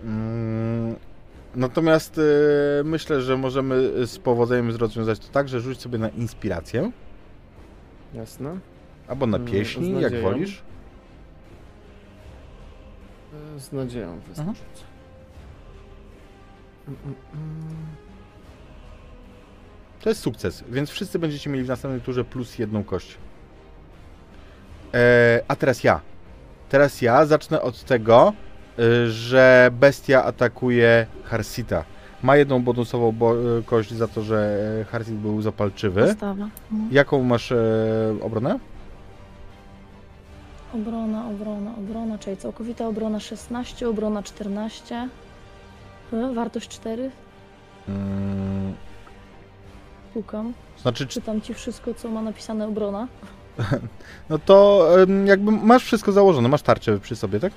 Mm, natomiast y, myślę, że możemy z powodzeniem rozwiązać to tak, że rzuć sobie na inspirację, Jasne? albo na Mm, pieśni, jak wolisz. E, Z nadzieją Mhm. mm, mm. To jest sukces, więc wszyscy będziecie mieli w następnej turze plus jedną kość. E, a teraz ja. Teraz ja zacznę od tego, y, że bestia atakuje Harsita. Ma jedną bonusową bo- y, kość za to, że e, Harsit był zapalczywy. Postawa. Mhm. Jaką masz e, obronę? Obrona, obrona, obrona, czyli całkowita obrona 16, obrona 14. E, Wartość 4. Mm, Pukam. znaczy, czy, Czytam ci wszystko, co ma napisane obrona. *laughs* No to jakby masz wszystko założone, masz tarczę przy sobie, tak?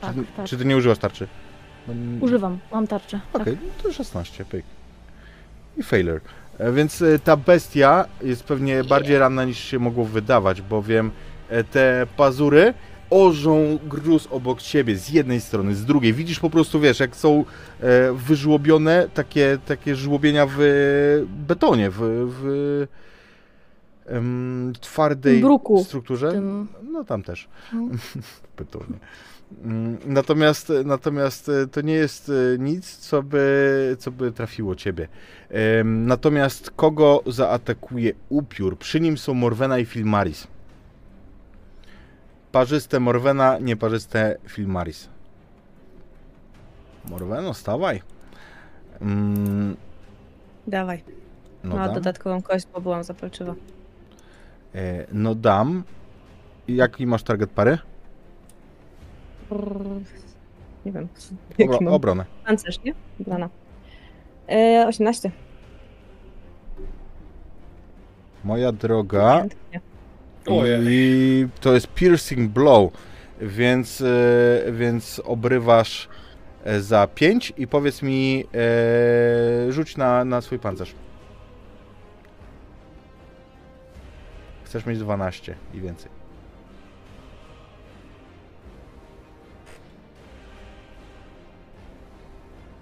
Tak, czy, tak. czy ty nie używasz tarczy? Bo- Używam, mam tarczę. Okej, Tak. no to 16, pyk. I failure. E, Więc e, ta bestia jest pewnie bardziej ranna niż się mogło wydawać, bowiem e, te pazury orzą gruz obok ciebie z jednej strony, z drugiej. Widzisz po prostu, wiesz, jak są wyżłobione takie, takie żłobienia w betonie, w, w em, twardej Bruku strukturze. Tym... No tam też. No. *laughs* Pytanie. Mm, Natomiast, natomiast e, to nie jest e, nic, co by, co by trafiło ciebie. Natomiast kogo zaatakuje upiór? Przy nim są Morwena i Filmaris. Parzyste Morwena, nieparzyste Filmaris. Morweno, stawaj. Mm, Dawaj. No, No, dodatkową kość, bo byłam zapalczywa. E, no dam. Jaki masz target pary? Nie wiem. Obro- Jaki mam? obronę. Pancerz, nie? E, 18. Moja droga. Chętnie. I to jest piercing blow, więc, e, więc obrywasz e, za 5 i powiedz mi, e, rzuć na, na swój pancerz. Chcesz mieć 12 i więcej.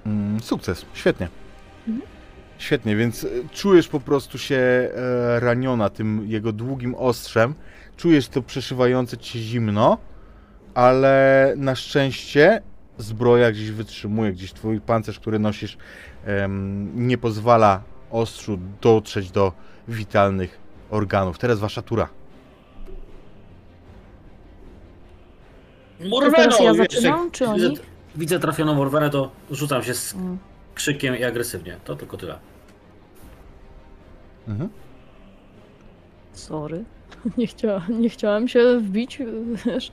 Mm, sukces, świetnie. Świetnie, więc e, czujesz po prostu się e, raniona tym jego długim ostrzem. Czujesz to przeszywające cię zimno, ale na szczęście zbroja gdzieś wytrzymuje, gdzieś twój pancerz, który nosisz, nie pozwala ostrzu dotrzeć do witalnych organów. Teraz wasza tura. Morweno! teraz ja wiesz, zaczynam, jak czy widzę, oni? widzę trafioną Morwenę, to rzucam się z Mm. krzykiem i agresywnie. To tylko tyle. Mhm. Sorry. *laughs* Nie, chciała, nie chciałam się wbić wiesz,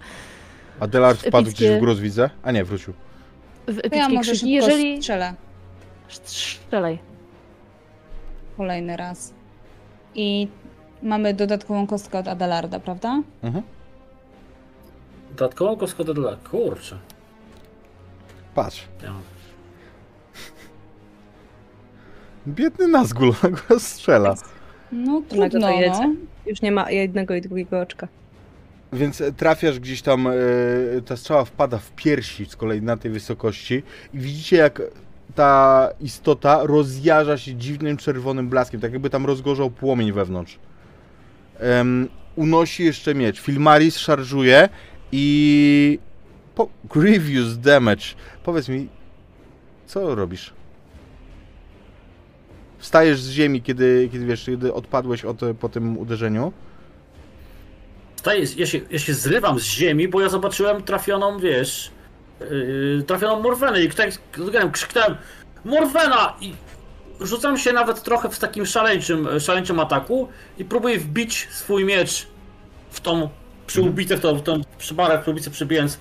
Adelard wpadł Epickie. gdzieś w gruz, widzę. A nie, wrócił. w To ja może krzyki. Jeżeli... strzelę Strzelaj. kolejny raz. I mamy dodatkową kostkę od Adelarda, prawda? Mhm. Dodatkową kostkę do dla. Kurczę. Patrz. Ja Biedny Nazgul, *laughs* go strzela. No to trudno, no. jedzie. Już nie ma jednego i drugiego oczka. Więc e, trafiasz gdzieś tam, e, ta strzała wpada w piersi z kolei na tej wysokości i widzicie jak ta istota rozjarza się dziwnym czerwonym blaskiem, tak jakby tam rozgorzał płomień wewnątrz. Em, unosi jeszcze miecz. Filmaris szarżuje i... Po... Grievous damage. Powiedz mi, co robisz? Wstajesz z ziemi, kiedy, kiedy wiesz, kiedy odpadłeś od, po tym uderzeniu. Staję, ja, się, ja się zrywam z ziemi, bo ja zobaczyłem trafioną, wiesz, yy, trafioną Morwenę i krzyknąłem Morwena! I rzucam się nawet trochę w takim szaleńczym, szaleńczym ataku i próbuję wbić swój miecz w tą przyłbicę, w tą, w tą przybarę, w przyłbicę przybijając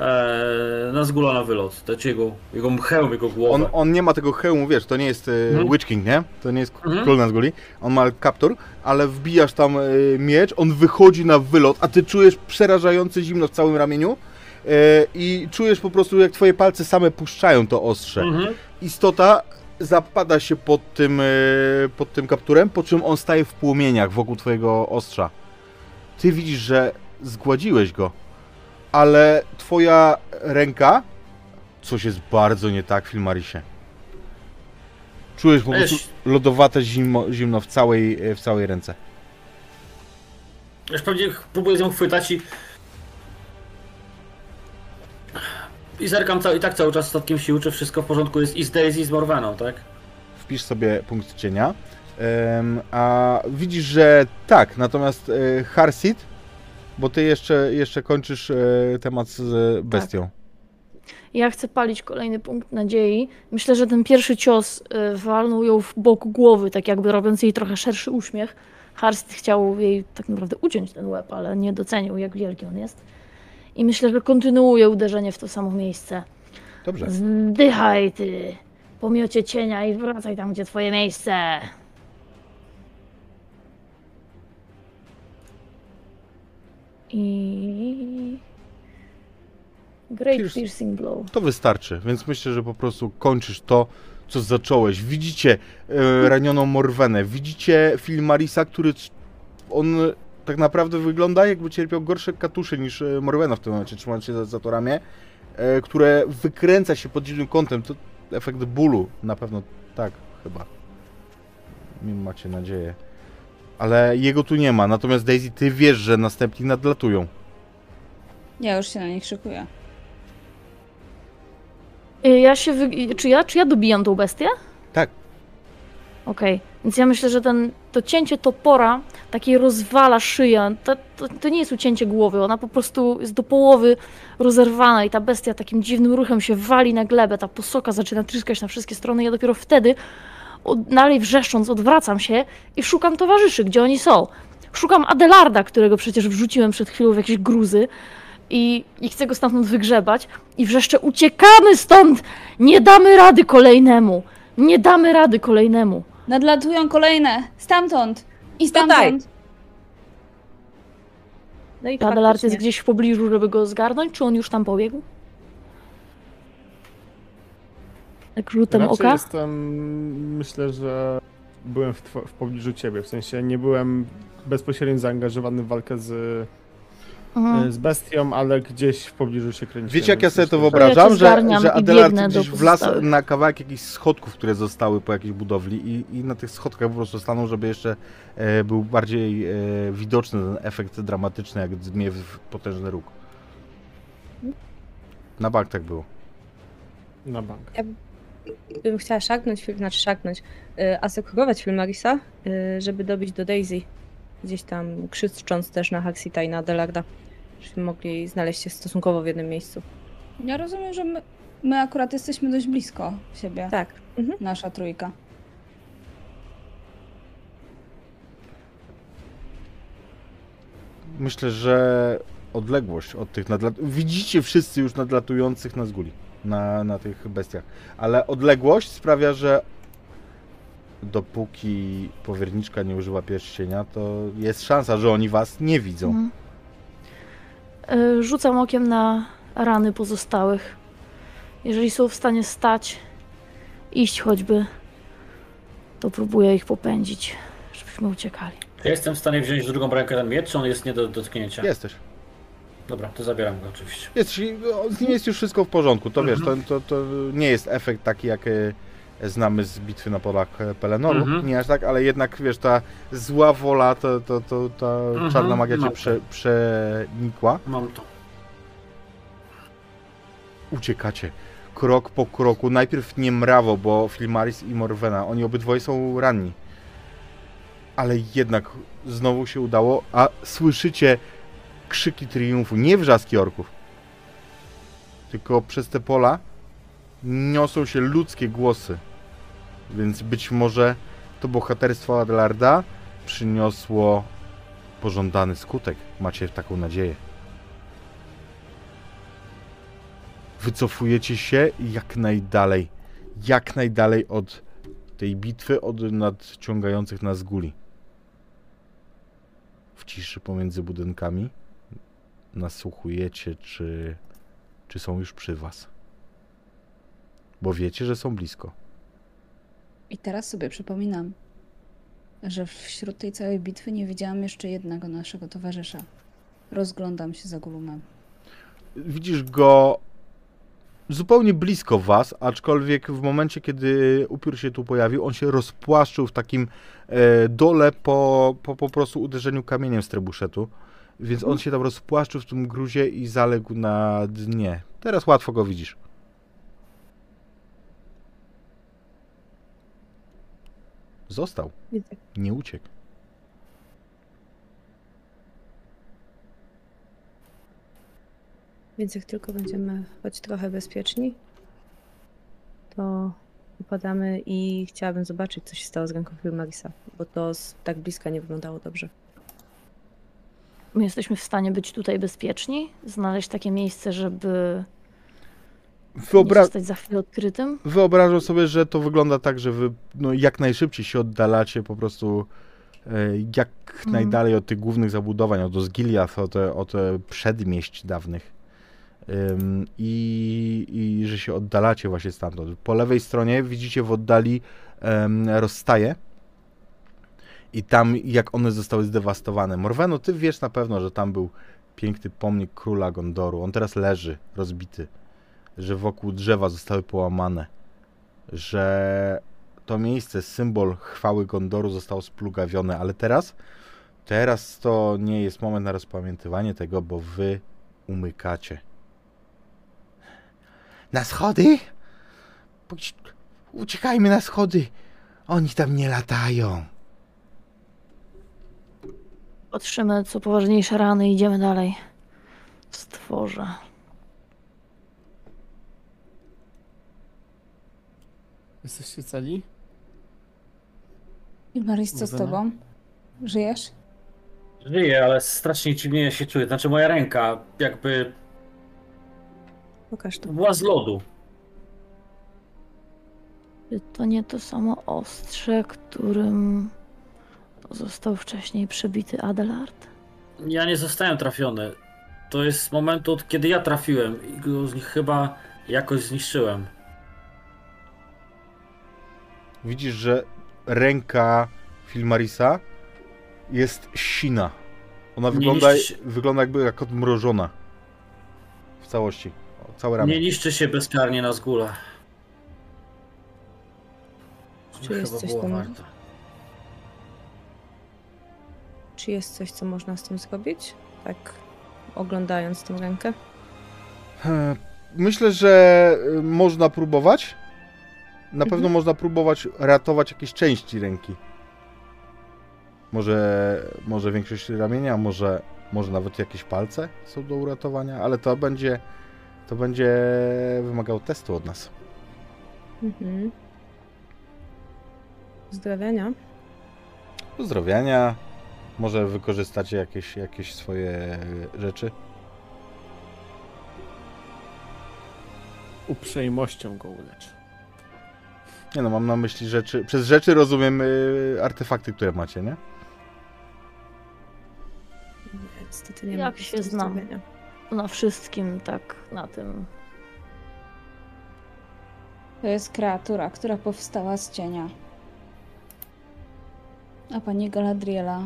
e, na zgula na wylot. To jest jego, jego hełm, jego głowę. On, on nie ma tego hełmu, wiesz, to nie jest e, Mhm. Witch King, nie? To nie jest Mhm. król Nazguli. On ma kaptur, ale wbijasz tam e, miecz, on wychodzi na wylot, a ty czujesz przerażające zimno w całym ramieniu e, i czujesz po prostu, jak twoje palce same puszczają to ostrze. Mhm. Istota zapada się pod tym, e, pod tym kapturem, po czym on staje w płomieniach wokół twojego ostrza. Ty widzisz, że zgładziłeś go, ale twoja ręka, coś jest bardzo nie tak w Filmarisie. Czujesz po prostu lodowate zimno, zimno w całej, e, w całej ręce. Już pewnie próbuję ją chwytać i... I zerkam ca- i tak cały czas statkiem sił, czy wszystko w porządku jest i z Daisy, i z Morweną, tak? Wpisz sobie punkt cienia, a widzisz, że tak, natomiast e, Harsit, bo ty jeszcze, jeszcze kończysz e, temat z bestią. Ja chcę palić kolejny punkt nadziei. Myślę, że ten pierwszy cios y, walnął ją w bok głowy, tak jakby robiąc jej trochę szerszy uśmiech. Harst chciał jej tak naprawdę uciąć ten łeb, ale nie docenił, jak wielki on jest. I myślę, że kontynuuje uderzenie w to samo miejsce. Dobrze. Zdychaj ty, pomiocie cienia i wracaj tam, gdzie twoje miejsce. I... Great Pierce- Piercing Blow. To wystarczy, więc myślę, że po prostu kończysz to, co zacząłeś. Widzicie e, ranioną Morwenę, widzicie Filmarisa, który on tak naprawdę wygląda jakby cierpiał gorsze katusze niż e, Morwena w tym momencie, trzymając się za, za to ramię, e, które wykręca się pod dziwnym kątem. To efekt bólu, na pewno tak, chyba. Macie nadzieję. Ale jego tu nie ma, natomiast Daisy, ty wiesz, że następni nadlatują. Ja już się na nich szykuję. Y, Ja się wy... czy, ja, czy ja dobijam tą bestię? Tak. Okej, więc ja myślę, że ten, to cięcie topora takiej rozwala szyję. To, to, to nie jest ucięcie głowy, ona po prostu jest do połowy rozerwana i ta bestia takim dziwnym ruchem się wali na glebę, ta posoka zaczyna tryskać na wszystkie strony. Ja dopiero wtedy, od, dalej wrzeszcząc, odwracam się i szukam towarzyszy, gdzie oni są. Szukam Adelarda, którego przecież wrzuciłem przed chwilą w jakieś gruzy i, i chcę go stamtąd wygrzebać i wrzeszczę, uciekamy stąd! Nie damy rady kolejnemu! Nie damy rady kolejnemu! Nadlatują kolejne! Stamtąd! I stamtąd! No i Adelard jest faktycznie. gdzieś w pobliżu, żeby go zgarnąć, czy on już tam pobiegł? Tak rzutem Raczej oka? jestem, myślę, że byłem w, two- w pobliżu ciebie, w sensie nie byłem bezpośrednio zaangażowany w walkę z, Mhm. z bestią, ale gdzieś w pobliżu się kręciłem. Wiecie, jak ja sobie to wyobrażam? Że, że Adelard gdzieś wlazł na kawałek jakichś schodków, które zostały po jakiejś budowli i, i na tych schodkach po prostu stanął, żeby jeszcze e, był bardziej e, widoczny ten efekt dramatyczny, jak zmie w potężny róg. Na bank tak było. Na bank. Bym chciała szaknąć film, znaczy szaknąć, y, asekurować film Marisa, y, żeby dobić do Daisy. Gdzieś tam krzycząc też na Haxita i na Delarda. Żebyśmy mogli znaleźć się stosunkowo w jednym miejscu. Ja rozumiem, że my, my akurat jesteśmy dość blisko siebie. Tak. Mhm. Nasza trójka. Myślę, że odległość od tych nadlat... Widzicie wszyscy już nadlatujących na zguli, na, na tych bestiach, ale odległość sprawia, że dopóki powierniczka nie używa pierścienia, to jest szansa, że oni was nie widzą. Mhm. Y, Rzucam okiem na rany pozostałych. Jeżeli są w stanie stać, iść choćby, to próbuję ich popędzić, żebyśmy uciekali. Ja jestem w stanie wziąć w drugą rękę ten miecz, czy on jest nie do dotknięcia? Jesteś. Dobra, to zabieram go oczywiście. Jest, z nim jest już wszystko w porządku. To wiesz, to, to, to nie jest efekt taki, jak e, znamy z bitwy na polach e, Pelenoru. Mhm. Nie aż tak, ale jednak wiesz, ta zła wola, to, to, to, ta Mhm, czarna magia cię prze, przenikła. Mam to. Uciekacie. Krok po kroku. Najpierw nie mrawo, bo Filmaris i Morwena, oni obydwoje są ranni. Ale jednak znowu się udało, a słyszycie krzyki triumfu, nie wrzaski orków. Tylko przez te pola niosą się ludzkie głosy. Więc być może to bohaterstwo Adelarda przyniosło pożądany skutek. Macie taką nadzieję. Wycofujecie się jak najdalej. Jak najdalej od tej bitwy, od nadciągających nas guli. W ciszy pomiędzy budynkami nasłuchujecie, czy, czy są już przy was. Bo wiecie, że są blisko. I teraz sobie przypominam, że wśród tej całej bitwy nie widziałam jeszcze jednego naszego towarzysza. Rozglądam się za Gulumem. Widzisz go zupełnie blisko was, aczkolwiek w momencie, kiedy upiór się tu pojawił, on się rozpłaszczył w takim e, dole po, po po prostu uderzeniu kamieniem z trebuszetu. Więc on się tam rozpłaszczył w tym gruzie i zaległ na dnie. Teraz łatwo go widzisz. Został, Widzę. nie uciekł. Więc jak tylko będziemy choć trochę bezpieczni, to upadamy i chciałabym zobaczyć, co się stało z ręką Marisa, bo to z tak bliska nie wyglądało dobrze. My jesteśmy w stanie być tutaj bezpieczni, znaleźć takie miejsce, żeby Wyobra- zostać za chwilę odkrytym. Wyobrażam sobie, że to wygląda tak, że wy no, jak najszybciej się oddalacie po prostu e, jak najdalej od tych głównych zabudowań, od Osgiliath, od, od przedmieść dawnych. Ym, I, I że się oddalacie właśnie stamtąd. Po lewej stronie widzicie w oddali em, rozstaje. I tam, jak one zostały zdewastowane. Morweno, ty wiesz na pewno, że tam był piękny pomnik króla Gondoru. On teraz leży, rozbity. Że wokół drzewa zostały połamane. Że to miejsce, symbol chwały Gondoru zostało splugawione, ale teraz, teraz to nie jest moment na rozpamiętywanie tego, bo wy umykacie. Na schody? Uciekajmy na schody. Oni tam nie latają. Patrzymy, co poważniejsze rany, idziemy dalej. Stworze. Jesteście cali? Ilmaris, co z tobą? Żyjesz? Żyję, ale strasznie dziwnie się czuję. Znaczy moja ręka jakby Pokaż to. była z lodu. Czy to nie to samo ostrze, którym został wcześniej przebity Adelard? Ja nie zostałem trafiony. To jest z momentu, od kiedy ja trafiłem i go z nich chyba jakoś zniszczyłem. Widzisz, że ręka Filmarisa jest sina. Ona wygląda, się. wygląda jakby jak odmrożona. W całości. Całe ramię. Nie niszczy się bezkarnie na zgóle. Czy jest Chyba coś było tam- warto. Czy jest coś, co można z tym zrobić? Tak, oglądając tę rękę. E, Myślę, że y, można próbować. Na Mhm. pewno można próbować ratować jakieś części ręki. Może, może większość ramienia, może, może nawet jakieś palce są do uratowania, ale to będzie, to będzie wymagało testu od nas. Mhm. Pozdrawiania. Pozdrowienia. Może wykorzystacie jakieś, jakieś swoje rzeczy. Uprzejmością go ulecz. Nie no, mam na myśli rzeczy. Przez rzeczy rozumiem y, artefakty, które macie, nie? Niestety nie Jak się znam. Na wszystkim, tak, na tym. To jest kreatura, która powstała z cienia. A pani Galadriela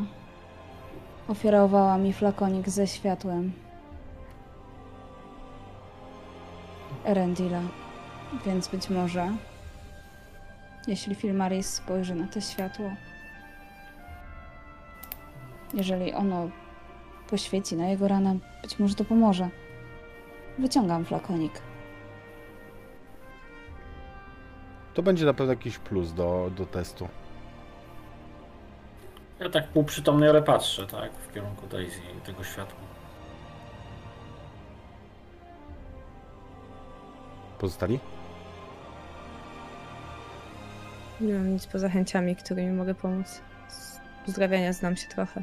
ofiarowała mi flakonik ze światłem. Erendila. Więc być może, jeśli Filmaris spojrzy na to światło, jeżeli ono poświeci na jego ranę, być może to pomoże. Wyciągam flakonik. To będzie na pewno jakiś plus do, do testu. Ja tak półprzytomnie, ale patrzę, tak, w kierunku Daisy i tego światła. Pozostali? Nie mam nic poza chęciami, którymi mogę pomóc. Z pozdrawiania znam się trochę.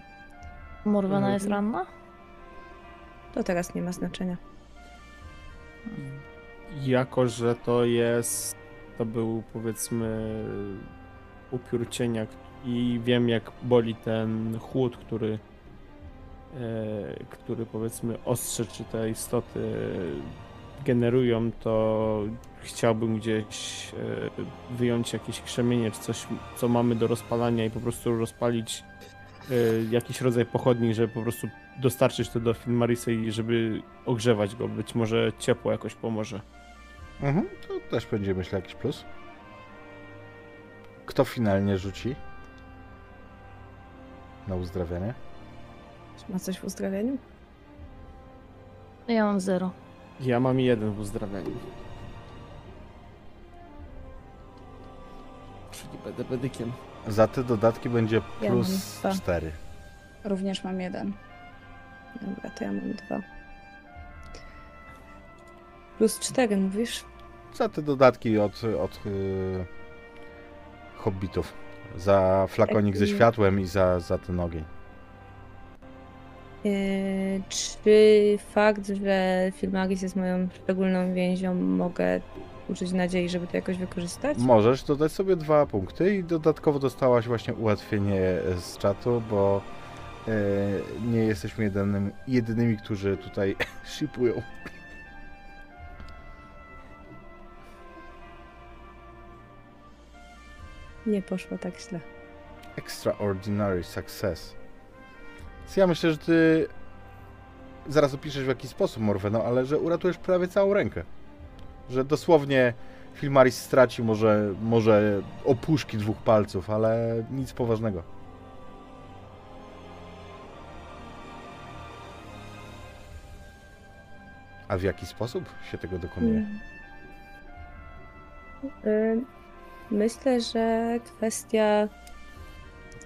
Morwena Mhm. jest ranna? To teraz nie ma znaczenia. Jako, że to jest. To był powiedzmy upiór cienia i wiem jak boli ten chłód, który. E, który powiedzmy ostrze czy te istoty generują, to chciałbym gdzieś e, wyjąć jakieś krzemienie czy coś, co mamy do rozpalania i po prostu rozpalić e, jakiś rodzaj pochodni, żeby po prostu dostarczyć to do Filmarisy i żeby ogrzewać go. Być może ciepło jakoś pomoże. Mhm, to też będzie myślę jakiś plus. Kto finalnie rzuci? Na uzdrawianie? Czy ma coś w uzdrawianiu? Ja mam zero. Ja mam jeden w uzdrawianiu. Czyli będę bedykiem. Za te dodatki będzie Ja plus mam dwa. 4. Również mam jeden. Dobra, to ja mam dwa. Plus cztery, mówisz? Za te dodatki od, od yy, hobbitów. Za flakonik ze Taki- światłem i za, za ten ogień. Yy, czy fakt, że Filmaris jest moją szczególną więzią, mogę użyć nadziei, żeby to jakoś wykorzystać? Możesz dodać sobie dwa punkty i dodatkowo dostałaś właśnie ułatwienie z czatu, bo e, nie jesteśmy jedynym, jedynymi, którzy tutaj *laughs* shipują. Nie poszło tak źle. Extraordinary success. Ja myślę, że ty zaraz opiszesz w jaki sposób Morweno, ale że uratujesz prawie całą rękę. Że dosłownie Filmaris straci może, może opuszki dwóch palców, ale nic poważnego. A w jaki sposób się tego dokonuje? Y, Myślę, że kwestia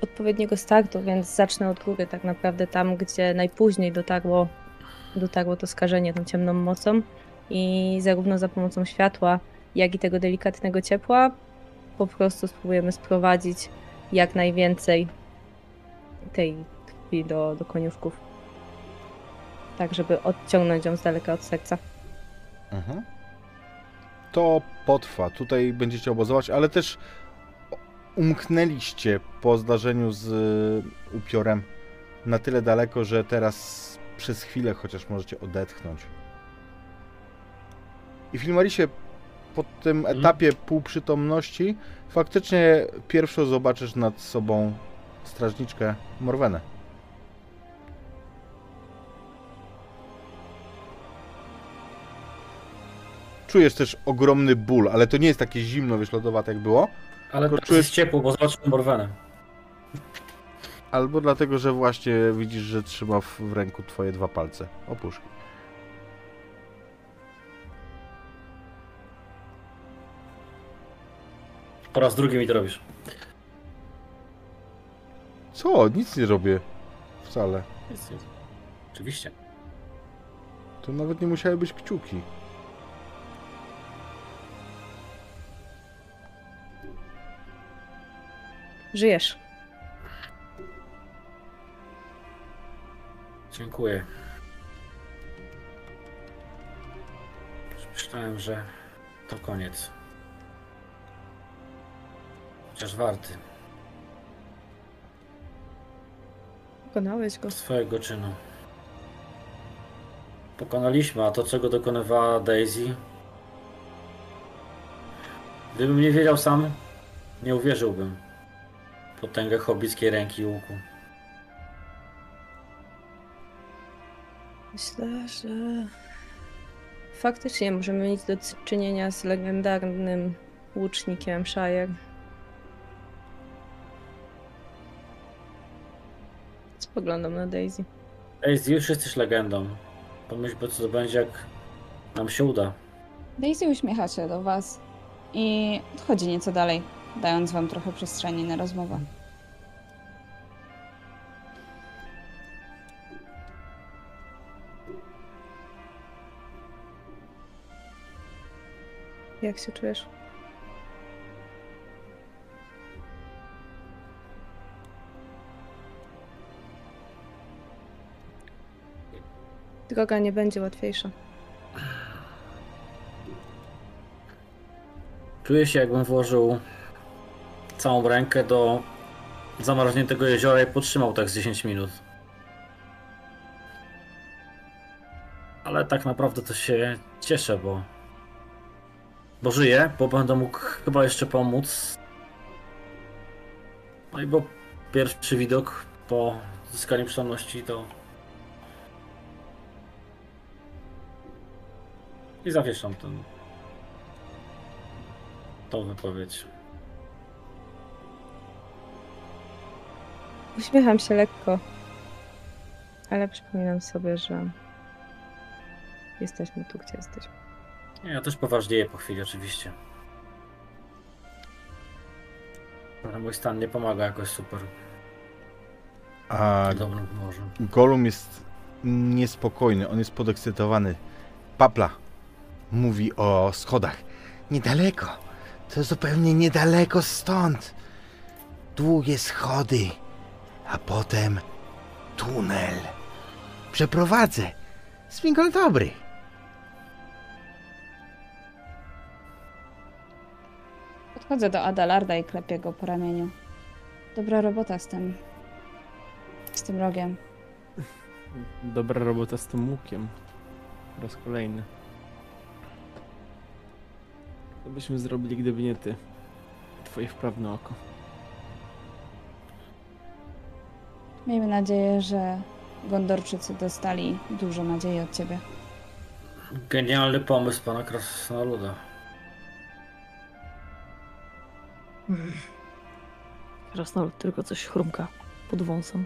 odpowiedniego startu, więc zacznę od góry tak naprawdę tam, gdzie najpóźniej dotarło, dotarło to skażenie tą ciemną mocą i zarówno za pomocą światła, jak i tego delikatnego ciepła po prostu spróbujemy sprowadzić jak najwięcej tej krwi do, do koniuszków. Tak, żeby odciągnąć ją z daleka od serca. Mhm. To potrwa. Tutaj będziecie obozować, ale też umknęliście po zdarzeniu z y, upiorem na tyle daleko, że teraz przez chwilę chociaż możecie odetchnąć. I Filmarisie po tym Mhm. etapie półprzytomności faktycznie pierwszą zobaczysz nad sobą strażniczkę Morwenę. Czujesz też ogromny ból, ale to nie jest takie zimno, wiesz, lodowate jak było. Ale Tylko czujesz- jest ciepło, bo zobaczyłem Morwenę. Albo dlatego, że właśnie widzisz, że trzyma w, w ręku twoje dwa palce. Opuszki. Po raz drugi mi to robisz. Co? Nic nie robię. Wcale. Jest, jest. Oczywiście. To nawet nie musiały być kciuki. Żyjesz. Dziękuję. Myślałem, że to koniec. Chociaż warty Pokonałeś go. swojego czynu. Pokonaliśmy, a to czego dokonywała Daisy. Gdybym nie wiedział sam, nie uwierzyłbym. Potęgę hobbickiej ręki i łuku. Myślę, że faktycznie możemy mieć do czynienia z legendarnym łucznikiem Shire. Spoglądam na Daisy. Daisy, już jesteś legendą. Pomyśl, co to będzie, jak nam się uda. Daisy uśmiecha się do was i odchodzi nieco dalej, dając wam trochę przestrzeni na rozmowę. Jak się czujesz? Droga nie będzie łatwiejsza. Czuję się, jakbym włożył całą rękę do zamarzniętego jeziora i podtrzymał tak z 10 minut. Ale tak naprawdę to się cieszę, bo. Bo żyję, bo będę mógł chyba jeszcze pomóc. No i bo pierwszy widok po zyskaniu przytomności to. I zawieszam ten. tą wypowiedź. Uśmiecham się lekko, ale przypominam sobie, że jesteśmy tu, gdzie jesteśmy. Nie, Ja też poważnieję po chwili, oczywiście. Ale mój stan nie pomaga jakoś super A dobrym humorze. Golum jest niespokojny, on jest podekscytowany. Papla mówi o schodach. Niedaleko. To zupełnie niedaleko stąd. Długie schody, a potem tunel. Przeprowadzę. Swingol dobry. Chodzę do Adalarda i klepię go po ramieniu. Dobra robota z tym. z tym rogiem. Dobra robota z tym łukiem. Po raz kolejny. Co byśmy zrobili, gdyby nie ty? Twoje wprawne oko. Miejmy nadzieję, że Gondorczycy dostali dużo nadziei od ciebie. Genialny pomysł pana Krasnoluda. Krasnolud tylko coś chrumka pod wąsem.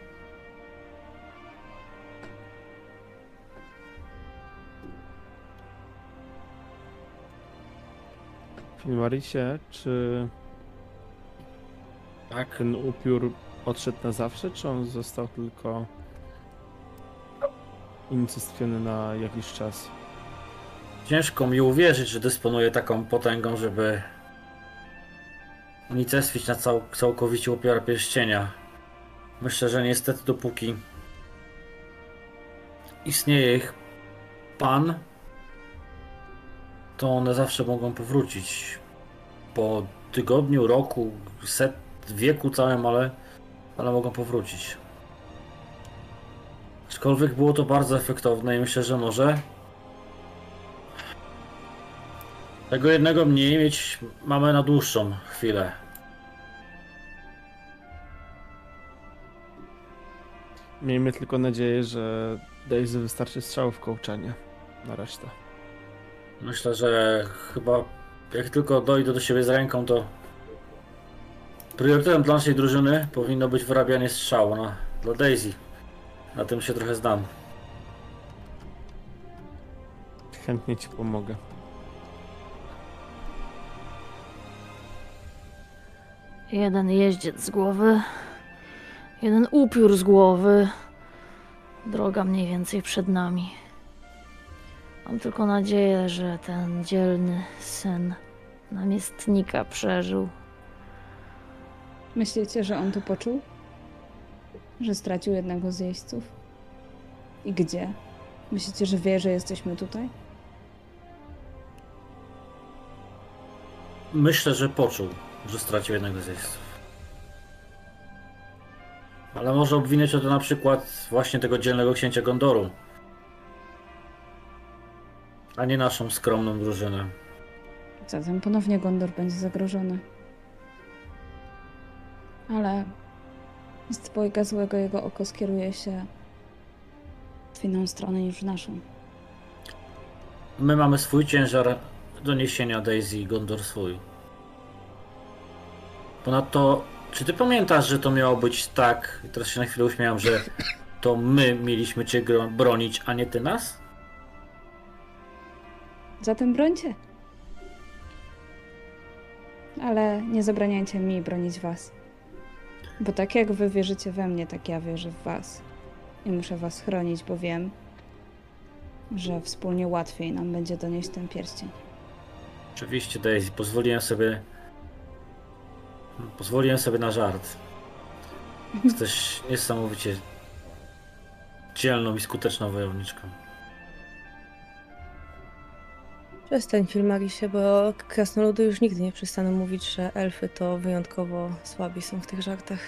Filmarisie, czy Tak? ten upiór odszedł na zawsze, czy on został tylko unicestwiony na jakiś czas? Ciężko mi uwierzyć, że dysponuje taką potęgą, żeby unicestwić na cał całkowicie upiora pierścienia. Myślę, że niestety dopóki istnieje ich pan, to one zawsze mogą powrócić. Po tygodniu, roku, set, wieku całym, ale, ale mogą powrócić. Aczkolwiek było to bardzo efektowne i myślę, że może Tego jednego mniej mieć mamy na dłuższą chwilę. Miejmy tylko nadzieję, że Daisy wystarczy strzałów w kołczanie na resztę. Myślę, że chyba jak tylko dojdę do siebie z ręką, to priorytetem dla naszej drużyny powinno być wyrabianie strzału na, dla Daisy. Na tym się trochę znam. Chętnie ci pomogę. Jeden jeździec z głowy, jeden upiór z głowy. Droga mniej więcej przed nami. Mam tylko nadzieję, że ten dzielny syn namiestnika przeżył. Myślicie, że on to poczuł? Że stracił jednego z jeźdźców? I gdzie? Myślicie, że wie, że jesteśmy tutaj? Myślę, że poczuł, że stracił jednego z jeźdźców. Ale może obwiniać o to na przykład właśnie tego dzielnego księcia Gondoru. A nie naszą skromną drużynę. Zatem ponownie Gondor będzie zagrożony. Ale z dwojga złego jego oko skieruje się w inną stronę niż w naszą. My mamy swój ciężar doniesienia Daisy i Gondor swój. Ponadto, czy ty pamiętasz, że to miało być tak, teraz się na chwilę uśmiałam, że to my mieliśmy cię bronić, a nie ty nas? Zatem brońcie. Ale nie zabraniajcie mi bronić was. Bo tak jak wy wierzycie we mnie, tak ja wierzę w was. I muszę was chronić, bo wiem, że wspólnie łatwiej nam będzie donieść ten pierścień. Oczywiście, Daisy, pozwoliłem sobie. Pozwoliłem sobie na żart. Jesteś niesamowicie dzielną i skuteczną wojowniczką. Przestań, Filmarisie, bo krasnoludy już nigdy nie przestaną mówić, że elfy to wyjątkowo słabi są w tych żartach.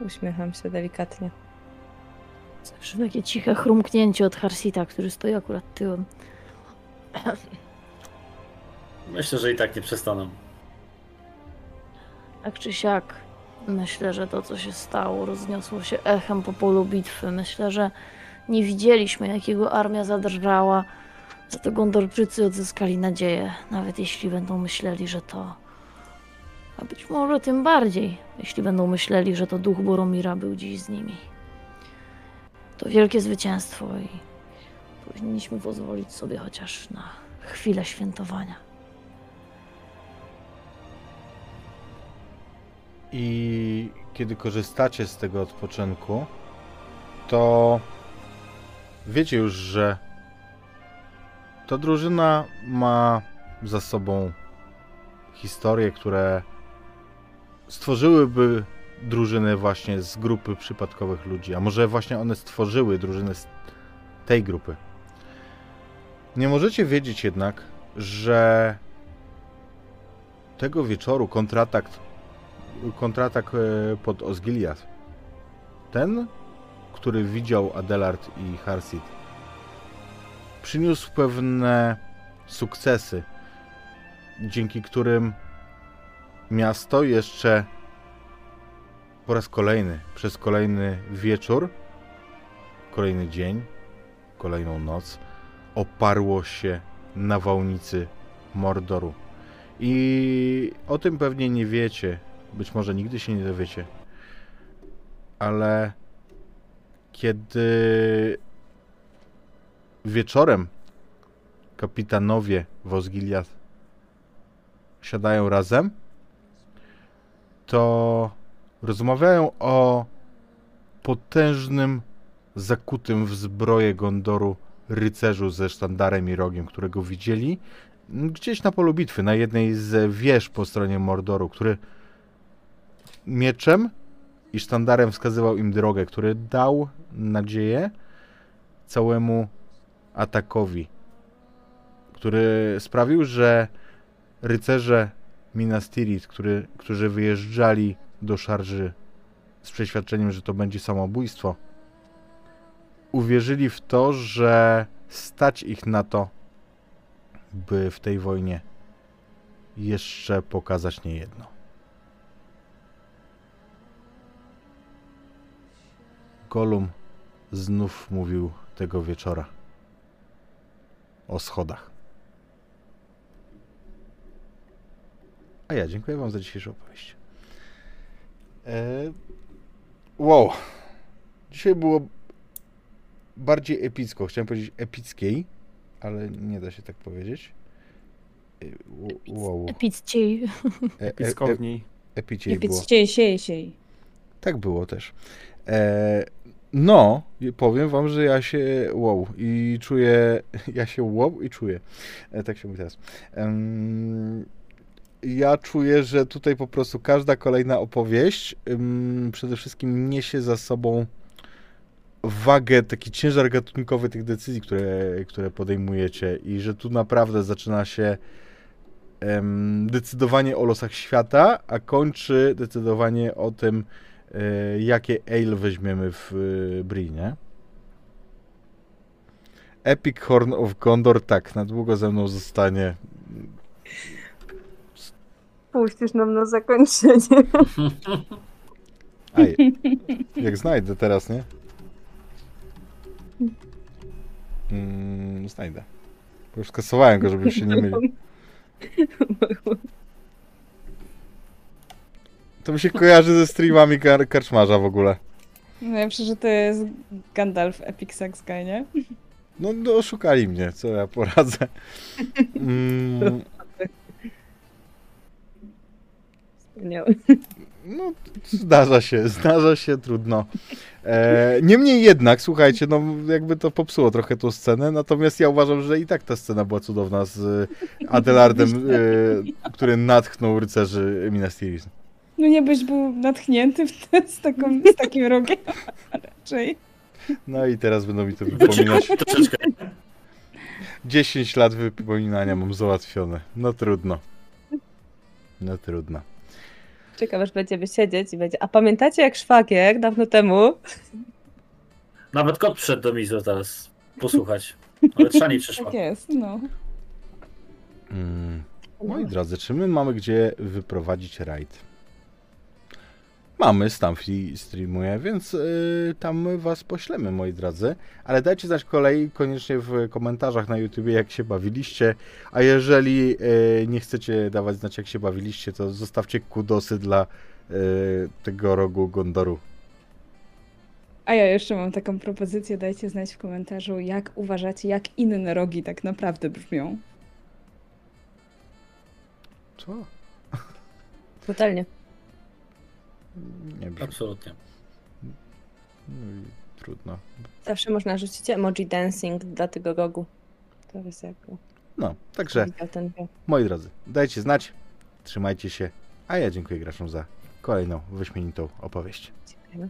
Uśmiecham się delikatnie. Zawsze takie ciche chrumknięcie od Harsita, który stoi akurat tyłem. Myślę, że i tak nie przestaną. Tak czy siak, myślę, że to, co się stało, rozniosło się echem po polu bitwy. Myślę, że nie widzieliśmy, jakiego armia zadrżała. To Gondorczycy odzyskali nadzieję, nawet jeśli będą myśleli, że to. A być może tym bardziej, jeśli będą myśleli, że to duch Boromira był dziś z nimi. To wielkie zwycięstwo i powinniśmy pozwolić sobie chociaż na chwilę świętowania. I kiedy korzystacie z tego odpoczynku, to wiecie już, że ta drużyna ma za sobą historie, które stworzyłyby drużyny właśnie z grupy przypadkowych ludzi, a może właśnie one stworzyły drużyny z tej grupy. Nie możecie wiedzieć jednak, że tego wieczoru kontratak, kontratak e, pod Osgiliath. Ten, który widział Adelard i Harsit, przyniósł pewne sukcesy, dzięki którym miasto jeszcze po raz kolejny, przez kolejny wieczór, kolejny dzień, kolejną noc, oparło się nawałnicy Mordoru. I o tym pewnie nie wiecie, być może nigdy się nie dowiecie, ale kiedy wieczorem kapitanowie Wozgiliath siadają razem, to rozmawiają o potężnym, zakutym w zbroję Gondoru rycerzu ze sztandarem i rogiem, którego widzieli gdzieś na polu bitwy, na jednej z wież po stronie Mordoru, który mieczem i sztandarem wskazywał im drogę, który dał nadzieję całemu atakowi, który sprawił, że rycerze Minas Tirith, który, którzy wyjeżdżali do szarży z przeświadczeniem, że to będzie samobójstwo, uwierzyli w to, że stać ich na to, by w tej wojnie jeszcze pokazać niejedno. Golum znów mówił tego wieczora o schodach. A ja dziękuję Wam za dzisiejszą opowieść. E... Wow. Dzisiaj było bardziej epicko. Chciałem powiedzieć epickiej, ale nie da się tak powiedzieć. E, wo- Wow. Epicciej. E, e, e, Piskowniej. epiciej było. Lepiej siej, siej. Tak było też. E, no, powiem wam, że ja się wow i czuję, *laughs* ja się wow i czuję. E, tak się mówi teraz. Ja czuję, że tutaj po prostu każda kolejna opowieść przede wszystkim niesie za sobą wagę, taki ciężar gatunkowy tych decyzji, które, które podejmujecie i że tu naprawdę zaczyna się decydowanie o losach świata, a kończy decydowanie o tym, jakie ale weźmiemy w e, Bri, nie? Epic Horn of Gondor, tak, na długo ze mną zostanie. Puścisz nam na zakończenie. Aj, jak znajdę teraz, nie? Mm, znajdę. Już skasowałem go, żeby się nie mylił. To mi się kojarzy ze streamami kar karczmarza w ogóle. Najlepsze, że to jest Gandalf Epic Sax Guy, nie? No, no oszukali mnie, co ja poradzę. Mm, Wspaniały. no, zdarza się, zdarza się, trudno. E, niemniej jednak, słuchajcie, no jakby to popsuło trochę tą scenę, natomiast ja uważam, że i tak ta scena była cudowna z Adelardem, e, który natchnął rycerzy Minas Tirith. No nie byś był natchnięty w te, z, taką, z takim rogiem. *laughs* Raczej. No i teraz będą mi to wypominać. Troszeczkę. 10 lat wypominania mam załatwione. No trudno. No trudno. Ciekawe, aż będziemy siedzieć i będzie. A pamiętacie jak szwagier dawno temu? Nawet kot przyszedł do Mizo teraz posłuchać. Ale Trzani przyszła. Tak jest, no. Mm. Moi drodzy, czy my mamy gdzie wyprowadzić rajd? Mamy, Stamfi streamuje, więc y, tam was poślemy, moi drodzy. Ale dajcie znać kolei koniecznie w komentarzach na YouTubie, jak się bawiliście. A jeżeli y, nie chcecie dawać znać, jak się bawiliście, to zostawcie kudosy dla y, tego rogu Gondoru. A ja jeszcze mam taką propozycję, dajcie znać w komentarzu, jak uważacie, jak inne rogi tak naprawdę brzmią. Co? Totalnie. Nie wiem. Absolutnie. No i trudno. Zawsze można rzucić emoji dancing dla tego rogu. To jest jak No, także. Moi drodzy, dajcie znać, trzymajcie się, a ja dziękuję graczom za kolejną wyśmienitą opowieść. Dziękujemy.